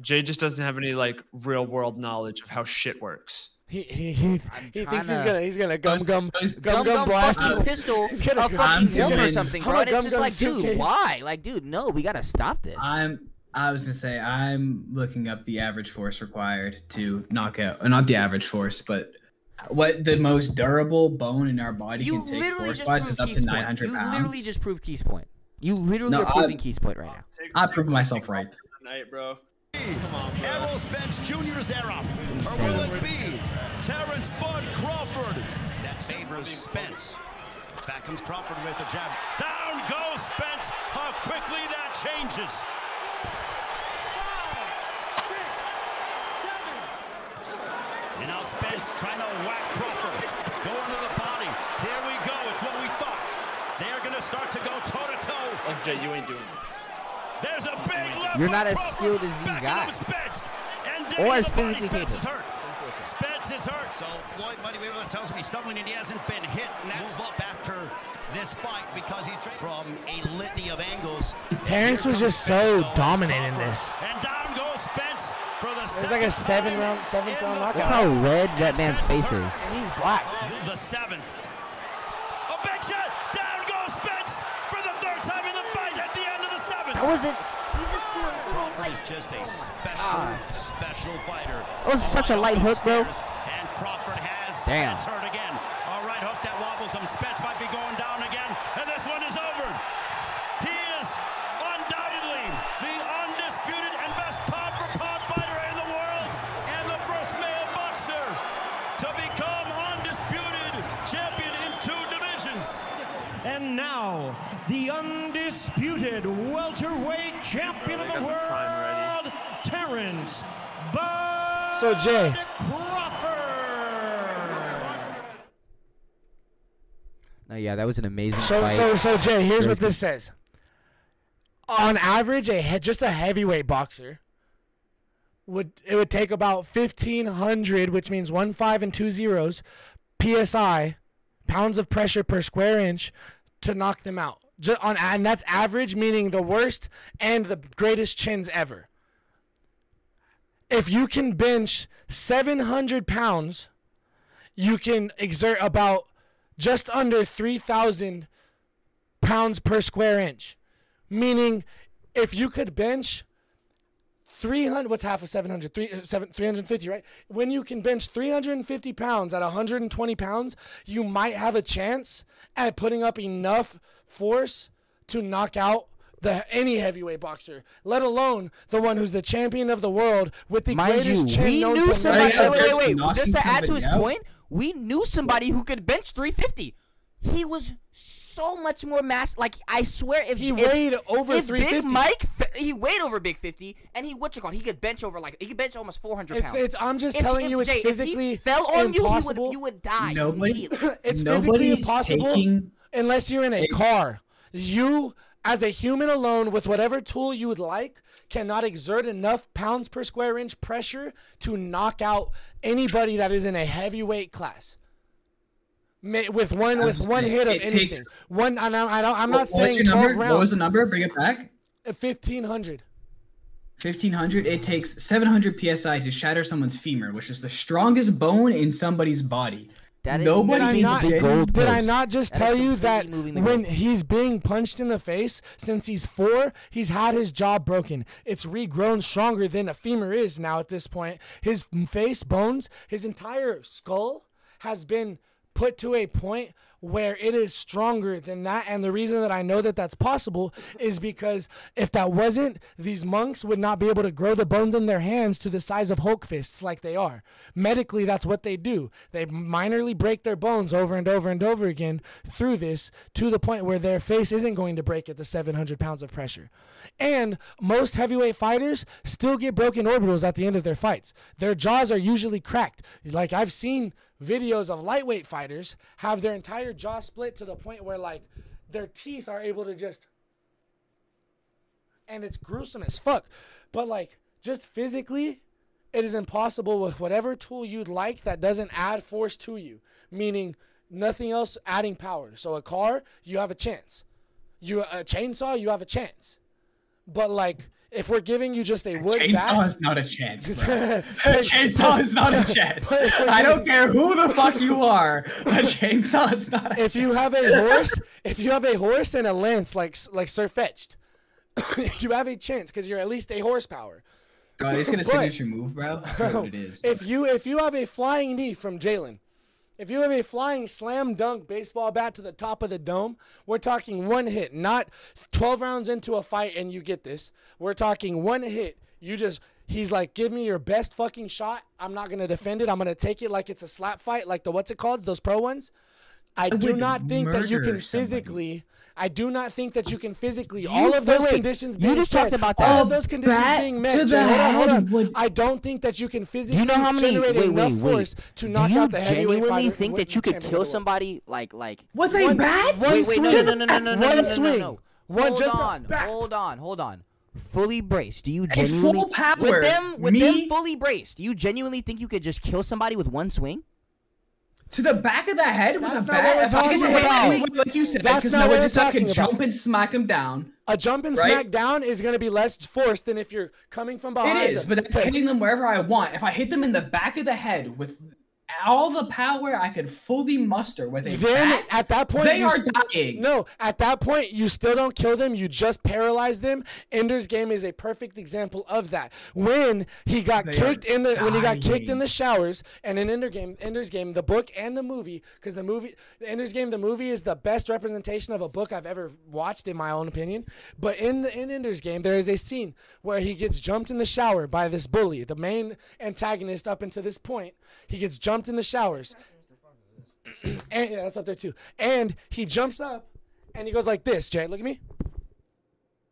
Jay just doesn't have any like real world knowledge of how shit works. He he he, he thinks he's gonna he's gonna gum gum gum Gum gum, Gum blast fucking you. pistol He's gonna a fucking he's wolf or something, I'm bro. And it's just gum like, dude, suitcase. why? Like, dude, no, we gotta stop this. I'm. I was gonna say I'm looking up the average force required to knock out, uh, not the average force, but what the most durable bone in our body You can take force wise is up Keith's to point. 900 You pounds. literally just proved Keith's point. You literally No, are proving I- Keith's point right now. I proved myself right. Tonight, bro. Errol Spence Jr.'s era. Or will it be Terrence Bud Crawford? That favors Spence. Back comes Crawford with the jab. Down goes Spence. How quickly that changes. And now Spence trying to whack Crawford. Going to the body. Here we go. It's what we thought. They're going to start to go toe to toe. Like Jay, you ain't doing this. There's a big left. You're not as skilled as these guys. Spence. And Or as the body. physically Spence is capable. hurt. Spence is hurt. So Floyd Money Mayweather tells me he's stumbling and he hasn't been hit. And that's up after this fight because he's from a litany of angles. Terrence was just so dominant in this. And down goes Spence for the It was like a seven round, seventh round knockout. Look how red that man's face is. And he's black. The seventh. A big shot. Down goes Spence for the third time in the fight at the end of the seventh. That wasn't. He just doing little Crawford like. is just a oh special, God. special fighter. That was such a light hook, bro. And Crawford has Damn. Spence hurt again. A right hook that wobbles him. Spence might be going down again. And this one is over. He is undoubtedly the undisputed and best pound for pound fighter in the world. And the first male boxer to become undisputed champion in two divisions. And now, the undisputed welterweight champion of the world, Terrence Bud So Jay, Crawford. No, yeah, that was an amazing So fight. so so Jay, here's Very what this says. On average, a he- just a heavyweight boxer would it would take about fifteen hundred, which means one five and two zeros, psi, pounds of pressure per square inch, to knock them out. Just on and that's average, meaning the worst and the greatest chins ever. If you can bench seven hundred pounds, you can exert about just under 3,000 pounds per square inch. Meaning, if you could bench 300, what's half of 700? Three, uh, seven, 350, right? When you can bench 350 pounds at 120 pounds, you might have a chance at putting up enough force to knock out the any heavyweight boxer, let alone the one who's the champion of the world with the Mind you, greatest chin we known knew to somebody. Wait, wait, wait, wait. Just to add to his out? point, we knew somebody who could bench 350. He was so much more mass. Like I swear, if He if, weighed over if 350. Big Mike, he weighed over Big 50, and he what you call? He could bench over like he could bench almost 400 It's- pounds. it's- I'm just If- telling if- you it's Jay, if he physically fell on impossible. you would, you would die Nobody- it's physically impossible taking- unless you're in a car. You, as a human alone, with whatever tool you would like, cannot exert enough pounds per square inch pressure to knock out anybody that is in a heavyweight class. Ma- With one, with one saying, hit of anything. takes- one, I don't, I don't, I'm What- not what's saying your 12 number? rounds. What was the number? Bring it back. Uh, fifteen hundred. 1500 it takes 700 psi to shatter someone's femur which is the strongest bone in somebody's body That is nobody Did I moving not, the gold did I post. not just That is tell you that when goalpost. he's being punched in the face since he's four, he's had his jaw broken. It's regrown stronger than a femur is now at this point. His face, bones, his entire skull has been put to a point where it is stronger than that. And the reason that I know that that's possible is because if that wasn't, these monks would not be able to grow the bones in their hands to the size of Hulk fists like they are. Medically, that's what they do. They minorly break their bones over and over and over again through this to the point where their face isn't going to break at the 700 pounds of pressure. And most heavyweight fighters still get broken orbitals at the end of their fights. Their jaws are usually cracked. Like I've seen videos of lightweight fighters have their entire jaw split to the point where like their teeth are able to just and it's gruesome as fuck. But like just physically, it is impossible with whatever tool you'd like that doesn't add force to you. Meaning nothing else adding power. So a car, you have a chance. You a chainsaw, you have a chance. But like if we're giving you just a wood Chainsaw bat, is not a chance. Bro. a chainsaw is not a chance. I don't care who the fuck you are. A chainsaw is not. A if you have a horse, if you have a horse and a lance like like Sirfetch'd, you have a chance because you're at least a horsepower. Bro, he's gonna But- signature move, bro. I forget what it is. If you if you have a flying knee from Jalen, if you have a flying slam dunk baseball bat to the top of the dome, we're talking one hit, not 12 rounds into a fight and you get this. We're talking one hit. You just he's like, give me your best fucking shot. I'm not gonna defend it. I'm gonna take it like it's a slap fight, like the what's it called? Those pro ones. I do not think that you can physically. I do not think that you can physically. You- all of wait, those wait. conditions. You being just talked said, about All that. of those conditions bat being to met. the Jay, hold on, hold on. would- I don't think that you can physically you know how many? generate Wait, enough wait, force wait. to Do knock out the heavyweight Do you genuinely think that you could kill of the world. somebody like like With a bat? One Wait, wait, swing. no, no, no, no, no, no, no, One no, no, swing. no. One hold just a on, back. hold on, hold on. Fully braced. Do you full genuinely power, with them with me- them fully braced? Do you genuinely think you could just kill somebody with one swing? To the back of the head with That's a not what bat. we're If I talking could hit about. him, like you said, That's because not now what I we're just can jump about. and smack him down. A jump and Right? smack down is going to be less force than if you're coming from behind. It is, them. but that's hitting them wherever I want. If I hit them in the back of the head with all the power I could fully muster with a Then bat, at that point, they are st- dying. No, at that point, you still don't kill them. You just paralyze them. Ender's Game is a perfect example of that. When he got They kicked in the when he got kicked in the showers, and in Ender Game, Ender's Game, the book and the movie, because the movie, the Ender's Game, the movie is the best representation of a book I've ever watched, in my own opinion. But in the in Ender's Game, there is a scene where he gets jumped in the shower by this bully, the main antagonist up until this point. He gets jumped in the showers and yeah, that's up there too. And he jumps up and he goes like this, Jay. Look at me.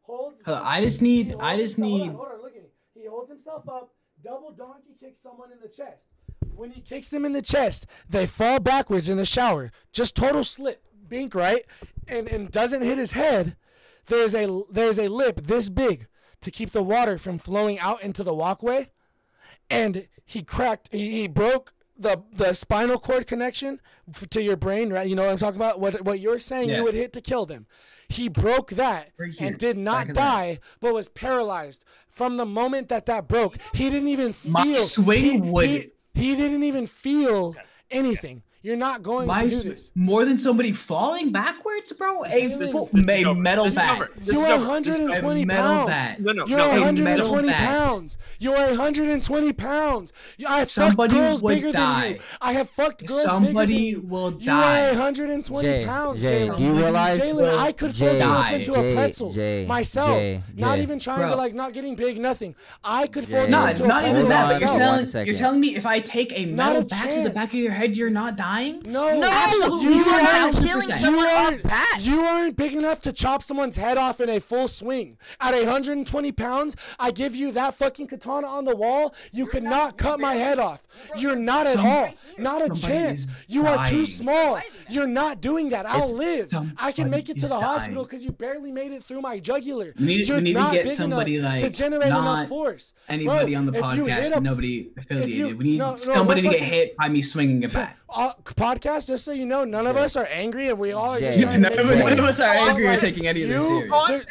Holds. Hold on, I just need- I just himself- need- Hold on, hold on, look at me. He holds himself up, double donkey kicks someone in the chest. When he kicks them in the chest, they fall backwards in the shower. Just total slip, bink right, and and doesn't hit his head. There's a there's a lip this big to keep the water from flowing out into the walkway and he cracked he, he broke the the spinal cord connection f- to your brain right? You know what i'm talking about? What what you're saying Yeah. you would hit to kill them. He broke that and did not die but was paralyzed. From the moment that that broke he didn't even feel My swing he, would- he, he didn't even feel anything you're not going My to do this more than somebody falling backwards, bro. A full, this a metal This bat. You're over. This is over. 120 pounds. No, no, You're no, no. 120 pounds. You are 120 pounds. I have Somebody fucked girls bigger die. than you. I have fucked girls Somebody bigger than you. will die. You die. are 120 Jay, pounds, Jay, Jalen. do you realize- Jalen, I could fold you up into Jay, a pretzel Jay, myself. Jay, not Jay. even trying Bro. to like not getting big, nothing. I could fold Jay. you Not, into a pretzel. not even that. But you're telling, second. you're telling me if I take a Not metal a bat to the back of your head, you're not dying? No, No, Absolutely you are not killing You someone off aren't, bat. you aren't big enough to chop someone's head off in a full swing. At 120 pounds, I give you that fucking katana on the wall. You could not cut my head off. You're not at Some- all. Not a somebody chance. You are too small. You're not doing that. I'll It's- live. I can make it to is the hospital because you barely made it through my jugular. We need, You're we need to not get big somebody enough like to generate not enough force. anybody Bro, on the if you hit podcast, a- nobody affiliated. you- we need no, no, somebody we're to get hit by me swinging a bat. uh, podcast, just so you know, none of us are angry and we all are just Jay. trying to None make of- none of us are angry or right, taking any of this serious. there-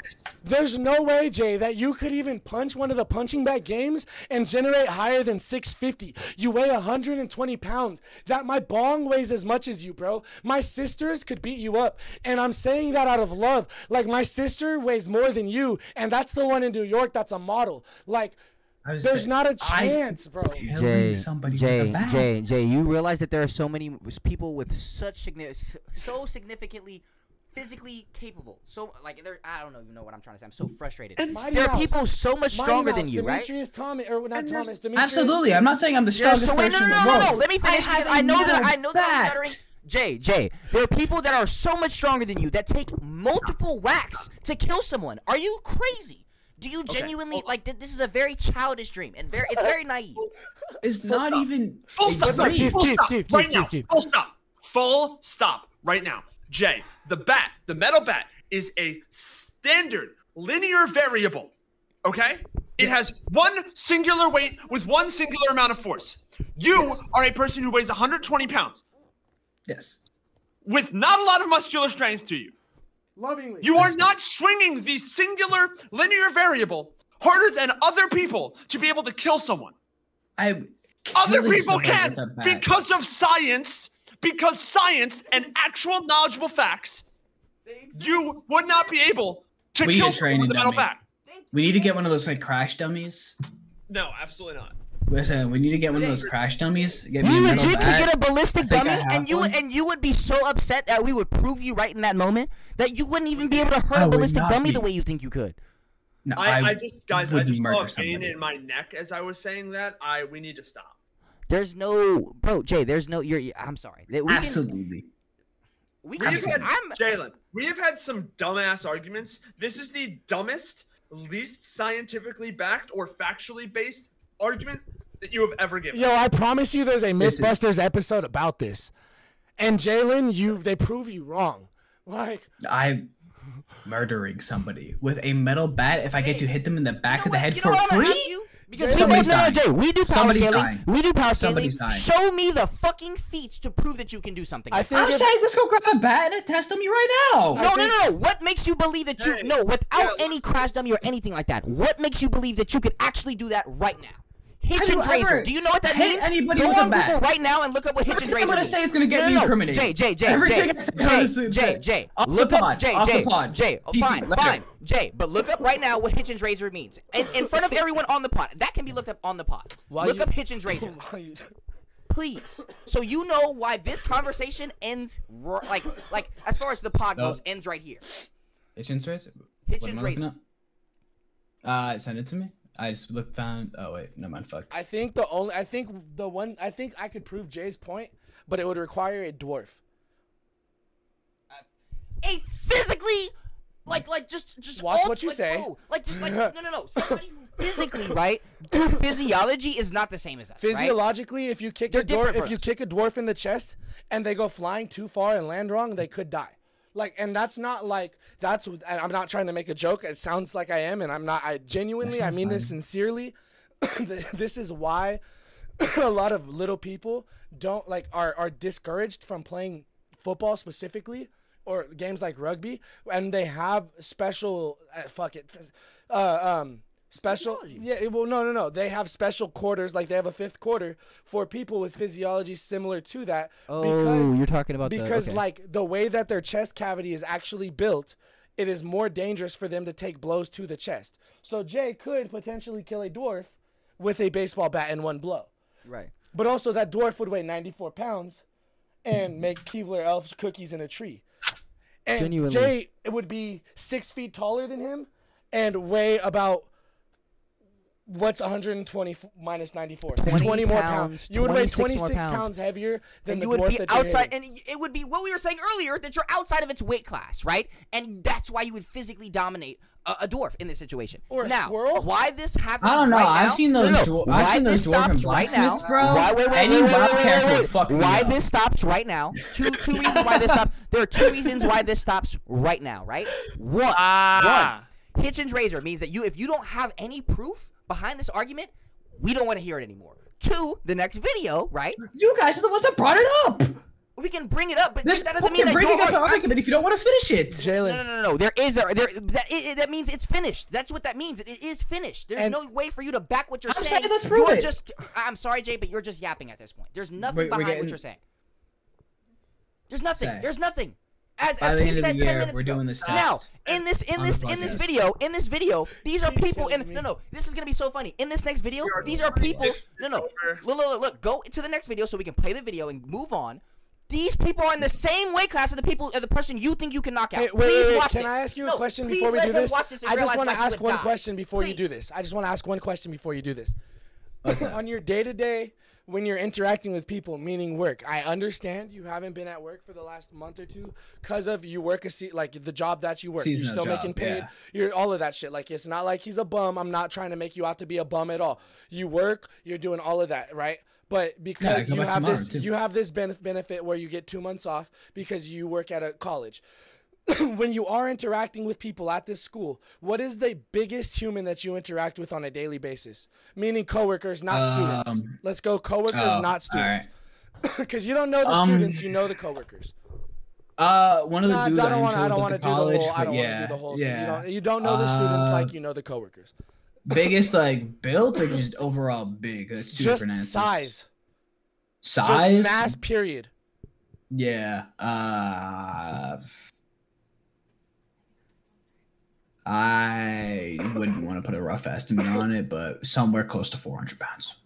there's no way, Jay, that you could even punch one of the punching bag games and generate higher than 650. You weigh 120 pounds. That my bong weighs as much as you, bro. My sisters could beat you up, and I'm saying that out of love. Like my sister weighs more than you, and that's the one in New York that's a model. Like I was There's saying- not a chance, bro. Jay, somebody with Jay, a bat. Jay, Jay, you realize that there are so many people with such signi- so significantly physically capable. So like they're I don't even know what I'm trying to say. I'm so frustrated. Mighty there are Mouse. people so much stronger Mouse, than you, right? Thomas, or not Thomas, Demetrius. Absolutely, I'm not saying I'm the strongest so wait, no, person no, in no, the no, no. world. Let me finish I because a I know that I know that I'm stuttering. Jay, Jay, there are people that are so much stronger than you that take multiple whacks to kill someone. Are you crazy? Do you genuinely oh. like th- this is a very childish dream and very it's very naive. It's Full not stop. even Full a stop. dream. Full stop. keep, right keep, now. keep. Full stop. Full stop. Right now. Jay, the bat, the metal bat, is a standard linear variable. Okay? It has one singular weight with one singular amount of force. You are a person who weighs 120 pounds Yes. with not a lot of muscular strength to you. Lovingly. You are not swinging the singular linear variable harder than other people to be able to kill someone. I Other people can with because of science, because science and actual knowledgeable facts. You would not be able to We need kill a someone with training a metal dummy. bat. We need to get one of those like crash dummies. No, absolutely not. Listen, we need to get one of those crash dummies. Get me You metal legit could get a ballistic I think I dummy, and you one. and you would be so upset that we would prove you right in that moment that you wouldn't even be able to hurt I a ballistic dummy be. the way you think you could. No, I, I, just, guys, I just murder saw a pain in my neck as I was saying that. I we need to stop. There's no, bro, Jay. There's no. You're. I'm sorry. We Absolutely. we We have had Jalen. We have had some dumbass arguments. This is the dumbest, least scientifically backed or factually based argument that you have ever given. Yo, I promise you, there's a This is- MythBusters episode about this, and Jalen, you they prove you wrong. Like, I'm murdering somebody with a metal bat if I get to hit them in the back of the head You for what I'm gonna free. you? Because we Somebody's both, no, no, dying. Jay, we do power Somebody's scaling. dying. We do power scaling. Dying. Show me the fucking feats to prove that you can do something. I like think I'm if- saying let's go grab a bat and test dummy right now. No, no, no, no. What makes you believe that you Hey, no without yeah, any crash dummy or anything like that? What makes you believe that you could actually do that right now? Have you Hitchens razor. Do you know what that hit means? anybody Go on bat? Google right now and look up what Hitchens Everything I'm gonna say is gonna get no, me no, no. incriminated. Jay, Jay, Jay, Everything Jay, I say is Jay, Jay, Jay. Look up, pod, Jay, the Jay, pod. Jay. TC, Fine, fine, Jay. But look up right now what Hitchens razor means, in, in front of everyone on the pod. That can be looked up on the pod. Look up Hitchens razor. please. So you know why this conversation ends ro- like like as far as the pod No. goes ends right here. Hitchens razor. Hitchens What am I looking razor. up? Uh, send it to me. I just looked found. Oh wait, no mind. Fuck. I think the only, I think the one, I think I could prove Jay's point, but it would require a dwarf. A physically like like just just Watch all- what you like, say. bro, like just like no no no somebody who physically right their physiology is not the same as us. right? Physiologically, if you kick They're a dwarf, if you kick a dwarf in the chest and they go flying too far and land wrong, they could die. Like, and that's not like that's. and I'm not trying to make a joke. It sounds like I am, and I'm not. I genuinely, I mean this sincerely. this is why a lot of little people don't like are are discouraged from playing football specifically or games like rugby, and they have special. Uh, fuck it. Uh, um, special. Yeah. Well, no, no, no. They have special quarters, like they have a fifth quarter for people with physiology similar to that. Oh, you're talking about the- because okay. like the way that their chest cavity is actually built. It is more dangerous for them to take blows to the chest. So Jay could potentially kill a dwarf with a baseball bat in one blow. Right. But also, that dwarf would weigh 94 pounds and make Keebler elf cookies in a tree. And Genuinely. Jay it would be six feet taller than him and weigh about what's 120 f- minus 94? 20 more pounds, You would weigh 26 pounds. pounds. heavier than and the you would dwarf be that you're outside, and it would be what we were saying earlier that you're outside of its weight class, right? And that's why you would physically dominate a, a dwarf in this situation. Or a now, squirrel? why this happens? I don't know. Right I've now- seen those. No, no, dwar- why I've seen this those dwarf stops right now? bro. Why, wait, wait, Any wait, wait, wait, wait, wait. would fuck me Why up. this stops right now? Two two reasons why this stops. There are two reasons why this stops right now. Right? One. Ah. One. Hitchens razor means that you, if you don't have any proof behind this argument, we don't want to hear it anymore. Two, the next video, right? You guys are the ones that brought it up. We can bring it up, but This that doesn't mean that you're bringing up an argument if you don't want to finish it. Jalen. No, no, no, no. There is a there. That it, it- that means it's finished. That's what that means. It, it is finished. There's And- no way for you to back what you're I'm saying. saying let's prove you're it. just. I'm sorry, Jay, but you're just yapping at this point. There's nothing We're- we're behind what you're saying. There's nothing. Say. There's nothing. As, By as Pete said the 10 minutes we're ago. doing this test Now, in this in this in this video, in this video, these are people in no no, this is gonna be so funny. In this next video, these are people no no look, look, look, look, go to the next video so we can play the video and move on. These people are in the same weight class as the people of the person you think you can knock out. Hey, wait, please wait, wait, watch Can this. I ask you No, a question before we do this? this I just want to ask one die. question before you do this. I just want to ask one question before you do this. On your day to day, when you're interacting with people, meaning work, I understand you haven't been at work for the last month or two because of you work a se- like the job that you work. you're Seasonal still job, making paid. yeah. You're all of that shit. Like it's not like he's a bum. I'm not trying to make you out to be a bum at all. You work. You're doing all of that, right? But because go you have this, too. you have this benefit where you get two months off because you work at a college. when you are interacting with people at this school, what is the biggest human that you interact with on a daily basis? Meaning coworkers, not students. Um, Let's go coworkers, oh, not students. Because you don't know the Um, students, you know the coworkers. Uh, one of the Nah, dudes I don't want. I don't want want to do the whole. I don't want yeah, to do the whole. yeah. You don't. You don't know the students Uh, like you know the coworkers. biggest like built or just overall big? That's two Just size. Size. Just mass. Period. Yeah. Uh, I wouldn't want to put a rough estimate on it, but somewhere close to 400 pounds.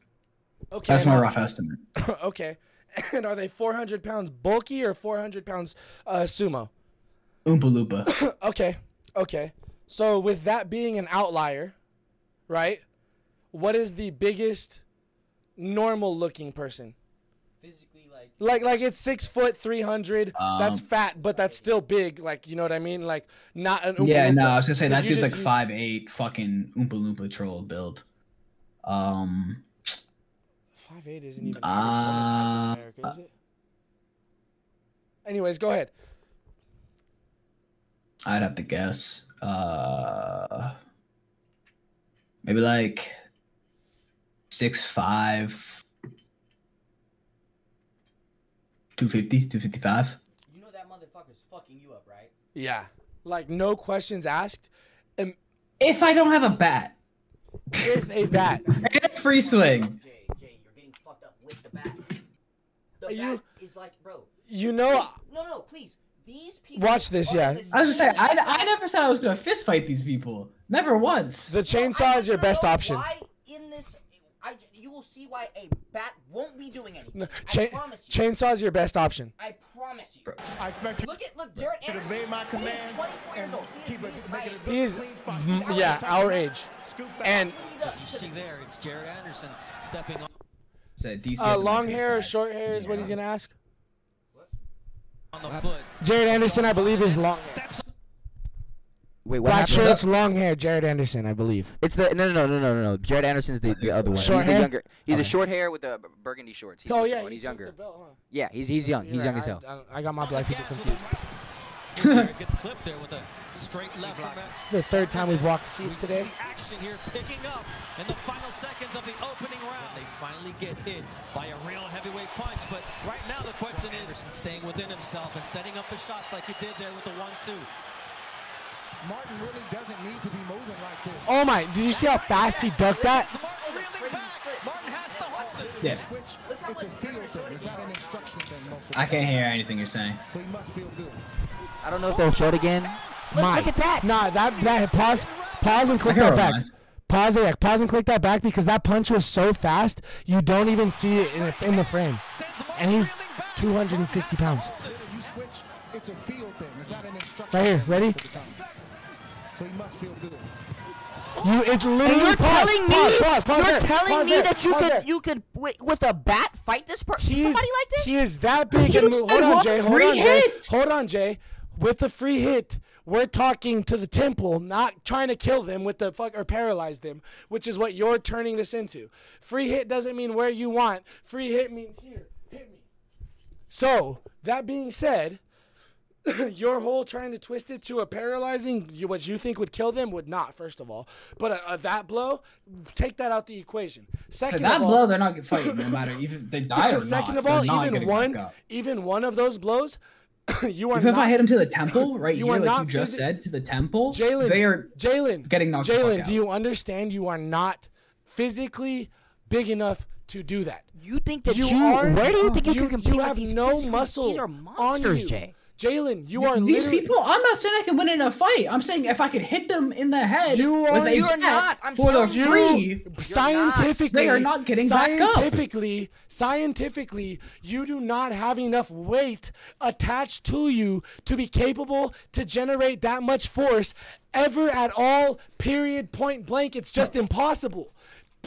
Okay. That's my rough estimate. okay. And are they 400 pounds bulky or 400 pounds uh, sumo? Oompa Loompa. okay. Okay. So with that being an outlier, right? What is the biggest normal looking person? Physically, like Like like it's six foot three hundred. that's Um, fat, but that's still big. Like you know what I mean? Like not an Oompa yeah, no, I was gonna say that dude's like just use- five eight, fucking Oompa Loompa troll build. Um, Five eight isn't even Uh, average woman height in America, is it? Anyways, go ahead. I'd have to guess. Uh, maybe like six five, 250, 255. you know that motherfucker's fucking you up, right? Yeah. Like no questions asked. Um, If I don't have a bat, with a bat. and a free swing. Jay, Jay, you're getting fucked up with the bat. The Are bat you- is like, bro. You know, No, no, please. These people. Watch this, yeah. I was just saying, I, I never said I was gonna fist fight these people. Never once. the I chainsaw is your best option. Why in this, I, you will see why a bat won't be doing anything. No, I promise you. chainsaw is your best option. I promise you. I expect you Look at look, Jared Anderson. obey my he is 24 years old. He keep is- it, he's make it a He is, clean fight. mm, yeah, our age. Scoop back. And you see there, it's Jared Anderson stepping on, Said DC. uh, long hair or short hair is what he's gonna ask. on the foot. Jared Anderson, I believe, is long. Wait, what Black happened? shirts, long hair. Jared Anderson, I believe. It's the no no no no no no. Jared Anderson's the, the other one. Short he's the hair? younger. He's Okay. a short hair with the b- burgundy shorts. He's Oh yeah, one, he's younger. belt, huh? Yeah, he's he's young. He's young as hell. I, I, I got my black people confused. Gets clipped there with a straight left from. This is the third time we've walked We Chief see today. action here picking up in the final seconds of the opening round. They finally get hit by a real heavyweight punch, but right now the question is Anderson staying within himself and setting up the shots like he did there with the one-two. Martin really doesn't need to be moving like this. Oh my! Did you see how fast he ducked that? Martin has to hold it. Yeah. It's a feel thing. It's not an instruction thing most of the I can't hear anything you're saying. So he must feel good. I don't know if they'll show it again. Look, My. look at that. Nah, that that pause, pause and click that back. man. Pause it, yeah, pause and click that back because that punch was so fast you don't even see it in the, in the frame, and he's 260 pounds. You switch, it's a feel thing. It's not an instruction. Right here, ready? most of the time. So he must feel good. You, it's And literally. you're pause, telling me, pause, pause, pause you're there, telling me there, that you could, there. you could, wi- with a bat, fight this person, He's- somebody like this? He is that big You and move. Hold on, Jay. Hold free on, Jay. hit. Hold on, Jay. With the free hit, we're talking to the temple, not trying to kill them with the fuck or paralyze them, which is what you're turning this into. Free hit doesn't mean where you want. Free hit means here. Hit me. So that being said, your whole trying to twist it to a paralyzing, you, what you think would kill them would not. First of all, but a, a, that blow, take that out the equation. So Second that of all, blow, they're not fighting no matter even if they die or Second not. of all, even one, even one of those blows, you are Even if not. I hit him to the temple right you here, are like not you just physi- said, to the temple, Jalen, they are Jalen, getting knocked the fuck Jalen, out. do you understand? You are not physically big enough to do that. You think that You you? are. where do you think you, you, can compete you with have these no physical- muscle These are on monsters, you. Jay. Jalen, you Th- are these literally- people. I'm not saying I can win in a fight. I'm saying if I could hit them in the head You with are- a You're bat not. I'm for the telling you. free. scientifically, They are not getting back up. scientifically, scientifically, you do not have enough weight attached to you to be capable to generate that much force ever at all. Period. Point blank. It's just impossible.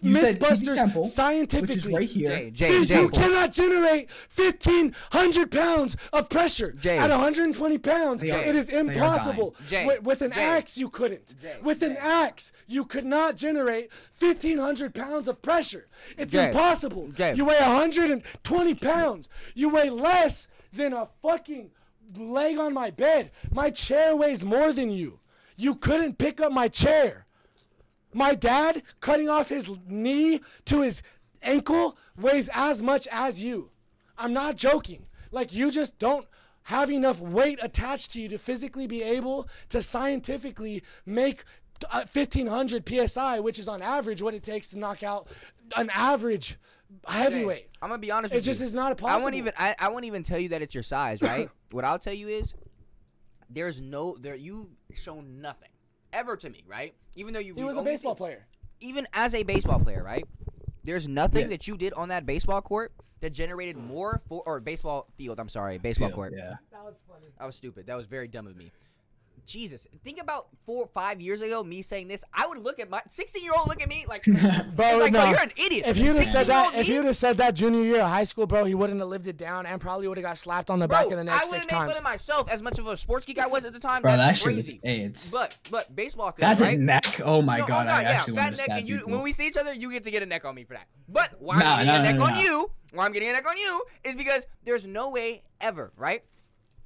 You Mythbusters Temple, scientifically. is right here. Jay, Jay, Dude, Jay. you cannot generate 1,500 pounds of pressure Jay. at 120 pounds. They it is impossible. Jay, With, with an Jay. axe, you couldn't. Jay, with an axe, you could not generate 1,500 pounds of pressure. It's Jay, impossible. Jay. You weigh 120 pounds. You weigh less than a fucking leg on my bed. My chair weighs more than you. You couldn't pick up my chair. My dad cutting off his knee to his ankle weighs as much as you. I'm not joking. Like you just don't have enough weight attached to you to physically be able to scientifically make uh, 1500 psi, which is on average what it takes to knock out an average heavyweight. I'm gonna be honest It with you. It just is not I possible. won't even. I, I won't even tell you that it's your size, right? what I'll tell you is, there's no there. You've shown nothing ever to me, right? Even though you. He was a baseball see- player. Even as a baseball player, right? There's nothing Yeah. that you did on that baseball court that generated more for or baseball field. I'm sorry, baseball Field, court. yeah. That was funny. That was stupid. That was very dumb of me. Jesus, think about four, five years ago, me saying this. I would look at my 16 year old look at me like, Bro, like, no. bro, you're an idiot. If you'd have said that, if you'd have said that junior year of high school, bro, he wouldn't have lived it down and probably would have got slapped on the back of the neck I six wouldn't times. make fun of myself as much of a sports geek I was at the time. Bro, that's that crazy. AIDS. But but baseball field, That's right? a neck. Oh my No, oh, god, oh I yeah, actually fat want to neck, and you, people. when we see each other, you get to get a neck on me for that. But why I'm getting nah, a neck nah, on nah. you, why I'm getting a neck on you, is because there's no way ever, right?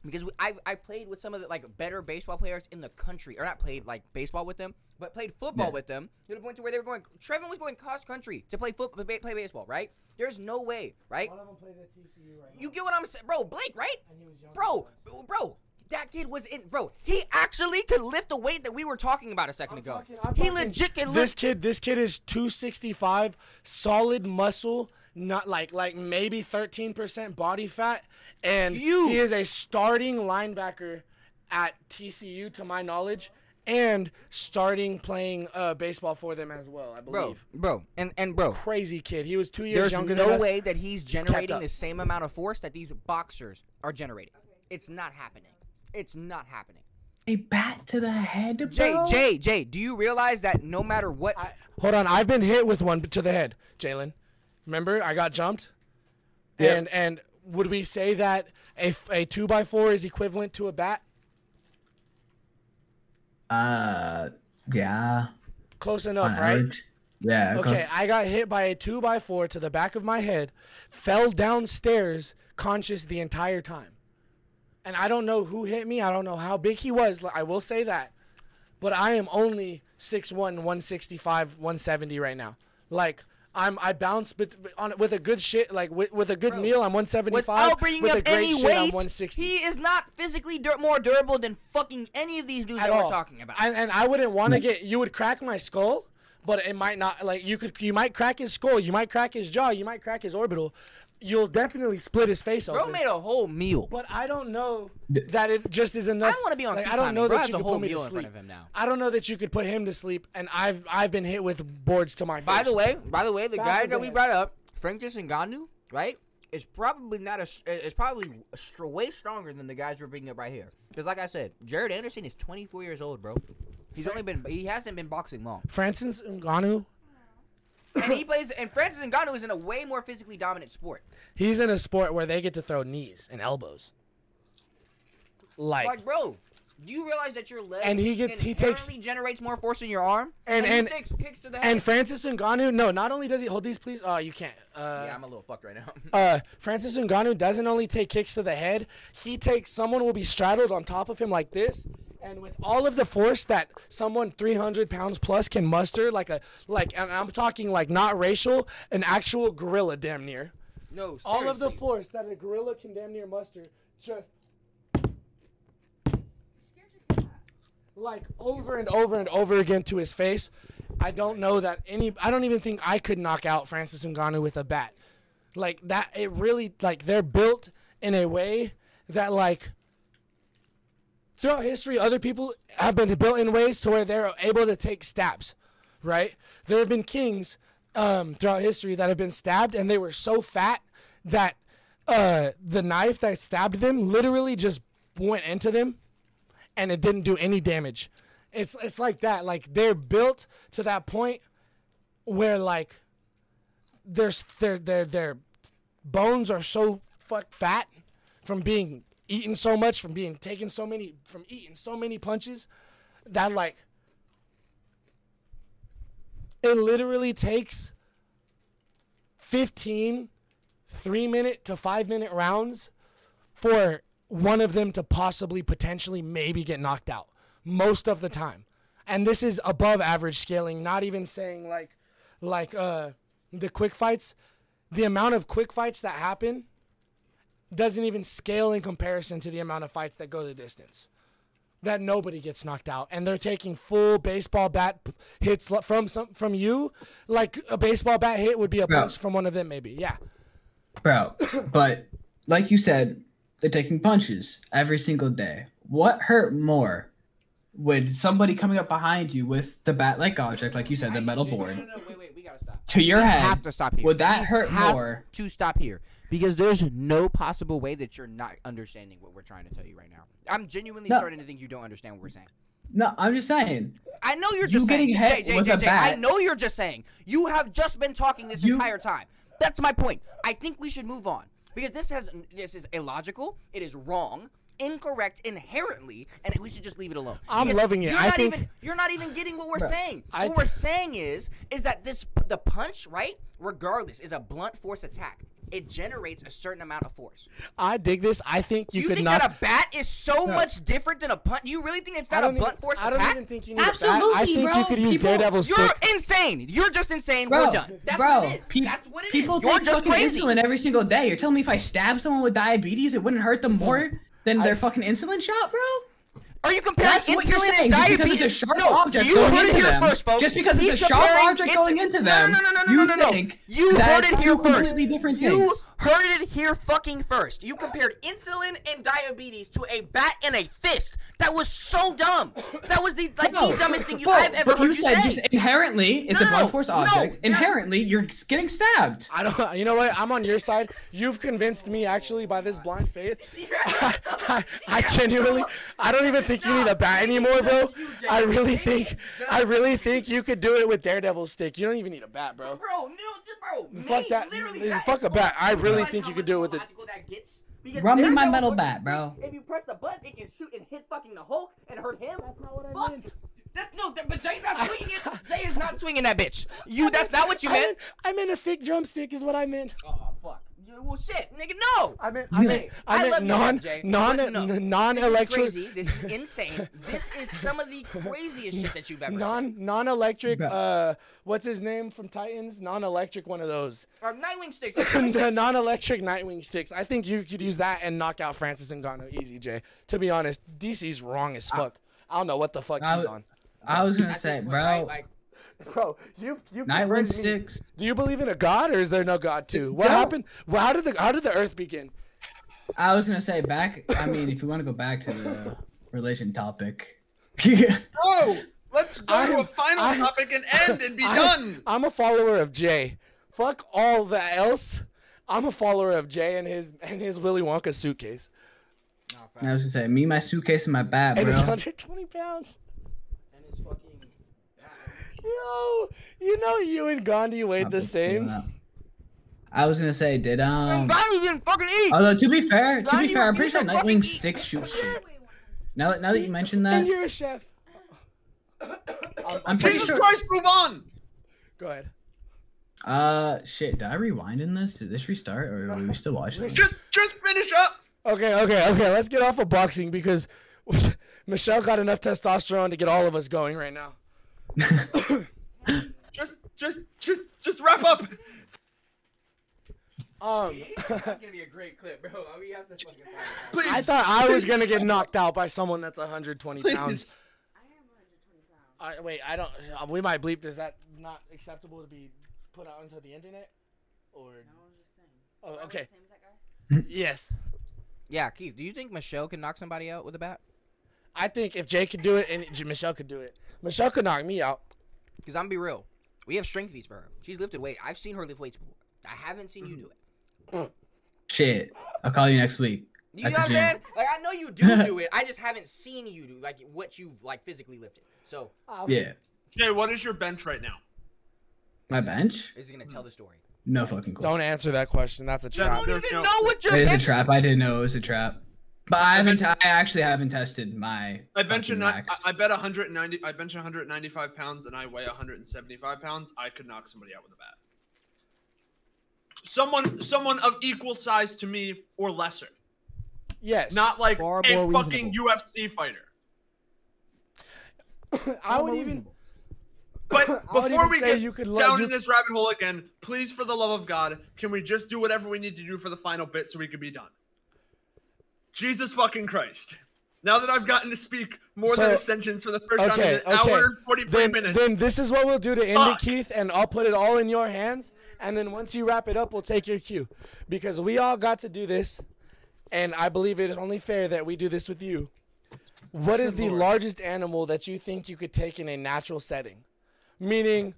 Because we, I've I played with some of the like better baseball players in the country, or not played like baseball with them, but played football Yeah. with them to the point to where they were going. Trevin was going cross country to play football, play baseball, right? There's no way, right? One of them plays at TCU right You get what I'm saying, bro? Blake, right? Bro, bro, that kid was in, bro. He actually could lift the weight that we were talking about a 2nd ago. he legit can lift. This kid, this kid is 265, solid muscle, not like like maybe 13% body fat, and he is a starting linebacker at TCU to my knowledge, and starting playing uh, baseball for them as well. I believe. bro, bro, and and bro, crazy kid. He was two years There's younger than no way that he's generating the same amount of force that these boxers are generating. It's not happening. It's not happening. A bat to the head, bro. Jay, Jay, Jay, do you realize that no matter what, Hold on, I've been hit with one to the head, Jalen. Remember, I got jumped. Yep. And and would we say that a two by four is equivalent to a bat? Uh, yeah. Close enough, right? Yeah. Okay, I got hit by a two by four to the back of my head, fell downstairs conscious the entire time. And I don't know who hit me. I don't know how big he was. I will say that. But I am only 6'1", 165, 170 right now. Like I'm I bounce but on with a good shit like with, with a good meal I'm 175 without bringing with up a great any shit weight, I'm 160 he is not physically dur- more durable than fucking any of these dudes at that all. we're talking about. And, and I wouldn't want to get you would crack my skull, but it might not like you could you might crack his skull, you might crack his jaw, you might crack his orbital. You'll definitely split his face up. Bro open. made a whole meal. But I don't know that it just is enough. I don't wanna be on like, I don't know that you could whole put me to meal in front sleep. him now. I don't know that you could put him to sleep, and I've I've been hit with boards to my face. By the way, by the way, the Back guy of that we brought up, Francis Ngannou, right, is probably not a is probably a str- way stronger than the guys we're bringing up right here. Because like I said, Jared Anderson is 24 years old, bro. He's only been he hasn't been boxing long, Francis Ngannou, and he plays. And Francis Ngannou is in a way more physically dominant sport. he's in a sport where they get to throw knees and elbows. Like, Like, bro, do you realize that your leg And he gets- he takes- generates more force in your arm, and he and takes kicks to the head. and Francis Ngannou, no, not only does he hold these, please. Oh, you can't. Uh, yeah, I'm a little fucked right now. uh, Francis Ngannou doesn't only take kicks to the head, he takes someone will be straddled on top of him like this, and with all of the force that someone 300 pounds plus can muster, like a like, and I'm talking like not racial, an actual gorilla, damn near. no, seriously. All of the force that a gorilla can damn near muster, just like over and over and over again to his face. I don't know that any. I don't even think I could knock out Francis Ngannou with a bat. Like that, it really like they're built in a way that like throughout history, other people have been built in ways to where they're able to take stabs, right? There have been kings um, throughout history that have been stabbed, and they were so fat that uh, the knife that stabbed them literally just went into them, and it didn't do any damage. It's it's like that. Like they're built to that point where like there's their their their bones are so fuck fat from being eaten so much, from being taken so many, from eating so many punches, that like it literally takes 15 three minute to five minute rounds for one of them to possibly potentially maybe get knocked out most of the time. And this is above average scaling not even saying like like uh the quick fights. The amount of quick fights that happen doesn't even scale in comparison to the amount of fights that go the distance that nobody gets knocked out and they're taking full baseball bat p- hits from some from you like a baseball bat hit would be a Bro. punch from one of them maybe yeah bro. But like you said, they're taking punches every single day. What hurt more? Would somebody coming up behind you with the bat-like object, like you said, the metal board, No, wait, wait, we gotta stop. to your We head? have to stop here. Would that We hurt have more? To stop here because there's no possible way that you're not understanding what we're trying to tell you right now. I'm genuinely No. starting to think you don't understand what we're saying. No, I'm just saying. I know you're You just getting saying, hit Jay, Jay, with Jay, I know you're just saying. You have just been talking this entire time. That's my point. I think we should move on because this has this is illogical. It is wrong, incorrect inherently, and we should just leave it alone. I'm Because loving it. You're I not think- even you're not even getting what we're Bruh, saying. I what we're saying is is that this the punch right, regardless, is a blunt force attack. It generates a certain amount of force. i dig this i think you, You, could think not that a bat is so No. much different than a punch? You really think it's not a don't blunt even- force I don't attack? even think you need a bat. I think you could use Daredevil's You're stick. insane. You're just insane. Bro, We're done. That's bro, what it is. pe- That's what it is. people You're take just fucking crazy. insulin every single day. You're telling me if I stab someone with diabetes, it wouldn't hurt them more than their fucking insulin shot, bro? Are you comparing That's what you're insulin saying. Just because it's a diabetes? sharp No, object you going heard it here them. first, folks. Just because He's it's a sharp object going into No, them, no, no, no, no, you no, no, no. think You heard it here first. completely different you things. Heard it here fucking first. You compared insulin and diabetes to a bat and a fist. That was so dumb. That was the like No, the dumbest thing you, bro, I've ever but heard you you said say. just inherently it's a No, blunt force object. no, object. inherently, you're getting stabbed. I don't. You know what? I'm on your side. You've convinced me actually by this blind faith. I, I genuinely. I don't even think you need a bat anymore, bro. I really think. I really think you could do it with Daredevil's stick. You don't even need a bat, bro. Bro, no, bro. Fuck that. Literally, that Fuck a bat. I you really think you could do it with it. illogical that gets. Run me my metal bat, bro. If you press the button, it can shoot and hit fucking the Hulk and hurt him. That's not what I meant. That's no, that, but Jay's not swinging it. Jay is not swinging that bitch. You, that's not what you I meant. meant, I meant a thick drumstick is what I meant. Oh fuck. You- Well, shit, nigga, no. I mean, I meant. I meant love you, non Jay. non But no, non This is electric crazy. This is insane. This is some of the craziest shit that you've ever non non electric. Uh, what's his name from Titans? Non electric. One of those. Or Nightwing sticks. the non-electric Nightwing sticks. I think you could use that and knock out Francis Ngannou easy, Jay. To be honest, DC's wrong as fuck. I don't know what the fuck I he's w- on. I was gonna say, bro. Bro, you've you Nightwing converted me. sticks. Do you believe in a god or is there no god too? What Don't. happened? Well, how did the how did the Earth begin? I was gonna say back. I mean, if you want to go back to the religion topic, Oh, let's go to a final I'm- topic and end and be I'm- done. I'm a follower of Jay. Fuck all that else. I'm a follower of Jay and his and his Willy Wonka suitcase. I was gonna say me, my suitcase, and my bat, And bro. it's 120 pounds. Yo, you know you and Gandhi weighed the same. I was gonna say, did um. And Gandhi didn't fucking eat. Although to be fair, to Gandhi be fair, I'm pretty sure can fucking Nightwing sticks shoot shit. Now, that- now that you mentioned that. And that, you're a chef. I'm pretty Jesus sure. Christ, move on. Go ahead. Uh, shit. Did I rewind in this? Did this restart, or are we still watching? Just, just finish up. Okay, okay, okay. Let's get off of boxing because Michelle got enough testosterone to get all of us going right now. Just, just, just, just wrap up. Um, That's gonna be a great clip, bro. We have to fucking. Please. I thought I was gonna get knocked out by someone that's 120 pounds. Please. I, wait, I don't. uh, We might bleep. Is that not acceptable to be put out onto the internet? Or no, I'm just saying. oh, okay. yes. Yeah, Keith. Do you think Michelle can knock somebody out with a bat? I think if Jay could do it and Michelle could do it, Michelle could knock me out. Because I'm gonna be real. We have strength feats for her. She's lifted weight. I've seen her lift weights before. I haven't seen you mm-hmm. do it. Shit. I'll call you next week. You know what I'm saying? Like I know you do do it. I just haven't seen you do like what you've like physically lifted. So ah, Yeah. Jay, what is your bench right now? My bench? is he gonna tell the story? No fucking clue. Don't answer that question. That's a trap. You don't even know what your It is a trap. I didn't know it was a trap. But I haven't. I actually haven't tested my. I bench a fucking. I I bet 190. I bench 195 pounds and I weigh 175 pounds. I could knock somebody out with a bat. Someone, someone of equal size to me or lesser. Yes. Not like a more fucking UFC fighter. I would even. But before even we get you could lo- down you- in this rabbit hole again, please, for the love of God, can we just do whatever we need to do for the final bit so we can be done? Jesus fucking Christ. Now that I've gotten to speak more than a sentence for the first time Okay, in an okay. hour and 43 then, minutes. then this is what we'll do to end Fuck. it, Keith, and I'll put it all in your hands. And then once you wrap it up, we'll take your cue. Because we all got to do this, and I believe it is only fair that we do this with you. What is the largest animal that you think you could take in a natural setting? Meaning,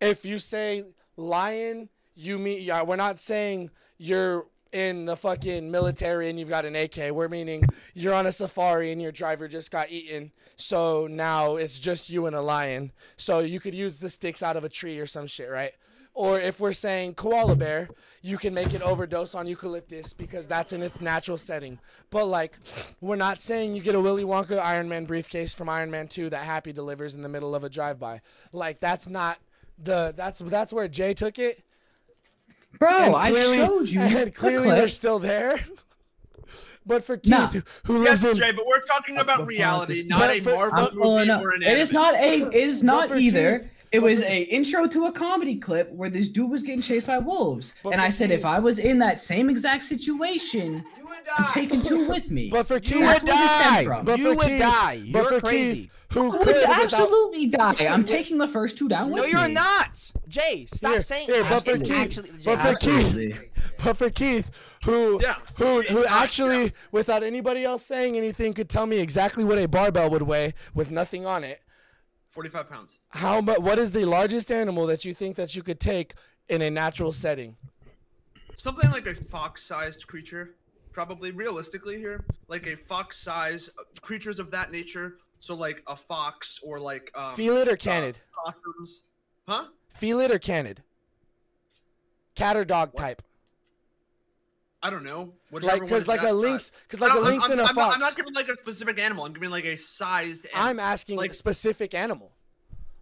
if you say lion, you mean yeah, we're not saying you're in the fucking military and you've got an AK. We're meaning you're on a safari and your driver just got eaten. So now it's just you and a lion. So you could use the sticks out of a tree or some shit, right? Or if we're saying koala bear, you can make it overdose on eucalyptus because that's in its natural setting. But like, we're not saying you get a Willy Wonka Iron Man briefcase from Iron Man 2 that Happy delivers in the middle of a drive-by. Like that's not the that's that's where Jay took it. Bro, And I clearly- showed you And clearly clip. they're still there. But for Keith, Nah. who- who yes, lives in Jay, but we're talking about reality, not But a for- Marvel I'm movie up. or an It is anime. not a. It is not either. Keith- It was a intro to a comedy clip where this dude was getting chased by wolves, But and I said Keith- if I was in that same exact situation, I'm taking two with me. But for Keith, That's where this stemmed die. But You would Keith- die. But You're for crazy. Keith, who I could would without- absolutely die. I'm taking the first two down with No, you're not. Jay, stop Here, saying here, but for Keith, actually but for Keith, but for Keith, who, Yeah. who, who actually, without anybody else saying anything, could tell me exactly what a barbell would weigh with nothing on it. 45 pounds. How much? What is the largest animal that you think that you could take in a natural setting? Something like a fox-sized creature, probably realistically here, like a fox-size uh, creatures of that nature. So like a fox or like um, Feel it or uh, canid? possums, huh? Feel it or canid? Cat or dog type? I don't know. Like, Whichever one cause like a lynx, cause like a I'm- lynx I'm, and a I'm fox. Not, I'm not giving like a specific animal. I'm giving like a sized. Animal. I'm asking like a specific animal,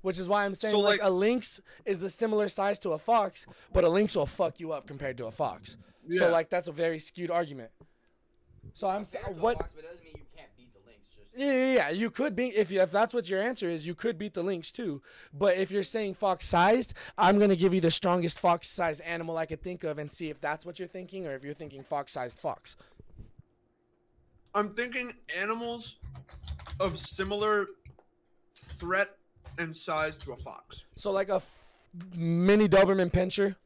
which is why I'm saying So, like, like- a lynx is the similar size to a fox, but a lynx will fuck you up compared to a fox. So like that's a very skewed argument. So I'm s- what? But it doesn't mean you can't beat the lynx. Just Yeah, yeah, yeah. You could beat if you, if that's what your answer is, you could beat the lynx too. But if you're saying fox sized, I'm gonna give you the strongest fox sized animal I could think of and see if that's what you're thinking or if you're thinking fox sized fox. I'm thinking animals of similar threat and size to a fox. So like a f- mini Doberman Pinscher.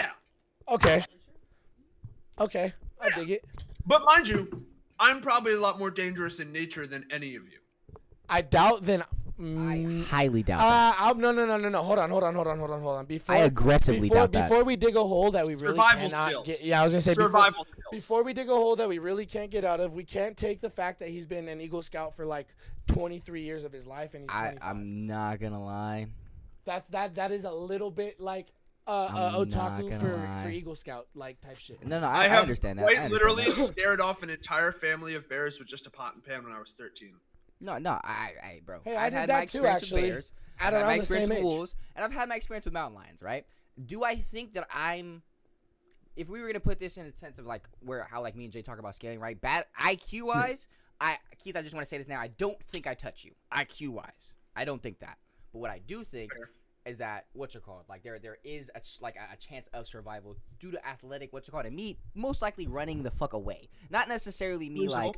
Yeah. Okay. Okay. I dig it. But mind you, I'm probably a lot more dangerous in nature than any of you. I doubt then. I Mm, highly doubt that. uh, I'll, no, no, no, no, no. Hold on, hold on, hold on, hold on, hold on. Before I aggressively before, doubt that. Before we dig a hole that we really Survival cannot skills. get, yeah, I was gonna say before- Survival skills. Before we dig a hole that we really can't get out of, we can't take the fact that he's been an Eagle Scout for like 23 years of his life, and he's I, 25. I'm not gonna lie. That's that. That is a little bit like uh, uh otaku for for. Eagle Scout like type shit. No, no, I, I, I have understand that. quite I understand literally that. scared off an entire family of bears with just a pot and pan when I was 13. No, no, I, I, bro. Hey, I I've did had that my too, experience actually, with bears. at I've had my the experience same with age. wolves, and I've had my experience with mountain lions. Right? Do I think that I'm? If we were gonna put this in a sense of like where how like me and Jay talk about scaling, right? Bad IQ wise, I Keith, I just want to say this now. I don't think I touch you IQ wise. I don't think that. But what I do think is that what's it called? Like there there is a ch- like a, a chance of survival due to athletic what's it called? And me most likely running the fuck away. Not necessarily me like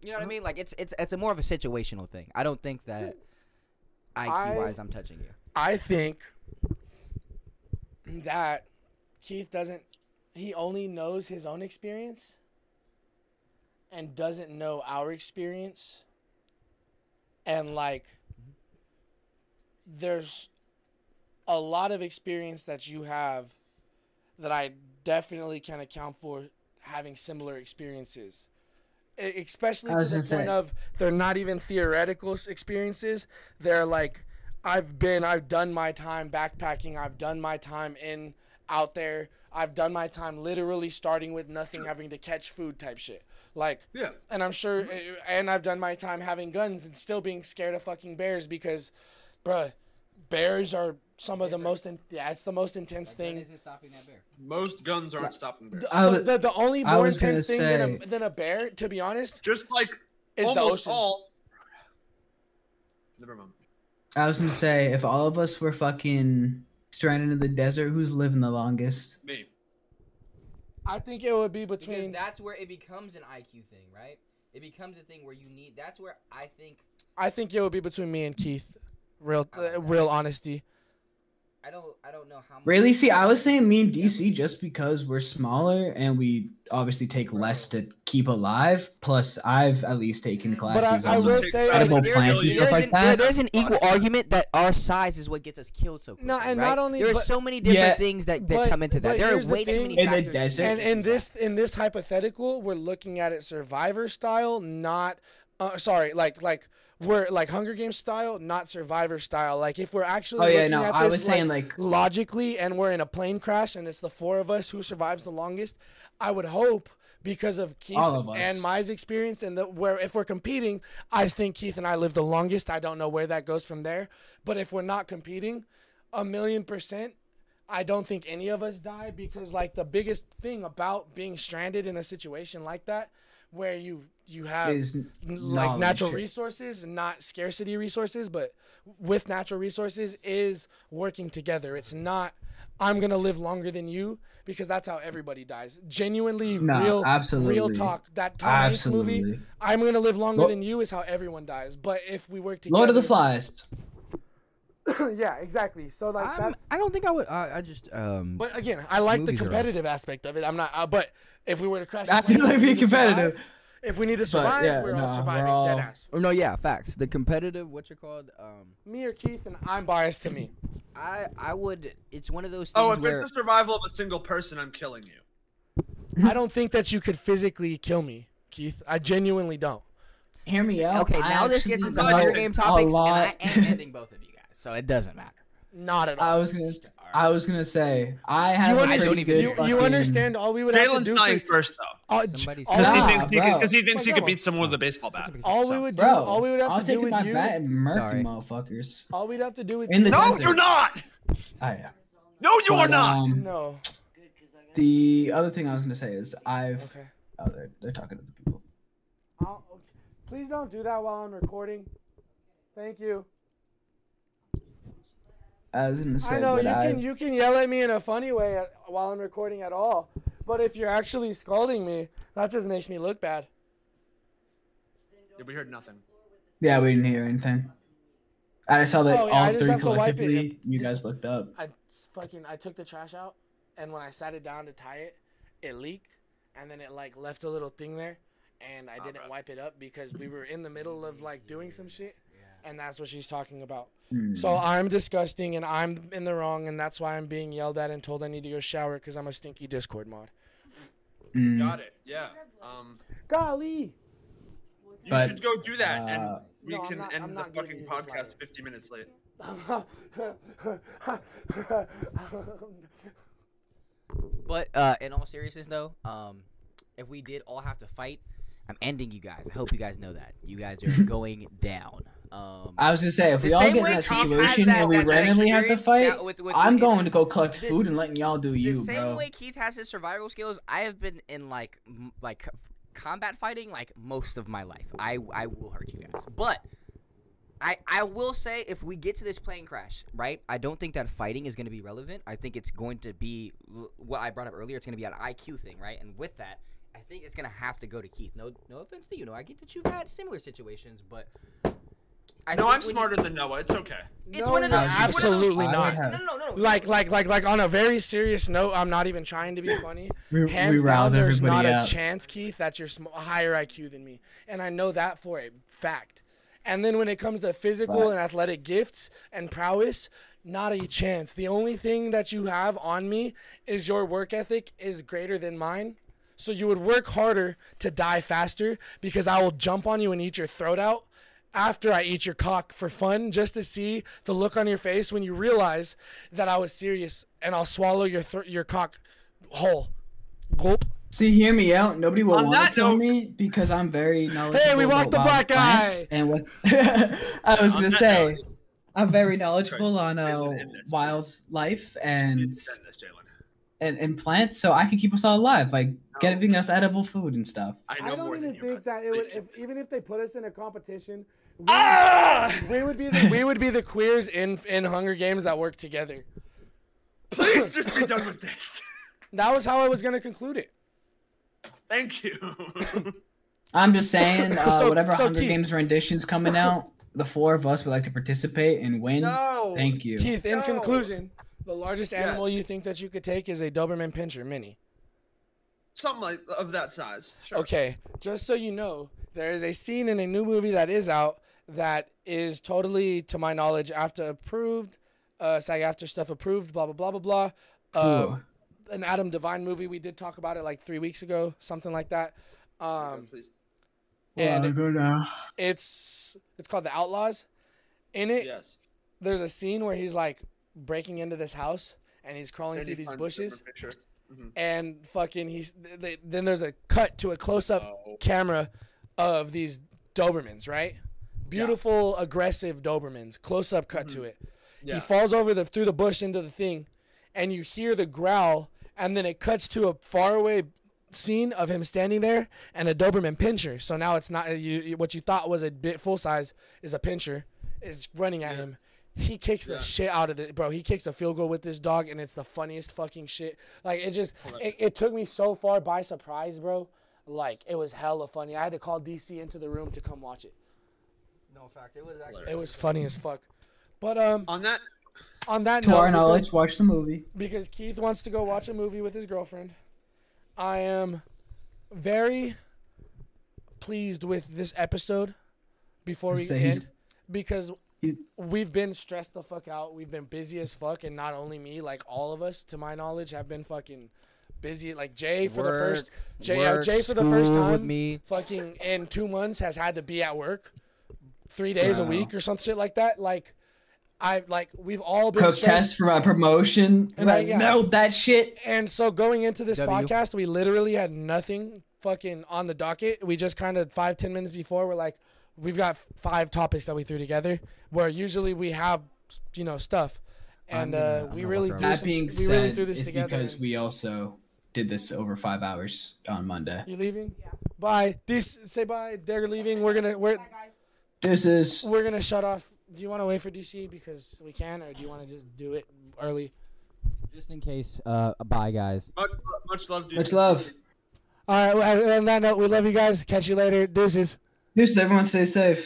you know what I mean? Like it's it's it's a more of a situational thing. I don't think that IQ wise I'm touching you. I think that Keith doesn't. He only knows his own experience, and doesn't know our experience and like there's a lot of experience that you have that I definitely can account for having similar experiences. Especially to the point say- of they're not even theoretical experiences. They're like I've been I've done my time backpacking, I've done my time in out there. I've done my time literally starting with nothing having to catch food type shit. Like Yeah. and I'm sure eh, and I've done my time having guns and still being scared of fucking bears because bruh, bears are some of the most in, yeah, it's the most intense thing. isn't stopping that bear. Most guns aren't stopping bears. I The, was- the, the only more intense thing than a, than a bear, to be honest, Just like is almost ocean. all. Never mind. I was gonna say if all of us were fucking stranded in the desert, who's living the longest? Me. I think it would be between Because between. that's where it becomes an IQ thing, right? It becomes a thing where you need. That's where I think I think it would be between me and Keith. Real, uh, real honesty. I don't. I don't know how. Much Really? See, I was saying me and DC just because we're smaller and we obviously take less to keep alive. Plus, I've at least taken classes I on will say, edible There's plants and stuff there's like an- that. there's an equal argument that our size is what gets us killed so quickly. No, and right? not only there are so many different Yeah, things that, that but- come into that. but There are here's the way too thing. many In the factors. that desert- And in this in this hypothetical, we're looking at it survivor style, not uh, sorry, like like we're like Hunger Games style, not Survivor style. Like if we're actually Oh, yeah, looking no, at I was saying, like- logically, and we're in a plane crash, and it's the four of us who survives the longest. I would hope because of Keith of and my experience, and the, where if we're competing, I think Keith and I live the longest. I don't know where that goes from there, but if we're not competing, a million percent. I don't think any of us die because like the biggest thing about being stranded in a situation like that where you you have Is n- like natural resources not scarcity resources but with natural resources is working together it's not i'm gonna live longer than you because that's how everybody dies genuinely No, real real talk that tom hanks movie i'm gonna live longer Lo- than you is how everyone dies but if we work together Lord of the Flies. yeah exactly so like I'm- that's I don't think I would. I, I just. Um, But again, I like the movies are all- competitive aspect of it. I'm not, uh, but if we were to crash, I the plane, do like if being need survive- competitive. If we need to But, survive, yeah, we're no, all we're surviving. all- Dead ass. Or no, yeah, facts. The competitive. What's it called? Um, Me or Keith, and I'm biased to me. I I would. It's one of those things Oh, if where it's the survival of a single person, I'm killing you. I don't think that you could physically kill me, Keith. I genuinely don't. Hear me out. okay. I Now this gets into know Hunger Game a topics, and I am ending both of you guys, so it doesn't matter. Not at all. I was gonna. I was gonna say I have you, a understand, pretty good. you, you understand all we would have to Jalen's dying for, first, though. uh, j- Somebody's- all, Because he thinks he, bro. could, 'cause he thinks he could beat someone with a baseball bat. all we would do, Bro, all we would have I'll to do with my you, bat and murk Sorry. motherfuckers. all we'd have to do with In you, the No, desert. you're not. Oh yeah. No, you are not. um, no. The other thing I was gonna say is I've. Okay. Oh, they're, they're talking to the people. I'll, please don't do that while I'm recording. Thank you. I was gonna say. I know you I've- can you can yell at me in a funny way at, while I'm recording at all, but if you're actually scolding me, that just makes me look bad. Yeah, we heard nothing. Yeah, we didn't hear anything. I saw that Oh, yeah, all three have to wipe it. collectively. You guys looked up. I s- fucking I took the trash out, and when I sat it down to tie it, it leaked, and then it like left a little thing there, and I didn't wipe it up because we were in the middle of like doing some shit, and that's what she's talking about. Hmm. So I'm disgusting and I'm in the wrong, and that's why I'm being yelled at and told I need to go shower because I'm a stinky Discord mod. Mm. Got it. Yeah. Um, Golly. you But, should go do that, uh, and we No, can not- I'm end the fucking podcast letter. 50 minutes late. But uh, in all seriousness, though, um, if we did all have to fight, I'm ending you guys. I hope you guys know that you guys are going down. Um, I was gonna say if we all get in that Keith situation that- and we that- that randomly have to fight, scout with- with- I'm with- going to go collect this- food and letting y'all do you, the same bro. way Keith has his survival skills, I have been in like like combat fighting like most of my life. I I will hurt you guys, but I I will say if we get to this plane crash, right? I don't think that fighting is going to be relevant. I think it's going to be what I brought up earlier. It's going to be an IQ thing, right? And with that, I think it's going to have to go to Keith. No no offense to you. No, I get that you've had similar situations, but I no, think I'm when you- smarter than Noah. It's okay. It's one of those. it's one of those- absolutely not. have- No, no, no, no. Like, like, like, like, on a very serious note, I'm not even trying to be funny. We- Hands we down, there's not everybody a chance, Keith, that you're sm- higher IQ than me, and I know that for a fact. And then when it comes to physical Right. and athletic gifts and prowess, not a chance. The only thing that you have on me is your work ethic is greater than mine. So you would work harder to die faster because I will jump on you and eat your throat out after I eat your cock for fun just to see the look on your face when you realize that I was serious and I'll swallow your thr your cock whole. Gulp. See, hear me out. Nobody will want to kill note- me because I'm very knowledgeable. Hey, we about walked the wild black guy. And what I was On gonna say, note- I'm very knowledgeable on Wait, uh, wait, end wildlife and, Please end this, Jalen. and and plants, so I can keep us all alive, like giving us edible food and stuff. I know I don't more even than think that it would, if, even if they put us in a competition, we, Ah! we would be the, we would be the queers in in Hunger Games that work together. Please just be done with this. That was how I was gonna conclude it. Thank you. I'm just saying, uh, So- whatever so Hunger Keith- Games renditions coming out, the four of us would like to participate and win. No. Thank you. Keith, in No. conclusion, the largest Yeah. animal you think that you could take is a Doberman Pinscher Mini. Something like of that size. Sure. Okay, just so you know, there is a scene in a new movie that is out that is totally, to my knowledge, after approved, uh, SAG-AFTRA stuff approved, blah blah blah blah blah. Uh, Cool. an Adam DeVine movie. We did talk about it like three weeks ago, something like that. Um, Please. and go now. it's it's called The Outlaws. In it, Yes. there's a scene where he's like breaking into this house and he's crawling And through he these bushes. different picture. Mhm. and fucking he's th- th- then there's a cut to a close-up Oh. camera of these dobermans right beautiful aggressive dobermans close-up cut to mm-hmm. it Yeah. he falls over the through the bush into the thing and you hear the growl and then it cuts to a faraway scene of him standing there and a doberman pinscher so now it's not you, what you thought was a bit full size is a pinscher is running at him he kicks the shit out of it, bro. He kicks a field goal with this dog, and it's the funniest fucking shit. Like it just, it, it took me so far by surprise, bro. Like it was hella funny. I had to call DC into the room to come watch it. No fact. It was actually. It was funny as fuck. But um, On that, on that To note, our because- knowledge, watch the movie. because Keith wants to go watch a movie with his girlfriend. I am very pleased with this episode before we Say end because he's- we've been stressed the fuck out. We've been busy as fuck, and not only me, like all of us, to my knowledge, have been fucking busy. Like Jay for the first, Jay, yeah, work, Jay for the first time, me. fucking in two months has had to be at work three days a Wow. week or some shit like that. Like. I like we've all been stressed Protest for my promotion. And And I- I yeah. nailed that shit. and so going into this W. podcast, we literally had nothing fucking on the docket. We just kind of five ten minutes before we're like, we've got five topics that we threw together. Where usually we have, you know, stuff, and I'm gonna- uh, we really threw around. That some, being we said, really threw this it's together. because and- we also did this over five hours on Monday. you leaving? Yeah. Bye. This say bye. They're leaving. We're gonna we're This is we're gonna shut off. Do you want to wait for DC because we can, or do you want to just do it early? Just in case. Uh, bye, guys. much, much love, dude. much love. All right. well, On that note, we love you guys. Catch you later. Deuces. Deuces. everyone stay safe.